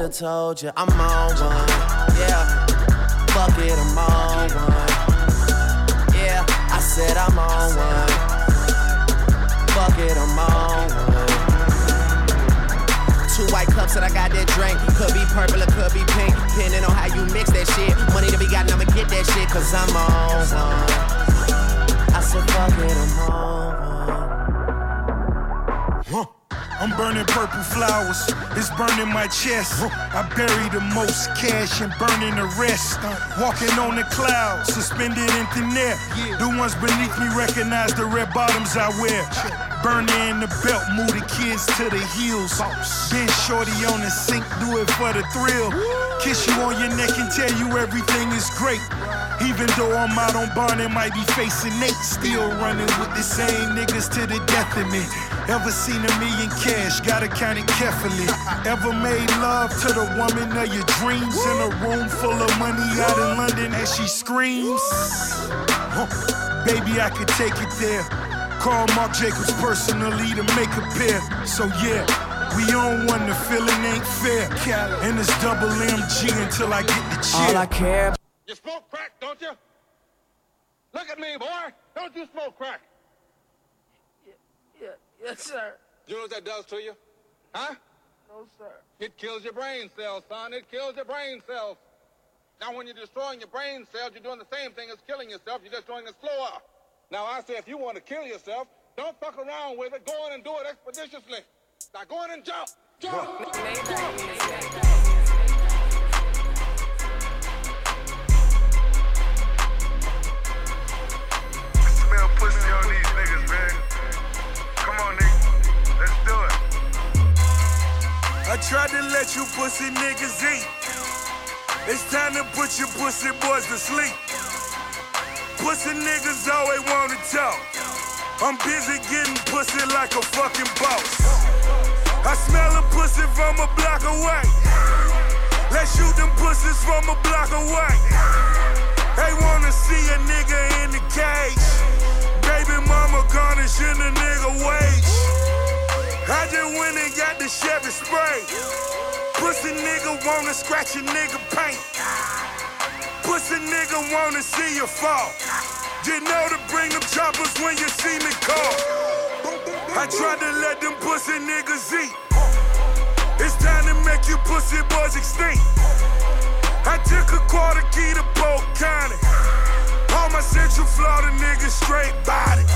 have told you I'm on one. Yeah. Fuck it, I'm on one. Yeah, I said I'm on one. Fuck it, I'm on one. Two white cups that I got that drink. Could be purple or could be pink. Depending on how you mix that shit. Money to be gotten, I'ma get that shit. Cause I'm on one. I said, fuck it, I'm on Huh. I'm burning purple flowers, it's burning my chest. I bury the most cash and burning the rest. Walking on the clouds, suspended in thin air. The ones beneath me recognize the red bottoms I wear. Burner in the belt, move the kids to the heels. Been shorty on the sink, do it for the thrill. Kiss you on your neck and tell you everything is great. Even though I'm out on and might be facing Nate, still running with the same niggas to the death of me. Ever seen a million cash? Gotta count it carefully. Ever made love to the woman of your dreams in a room full of money out in London as she screams? Huh. Baby, I could take it there. Call Marc Jacobs personally to make a pair. So yeah. We on one, the feeling ain't fair. And it's double MG until I get the cheer. All I care You smoke crack, don't you? Look at me, boy. Don't you smoke crack? Yeah, yes, sir. You know what that does to you? Huh? No, sir. It kills your brain cells, son. It kills your brain cells. Now, when you're destroying your brain cells, you're doing the same thing as killing yourself. You're just doing it slower. Now, I say if you want to kill yourself, don't fuck around with it. Go in and do it expeditiously. Now, go in and jump. Jump. Smell pussy on these niggas, man. I tried to let you pussy niggas eat. It's time to put your pussy boys to sleep. Pussy niggas always wanna talk. I'm busy getting pussy like a fucking boss. I smell a pussy from a block away. Let's shoot them pussies from a block away. They wanna see a nigga in the cage. Baby mama garnishing a nigga wage. I just went and got the Chevy spray. Pussy nigga wanna scratch a nigga paint. Pussy nigga wanna see you fall. You know to bring them choppers when you see me call. I tried to let them pussy niggas eat. It's time to make you pussy boys extinct. I took a quarter key to Polk County. All my Central Florida niggas straight body.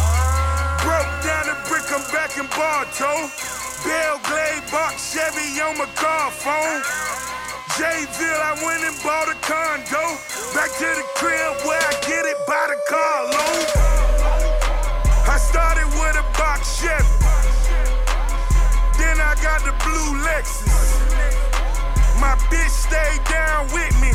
Down the brick, I'm back in Bartow. Belle Glade box Chevy on my car phone. Jayville, I went and bought a condo. Back to the crib where I get it by the carload. I started with a box Chevy. Then I got the blue Lexus. My bitch stayed down with me.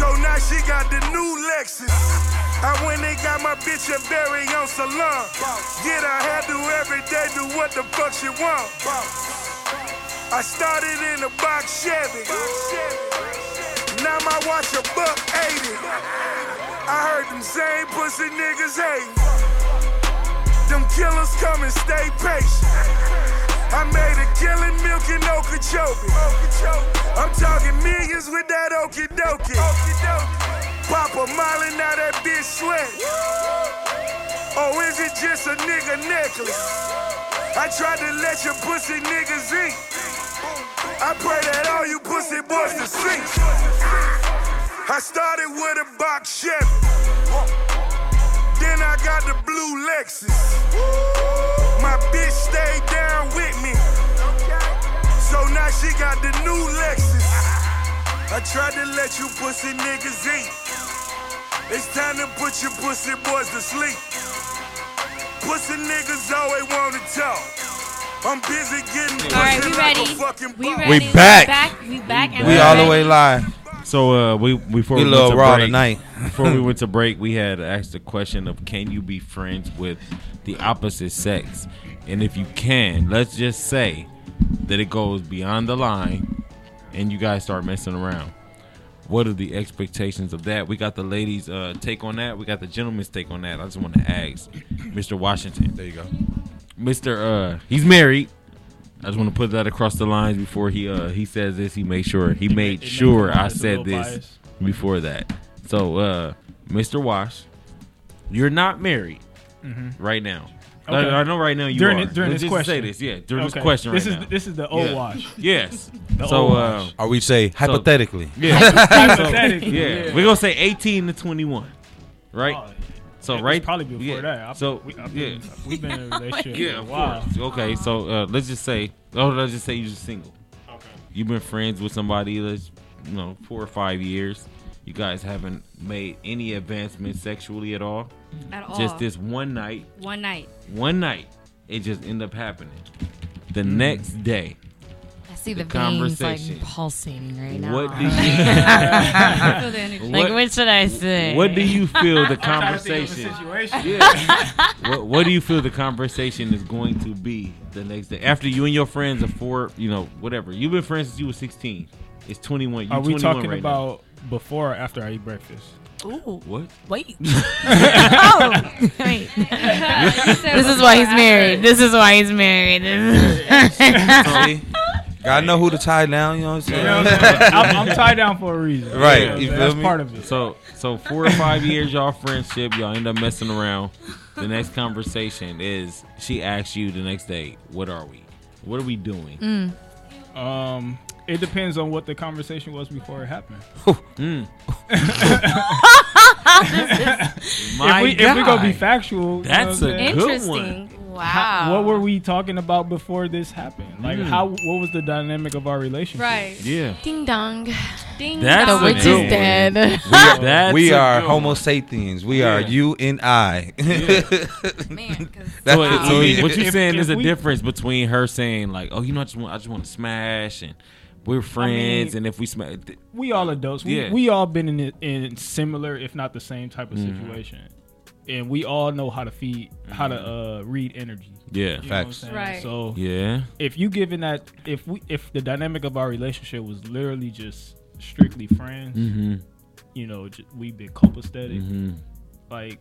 So now she got the new Lexus. I went and got my bitch a very on salon. Get her hairdo every day, do what the fuck she want. I started in a box Chevy. Now my watch a buck 80. I heard them same pussy niggas hating. Them killers come and stay patient. I made a killing milking Okeechobee. I'm talking millions with that okie dokie. Pop a molly, now that bitch sweat. Or oh, is it just a nigga necklace? I tried to let your pussy niggas eat. I pray that all you pussy boys to sleep. I started with a box Chevy. Then I got the blue Lexus. My bitch stayed down with me. So now she got the new Lexus. I tried to let you pussy niggas eat. It's time to put your pussy boys to sleep. Pussy niggas always wanna talk. I'm busy getting All right, we pussy like ready. We ready. We back. back. We back. and We we're all the way live. So uh, we before We we, went to raw break, tonight. before we went to break, we had asked the question of can you be friends with the opposite sex, and if you can, let's just say that it goes beyond the line, and you guys start messing around. What are the expectations of that? We got the ladies' uh, take on that. We got the gentleman's take on that. I just want to ask, Mr. Washington. There you go, Mr. Uh, he's married. I just want to put that across the lines before he uh he says this. He made sure he made sure I said this biased. before that. So, uh, Mr. Wash, you're not married Mhm. right now. Okay. I, I know right now you During are. it- during Let's this just say question. this, yeah. During Okay. this question This right is- now. this is the old Yeah. Wash. Yes. The so, old uh, Wash. Or we say so- hypothetically. yeah. Hypothetically, yeah. yeah. We're gonna say 18 to 21, right? Oh, so it was right, probably before yeah. that. I- so we- I've yeah, been- we've been in a relationship yeah, for a of while. course. Okay, so uh, let's just say, oh, let's just say you're just single. Okay. You've been friends with somebody that's, you know, four or five years. You guys haven't made any advancement sexually at all. At all. Just this one night. One night. One night, it just ended up happening. The Mm. next day, I see the, the veins like conversation. pulsating right now. What do you? I feel the energy. Like, What- what should I say? What do you feel the I'm trying to think of a conversation? situation. Yeah. what, what do you feel the conversation is going to be the next day after you and your friends are four? You know, whatever. You've been friends since you were sixteen. It's twenty one. You Are we 21 talking right about before or after I eat breakfast? Ooh. What? Wait. oh, wait. this is why he's married. This is why he's married. See? Gotta know who to tie down. You know what I'm saying? You know what I'm? I'm- I'm tied down for a reason. Right. Yeah, you that's feel me? part of it. So so four or five years y'all friendship, y'all end up messing around. The next conversation is she asks you the next day, "What are we? What are we doing?" Mm. Um, it depends on what the conversation was before it happened. Mm. if we if we gonna be God. factual, you know That's what a I'm saying? good one. How- what were we talking about before this happened? Like Mm. how? What was the dynamic of our relationship? Right. Yeah. Ding dong. Ding That's the a witch is dead. We are, That's we are Homo sapiens. We are you and I. That's So, what so what you're saying if is a we- difference between her saying like, "Oh, you know, I just want, I just want to smash," and we're friends, mean, and if we smash, We all adults. We, Yeah. we all been in it, in similar, if not the same type of Mhm. situation, and we all know how to feed, how to uh, read energy. Yeah. You know what I'm Facts. Right. So Yeah. if you given that, if we, if the dynamic of our relationship was literally just strictly friends, Mhm. you know, j- we been copacetic. Mhm. Like,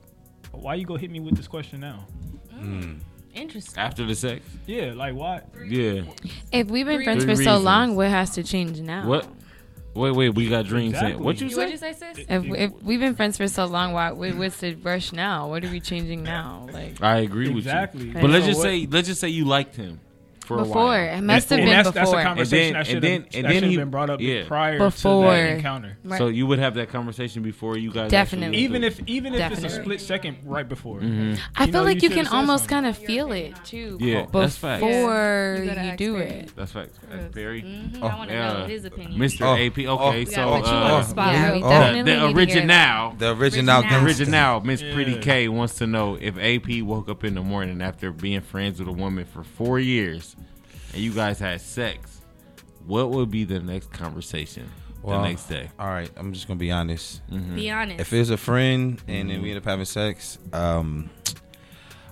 why you go hit me with this question now? Interesting. after the sex, Yeah, like what? yeah. If we've been Three friends for reasons. so long, what has to change now? What? Wait, wait. We got dreams. Exactly. What you What'd say? you say, sis? If, if we've been friends for so long, why what- what's the rush now? What are we changing now? Like I agree Exactly. with you. Exactly. But let's So just what- say, let's just say you liked him for a Before. while. It must have been that's, that's before. a conversation And that then- should and have then- and that then should have he- been brought up yeah. prior Before. to that encounter. Right. So you would have that conversation before you guys. Definitely. Even if even if it's a split second right before. Mhm. I You feel know, like you, should've can almost something. kind of feel it too. Yeah, before that's facts. Yeah. You you, do it. That's facts. That's Perry. Mhm, I wanna know his opinion. Mr. Oh, AP. oh, Okay, we so gotta put you on uh, the spot Yeah, real we quick. definitely the, the need to hear that. original, The original the original, Miss Pretty K wants to know if AP woke up in the morning after being friends with a woman for four years, and you guys had sex. What would be the next conversation Well, the next day? All right, I'm just gonna be honest. Mhm. Be honest. If it's a friend and then we end up having sex, um,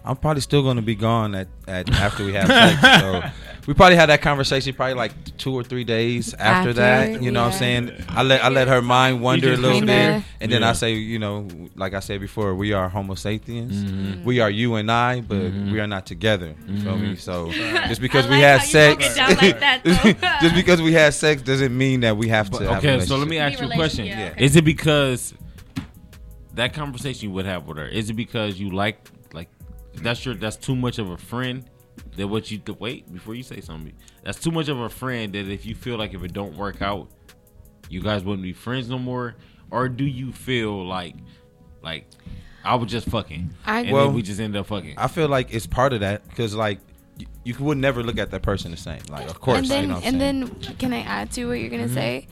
I'm probably still gonna be gone at, at after we have sex. So we probably had that conversation probably like two or three days after, After, that. You know what I'm saying? I let I let her mind wander a little bit, and then Yeah. I say, you know, like I said before, we are Homo sapiens. Mhm. We are you and I, but Mhm. we are not together. You feel me? Mhm. So just because I we like had sex, broke it down like that, just because we had sex doesn't mean that we have to. have a Okay, so let me ask you a question. Yeah, okay. Is it because that conversation you would have with her? Is it because you like like that's your that's too much of a friend that what you wait before you say something? That's too much of a friend that if you feel like if it don't work out, you guys wouldn't be friends no more, or do you feel like like I was just fucking I- and Well, then we just end up fucking? I feel like it's part of that because like you would never look at that person the same. Like, of course, and then you know and saying? then can I add to what you're gonna Mhm. say?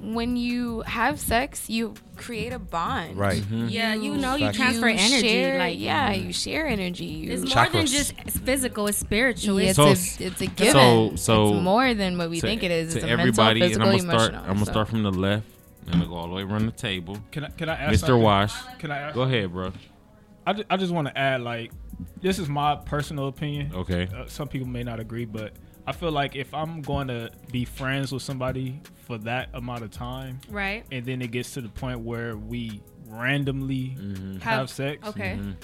When you have sex, you create a bond. Right. Mhm. Yeah, you know you Facts. transfer You energy. share- like yeah, you share energy. You It's more than just physical. It's spiritual. Yeah, It's it's a- a it's a given. So, so it's more than what we to- think it is. To It's a everybody, mental, and physical, I'm gonna start. emotional. I'm gonna so. start from the left. I'm gonna go all the way around the table. Can I- can I ask Mr. something? Wash? Can I ask Go ahead, bro. I just, I just want to add like this is my personal opinion. Okay. Uh, some people may not agree, but I feel like if I'm going to be friends with somebody for that amount of time, Right. and then it gets to the point where we randomly Mm-hmm. have, Have- sex, okay. Mhm.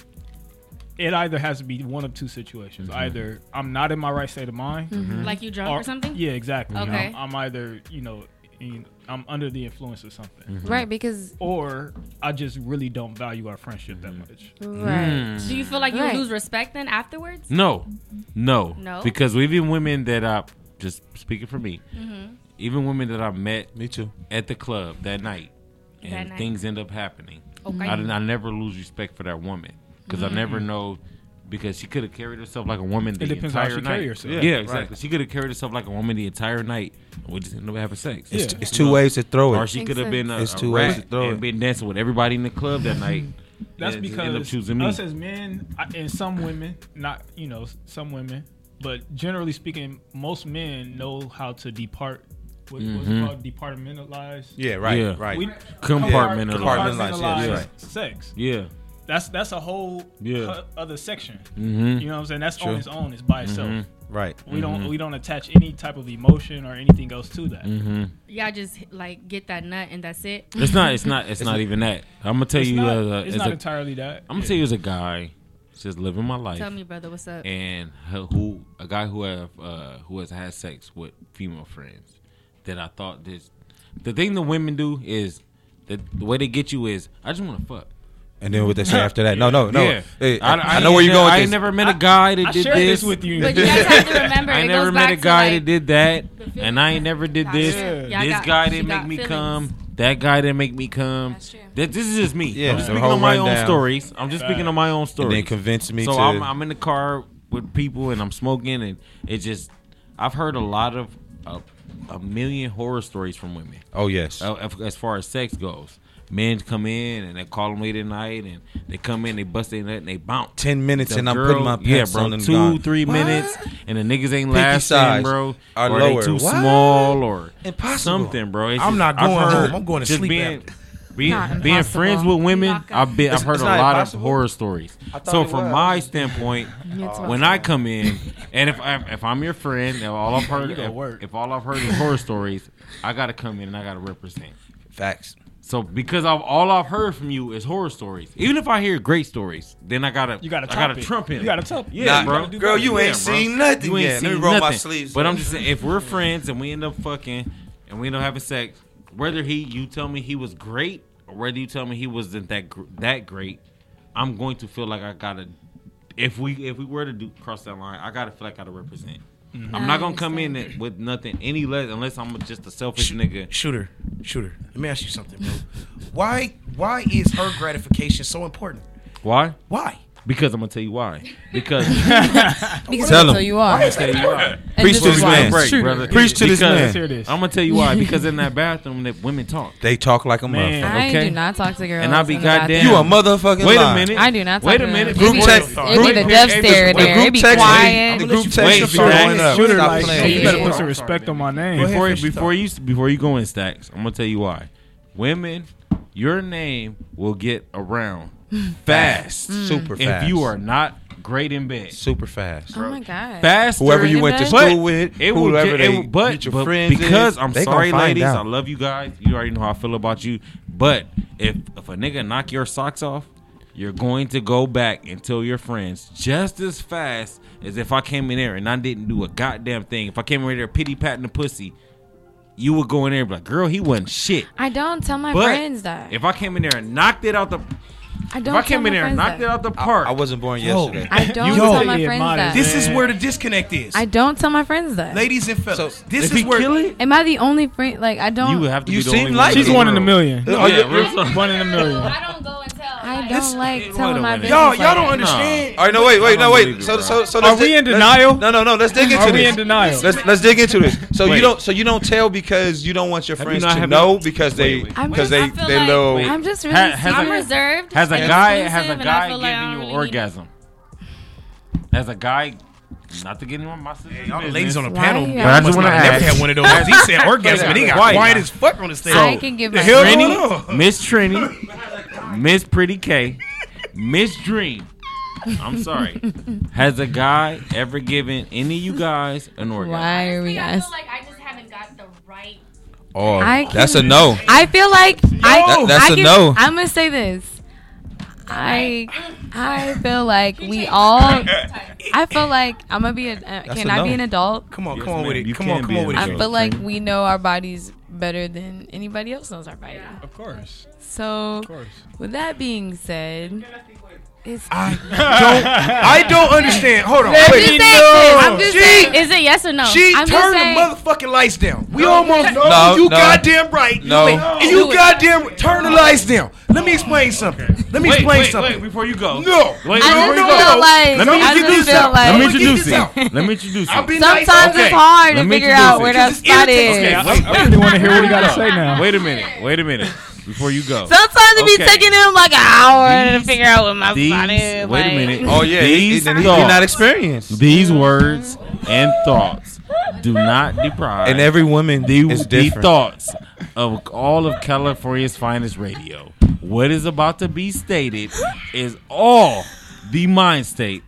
it either has to be one of two situations. Mm-hmm. Either I'm not in my right state of mind, Mhm. Like you drunk or something? Yeah, exactly. Okay. I'm, I'm either you know. in- I'm under the influence of something, Mm-hmm. Right, because- or I just really don't value our friendship Mm-hmm. that much. Right. Do you feel like you Right. lose respect then afterwards? No, no, No? Because even women that I just speaking for me, Mhm. even women that I met, me too, at the club that night, and That night. things end up happening. Okay. I, I never lose respect for that woman because I Mhm. never know. Because she could have carried herself like a woman the It depends how entire she night. carry herself. Yeah, Yeah, exactly. right. She could have carried herself like a woman the entire night, and we just ended up having sex. It's- it's two ways to throw it. Or she Makes could have been a, sense. a It's two ways to throw and it. been dancing with everybody in the club that night. That's and just end up because choosing me. us as men I- and some women, not you know some women, but generally speaking, most men know how to depart. What, What's it Mhm. called? Departmentalize. Yeah, right, Yeah. right. We, Compartmentalize. compartmentalize Compartmentalize, yes, right. sex. Yeah. That's that's a whole Yeah. other section. Mhm. You know what I'm saying? That's True. on its own. It's by itself. Mhm. Right. We don't Mhm. we don't attach any type of emotion or anything else to that. Mm-hmm. Y'all just like get that nut and that's it. It's not. It's not. It's not even that. I'm gonna tell It's you. not- as a, it's as not a- entirely that. I'm gonna Yeah. tell you as a guy, just living my life. Tell me, brother, what's up? And who- who a guy who have uh, who has had sex with female friends that I thought this. The thing the women do is that the way they get you is I just want to fuck. And then what they say after that? No, no, no. Yeah. Hey, I, I, I know where you're going. I with ain't this. never met a guy that I did shared this this with you. But you guys have to remember, I it ain't never goes met a back to, guy like, that did that, and I ain't never did this. Yeah. This got- guy didn't make me feelings. come. That guy didn't make me come. That this is just me. Yeah, I'm just the speaking on my own rundown. stories. I'm just speaking on my own And stories. then convince me So to- I'm, I'm in the car with people and I'm smoking, and it just I've heard a lot of uh, a million horror stories from women. Oh, yes. Uh, as- as far as sex goes. Men come in and they call them late at night, and they come in, they bust their nut, and they bounce. 10 minutes The and I'm putting my yeah, pants bro, on and two, gone. three What? minutes, and the niggas ain't Pinky lasting, bro. are or lower. they too What? small, or Impossible. something, bro. It's I'm just- not going home. I'm going to just sleep Being, being, being friends with women, I've been, I've heard a lot impossible? of horror stories. So from was. my standpoint, when I come in, and if I, if I'm your friend, and all I've heard, if, if all I've heard is horror stories, I gotta come in and I gotta represent. Facts. So because I've, all I've heard from you is horror stories. Even if I hear great stories, then I gotta You gotta I gotta it. trump in. You gotta top it. Yeah, Nah, bro. girl, you ain't Yeah, bro. seen nothing You ain't yet. Let me seen roll my nothing. sleeves But up. I'm just saying, if we're friends and we end up fucking and we end up having sex, whether he you tell me he was great or whether you tell me he wasn't that gr- that great, I'm going to feel like I gotta. If we if we were to do cross that line, I gotta feel like I gotta represent. Mhm. I'm not gonna come in it with nothing any less unless I'm just a selfish nigga. Shooter, shooter. Let me ask you something, bro. Why why is her gratification so important? Why? Why? Because I'm gonna tell you why. Because Because Tell I'm gonna him. tell you why. I'm gonna tell you why. Preach to this man. Break, brother. Preach to this man. Hear this. I'm gonna tell you why. Because in that bathroom, that women talk. They talk like a Man. motherfucker. I do not talk to girls. And I be in the bathroom. goddamn. You a motherfucking Wait a minute. I do not talk Wait a minute. them. Group text- wait- It be the wait- death hey, stare before- there. It be quiet. The group text is Stacks. blowing up. Stop playing. you better put some respect on my name. Before before you before you go in stacks, I'm gonna tell you why. Women, your name will get around fast, mm. Mm. Super fast. if you are not great in bed. Super fast. Oh my god. Fast. Whoever you went to But- school with, it will whoever get, they it will, but, meet your but friends because is, I'm they gonna sorry, find ladies, out. I love you guys. You already know how I feel about you. But if if a nigga knock your socks off, you're going to go back and tell your friends just as fast as if I came in there and I didn't do a goddamn thing. If I came in there pity patting the pussy, you would go in there and be like, "Girl, he wasn't shit." I don't tell my But friends that. If I came in there and knocked it out the, I don't. If I came in there and knocked that. it out the park, I, I wasn't born Yo. yesterday. I don't Yo. tell my friends that. This is where the disconnect is. I don't tell my friends that. Ladies and fellas, so this is where. Am I the only friend? Like I don't. You have to. You be only like she's one in a million. Oh yeah, one in a million. I don't go and tell. I don't like telling my business. Y'all, y'all don't understand. All right, no, wait, wait, no, wait. So, so, so. Are we in denial? No, no, no. Let's dig into this. Are we in denial? Let's let's dig into this. So you don't, so you don't tell because you don't want your friends to know because they because they they know. I'm just really. I'm reserved has a guy has a guy giving you an orgasm? Has a guy not to get anyone my sister. Hey, all ladies on the panel. But I just want to ask. Never had one of those. he said orgasm, and he got quiet as fuck on the stage. So, I can give my Trini, Miss Trini, Miss Pretty K, Miss Dream. I'm sorry. Has a guy ever given any of you guys an orgasm? Why are we asking? Like I just haven't got the right. Oh, I that's a no. I feel like. I. That, that's I a can, no. I'm gonna say this. I I feel like we all. I feel like I'm gonna be a. Uh, can I be an adult? Come on, yes, come on with it. Come on, come on with it. I feel like we know our bodies better than anybody else knows our body. Yeah. Of course. So, of course. with that being said, is. I don't. I don't understand. Hold on. Let wait. Me just she, saying. Is it yes or no? She I'm turned the motherfucking lights down. We no, almost no, you no. goddamn right. No. Wait, no. You goddamn turn the lights down. Let me explain something. Let me wait, explain wait, something. Wait, before you go. No. Wait, I before you go. Like, let me introduce you. Like, let me introduce you. Let me introduce you. Sometimes it's hard to figure out where that spot is. Okay, I really want to hear what you got to say now. Wait a minute. Wait a minute before you go. Sometimes it be Okay. taking him like an hour to figure out what my these- body is. wait a minute. Oh yeah, These and you're not experienced. These words and thoughts do not deprive And every woman the, is the thoughts of all of California's finest radio. What is about to be stated is all the mind state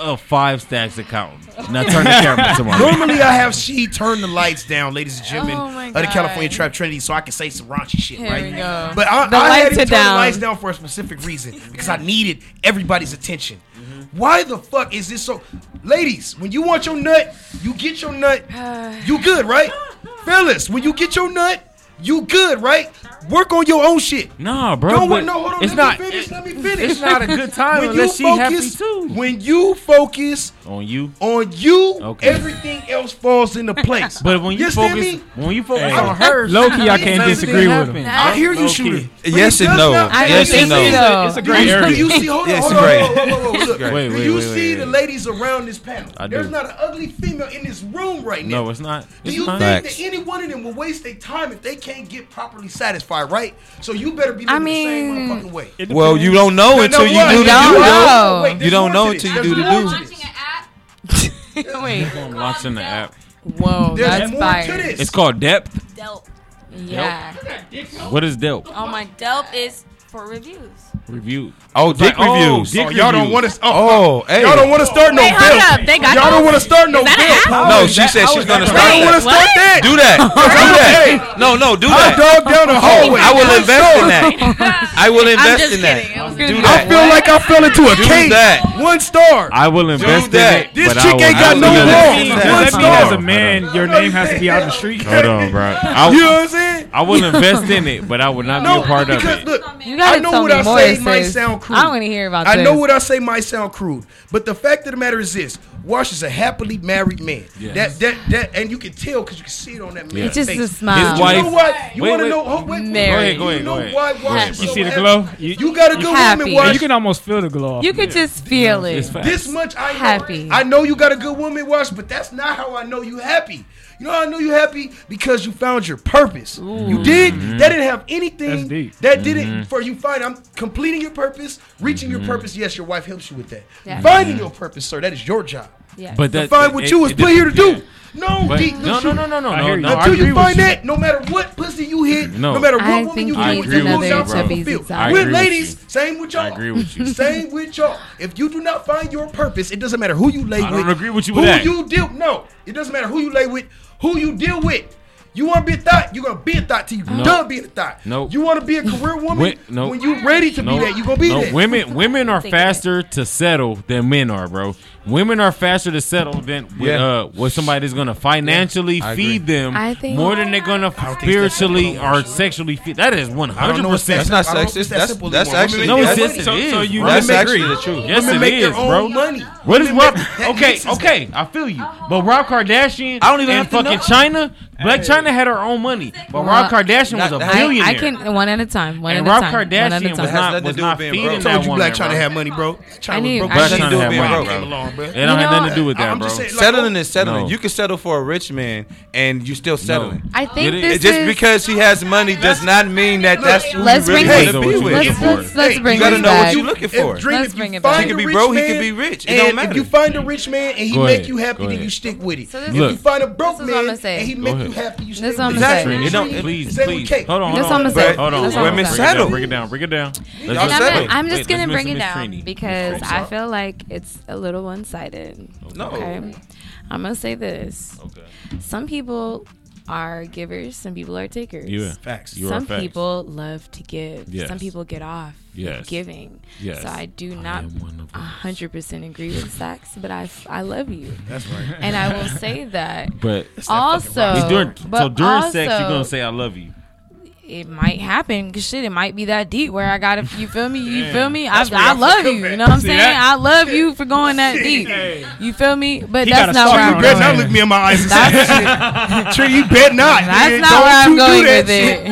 a five stacks accountant. Now turn the camera Normally, I have she turn the lights down, ladies and gentlemen, Oh, of the California Trap Trinity, so I can say some raunchy shit, Here right? we go. But I, The I had to turn the lights down for a specific reason because I needed everybody's attention. Why the fuck is this so? Ladies, when you want your nut, you get your nut. You good, right? Phyllis, when you get your nut, you good, right? Work on your own shit. Nah, bro. Don't no, hold on. It's let not, me finish. It, let me finish. It's not a good time unless she happy too. When you focus on you, on you, okay. everything else falls into place. but when you, you focus, when you focus hey. on her, Loki, I can't disagree with him. I hear you, shooter. Yes and no. Yes and no. It's a great area. You see, hold on, Do You see the ladies around this panel. There's not an ugly female in this room right now. No, it's not. Do you think that any one of them will waste their time if they can't get properly satisfied? Right. So you better be looking the same motherfucking way. Well, you don't know until you do the do. You don't know until you do the do. Wait. Locks in the app. Whoa, There's that's fire. It's called depth. Delp. Yeah. What is delp? Oh my, Delp is for reviews. Review. Oh, dick like, oh, reviews. Oh, dick oh, y'all reviews. don't want to. Oh, oh hey. y'all don't want to start no Wait, bill. They got y'all don't want to start no bill. No, she said she's gonna start. I don't want to start that. Do that. do that. No, no, do that. I dog down the hallway. I will invest in that. I will invest in that. Do that. I feel like I fell into a cave. One star. I will invest in that. This chick ain't got no walls. One star. As a man, your name has to be out the street. Hold on, bro. You know what I'm saying? I will invest in it, but I would not be a part of it. I know what I say might sound crude. I don't want to hear about I this. know what I say might sound crude, but the fact of the matter is this: Wash is a happily married man. Yes. That that that, and you can tell because you can see it on that man's yeah. It's just a smile. His wife, you know what? You want to know? Oh, wait, wait, married. Go ahead, go ahead. You know why Wash? You so see the glow? You, you got a good happy. woman, Wash. You can almost feel the glow. You can just feel it. This much I happy. I know you got a good woman, Wash, but that's not how I know you happy. You know I know you happy? Because you found your purpose. Ooh. You did? Mm-hmm. That didn't have anything that did mm-hmm. it for you. Fine. I'm completing your purpose, reaching mm-hmm. your purpose. Yes, your wife helps you with that. Yeah. Finding your purpose, sir, that is your job. But that, find what it, you was put here to do. No, but, D, no, no, no, no, no, no, no. Until you find that, no matter what pussy you hit, no, no matter what I woman you hit, you lose out from the field. We ladies. Same with y'all. I agree with you. Same with y'all. If you do not find your purpose, it doesn't matter who you lay with. I don't agree with you. Who with you deal? No, it doesn't matter who you lay with, who you deal with. You want to be a thought, you're going to be a thought till you're nope. done being a thought. No. You want to be a career woman, No. when you're ready to be that, you're going to be that. Women, women are faster to settle than men are, bro women are faster to settle than with, uh, with somebody that's going to financially yeah, feed them more than they're going to spiritually or sexually feed. That is 100%. That's not sexist. That's, that's, that's, that's actually No, it's yes, it so, is. So you that's actually the truth. Yes, women it make is, their bro. Own money. What is Rob? Okay, okay, I feel you. But Rob Kardashian I don't even and fucking Chyna Blac Chyna had her own money, but Rob Kardashian was a billionaire. I, I can one at a time. One and at a time. Rob Kardashian was not was not feeding broke. I told you Blac Chyna had money, bro. Chyna I need, was broke. Blac Chyna had money, bro. Along. It don't have nothing to do with that, bro. Settling is settling. You can settle for a rich man, and you still settling. I think this just because he has money does not mean that that's who you really want to be with. Let's, let's bring you gotta know what you're looking for. Let's bring it back. He can be broke. He can be rich. It don't matter. If you find a rich man and he make you happy, then you stick with it. If you find a broke man and he make you happy you That's what I'm exactly. saying. It please, please. Hold on, hold That's on. what I'm saying. Hold on. That's what Women settle. Break it down. Break it down. Let's just- I'm, I'm just gonna bring it down Trini. because I feel like it's a little one-sided. No. Okay. I'm gonna say this. Okay. Some people are givers, some people are takers. Yeah, facts. You some facts. people love to give. Yes. Some people get off yes. giving. Yes. So I do not hundred percent agree with sex, but I, I love you. That's right. And I will say that. But also, during, but so during also, sex, you're gonna say I love you it might happen shit, it might be that deep where I got to, you feel me? You Damn, feel me? I, I, love you. You know what I'm See saying? That? I love you for going that deep. You feel me? But he that's not where I'm You better not look me in my eyes and say, Trey, you bet not. That's man. not Don't where I'm going with it.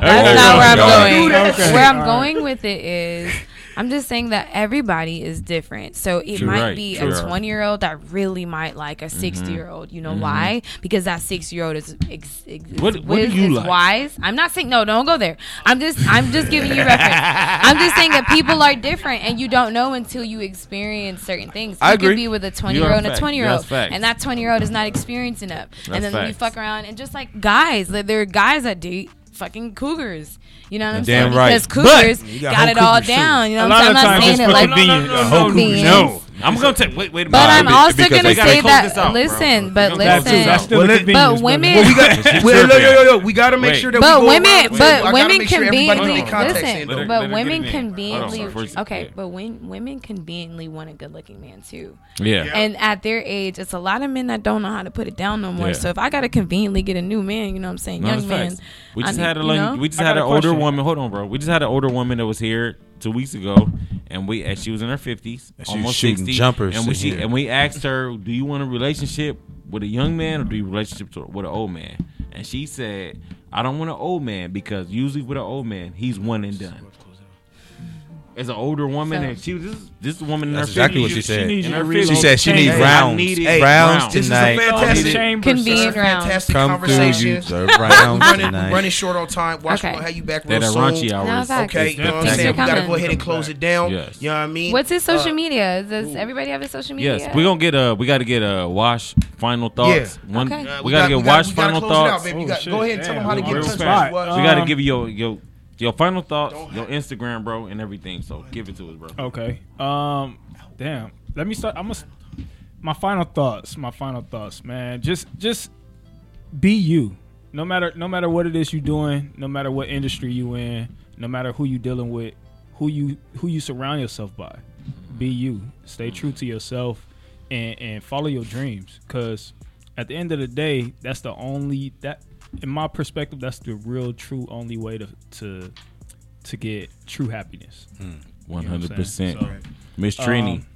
that's not where I'm going. Where I'm going with it is I'm just saying that everybody is different. So it might right. be a 20 year old that really might like a 60 mm-hmm. year old. You know mm-hmm. why? Because that 6 year old is, ex- ex- what, what is, is like? wise. I'm not saying no. Don't go there. I'm just I'm just giving you reference. I'm just saying that people are different, and you don't know until you experience certain things. I agree. could be with a 20 year old and a 20 year old, and that 20 year old is not experiencing it. That's and then facts. you fuck around and just like guys, like, there are guys that date fucking cougars. You know what I'm Damn saying? Right. Because cougars got, got it all down. You know what I'm saying? I'm not saying it like no, no, no, no, no, I'm gonna take. Wait, wait a minute. But I'm also because gonna say that. Out, listen, bro. but listen. That's, that's but women. Well, we got. well, yo, yo, yo, we gotta make sure that. But we women. Go but women conveniently. Listen. But women conveniently. Okay. But when women conveniently want a good-looking man too. Yeah. And at their age, it's a lot of men that don't know how to put it down no more. So if I gotta conveniently get a new man, you know what I'm saying, young man. We just had a we just had an older woman. Hold on, bro. We just had an older woman that was here two weeks ago, and we and she was in her fifties, almost sixty, jumpers, and we she, and we asked her, "Do you want a relationship with a young man or do you relationship with an old man?" And she said, "I don't want an old man because usually with an old man, he's one and done." as an older woman, and she was this, this woman. That's exactly what she said. She, she, she said she needs rounds, hey, rounds, rounds tonight. This is a fantastic, fantastic Come conversation. You, sir, running, running short on time. Watch okay. we'll have you back real soon. Hours. No, okay, you know what I'm saying. We gotta go ahead and close it down. Yes. You know what I mean? What's his uh, social media? Does everybody have his social media? Yes, we gonna get a. We gotta get a wash final thoughts. Yeah. One, okay. we, gotta uh, get wash final thoughts. Oh, go ahead and tell them how to get in touch. We gotta um, give you your your final thoughts, your Instagram, bro, and everything. So give it to us, bro. Okay. Um. Damn. Let me start. I'm going My final thoughts. My final thoughts, man. Just, just be you. No matter, no matter what it is you're doing, no matter what industry you in, no matter who you dealing with, who you who you surround yourself by. Be you. Stay true to yourself, and and follow your dreams. Cause at the end of the day, that's the only that in my perspective, that's the real, true, only way to to to get true happiness. Hmm. One hundred percent, Miss Trini. Um,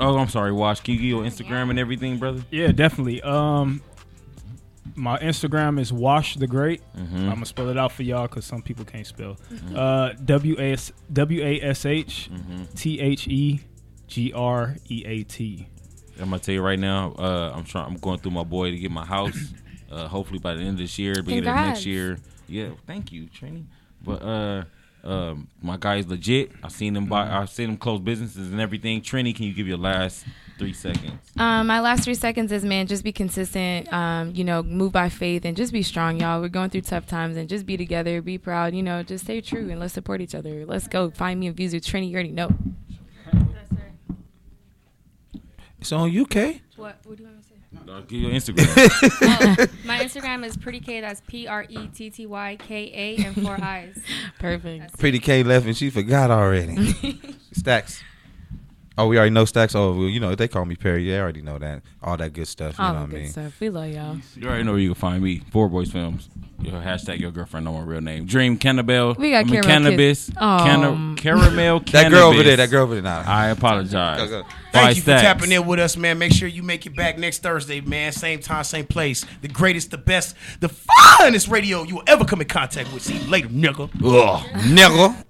oh, I'm sorry, Wash. Can you your Instagram and everything, brother? Yeah, definitely. Um, my Instagram is Wash the Great. Mm-hmm. I'm gonna spell it out for y'all because some people can't spell. Mm-hmm. Uh, w a s w a s h mm-hmm. t h e g r e a t. I'm gonna tell you right now. Uh, I'm trying. I'm going through my boy to get my house. Uh, hopefully by the end of this year, beginning of next year. Yeah, thank you, Trini. But uh, um, my guy's legit. I've seen him buy. I've seen him close businesses and everything. Trini, can you give your last three seconds? Um, my last three seconds is man, just be consistent. Um, you know, move by faith and just be strong, y'all. We're going through tough times and just be together, be proud. You know, just stay true and let's support each other. Let's go find me a views Trini. You already know. It's on UK. What? What do you want me to say? Uh, give your Instagram. Oh, my Instagram is pretty K. That's P R E T T Y K A and four eyes. Perfect. Pretty K left and she forgot already. Stacks. Oh, we already know Stacks. Oh, well, you know they call me Perry. They already know that. All that good stuff. You All know the what I good mean? stuff. We love y'all. You already know where you can find me. Ford Boys Films. Your hashtag your girlfriend know my real name. Dream Cannabelle. We got I mean, caramel cannabis. kiss. Canna- Um, caramel That girl over there, that girl over there, nah. I apologize. Go, go. Thank Five you for stacks. tapping in with us, man. Make sure you make it back next Thursday, man. Same time, same place. The greatest, the best, the finest radio you will ever come in contact with. See you later, nigga. Ugh, nigga.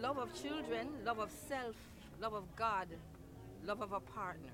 Love of children, love of self, love of God, love of a partner.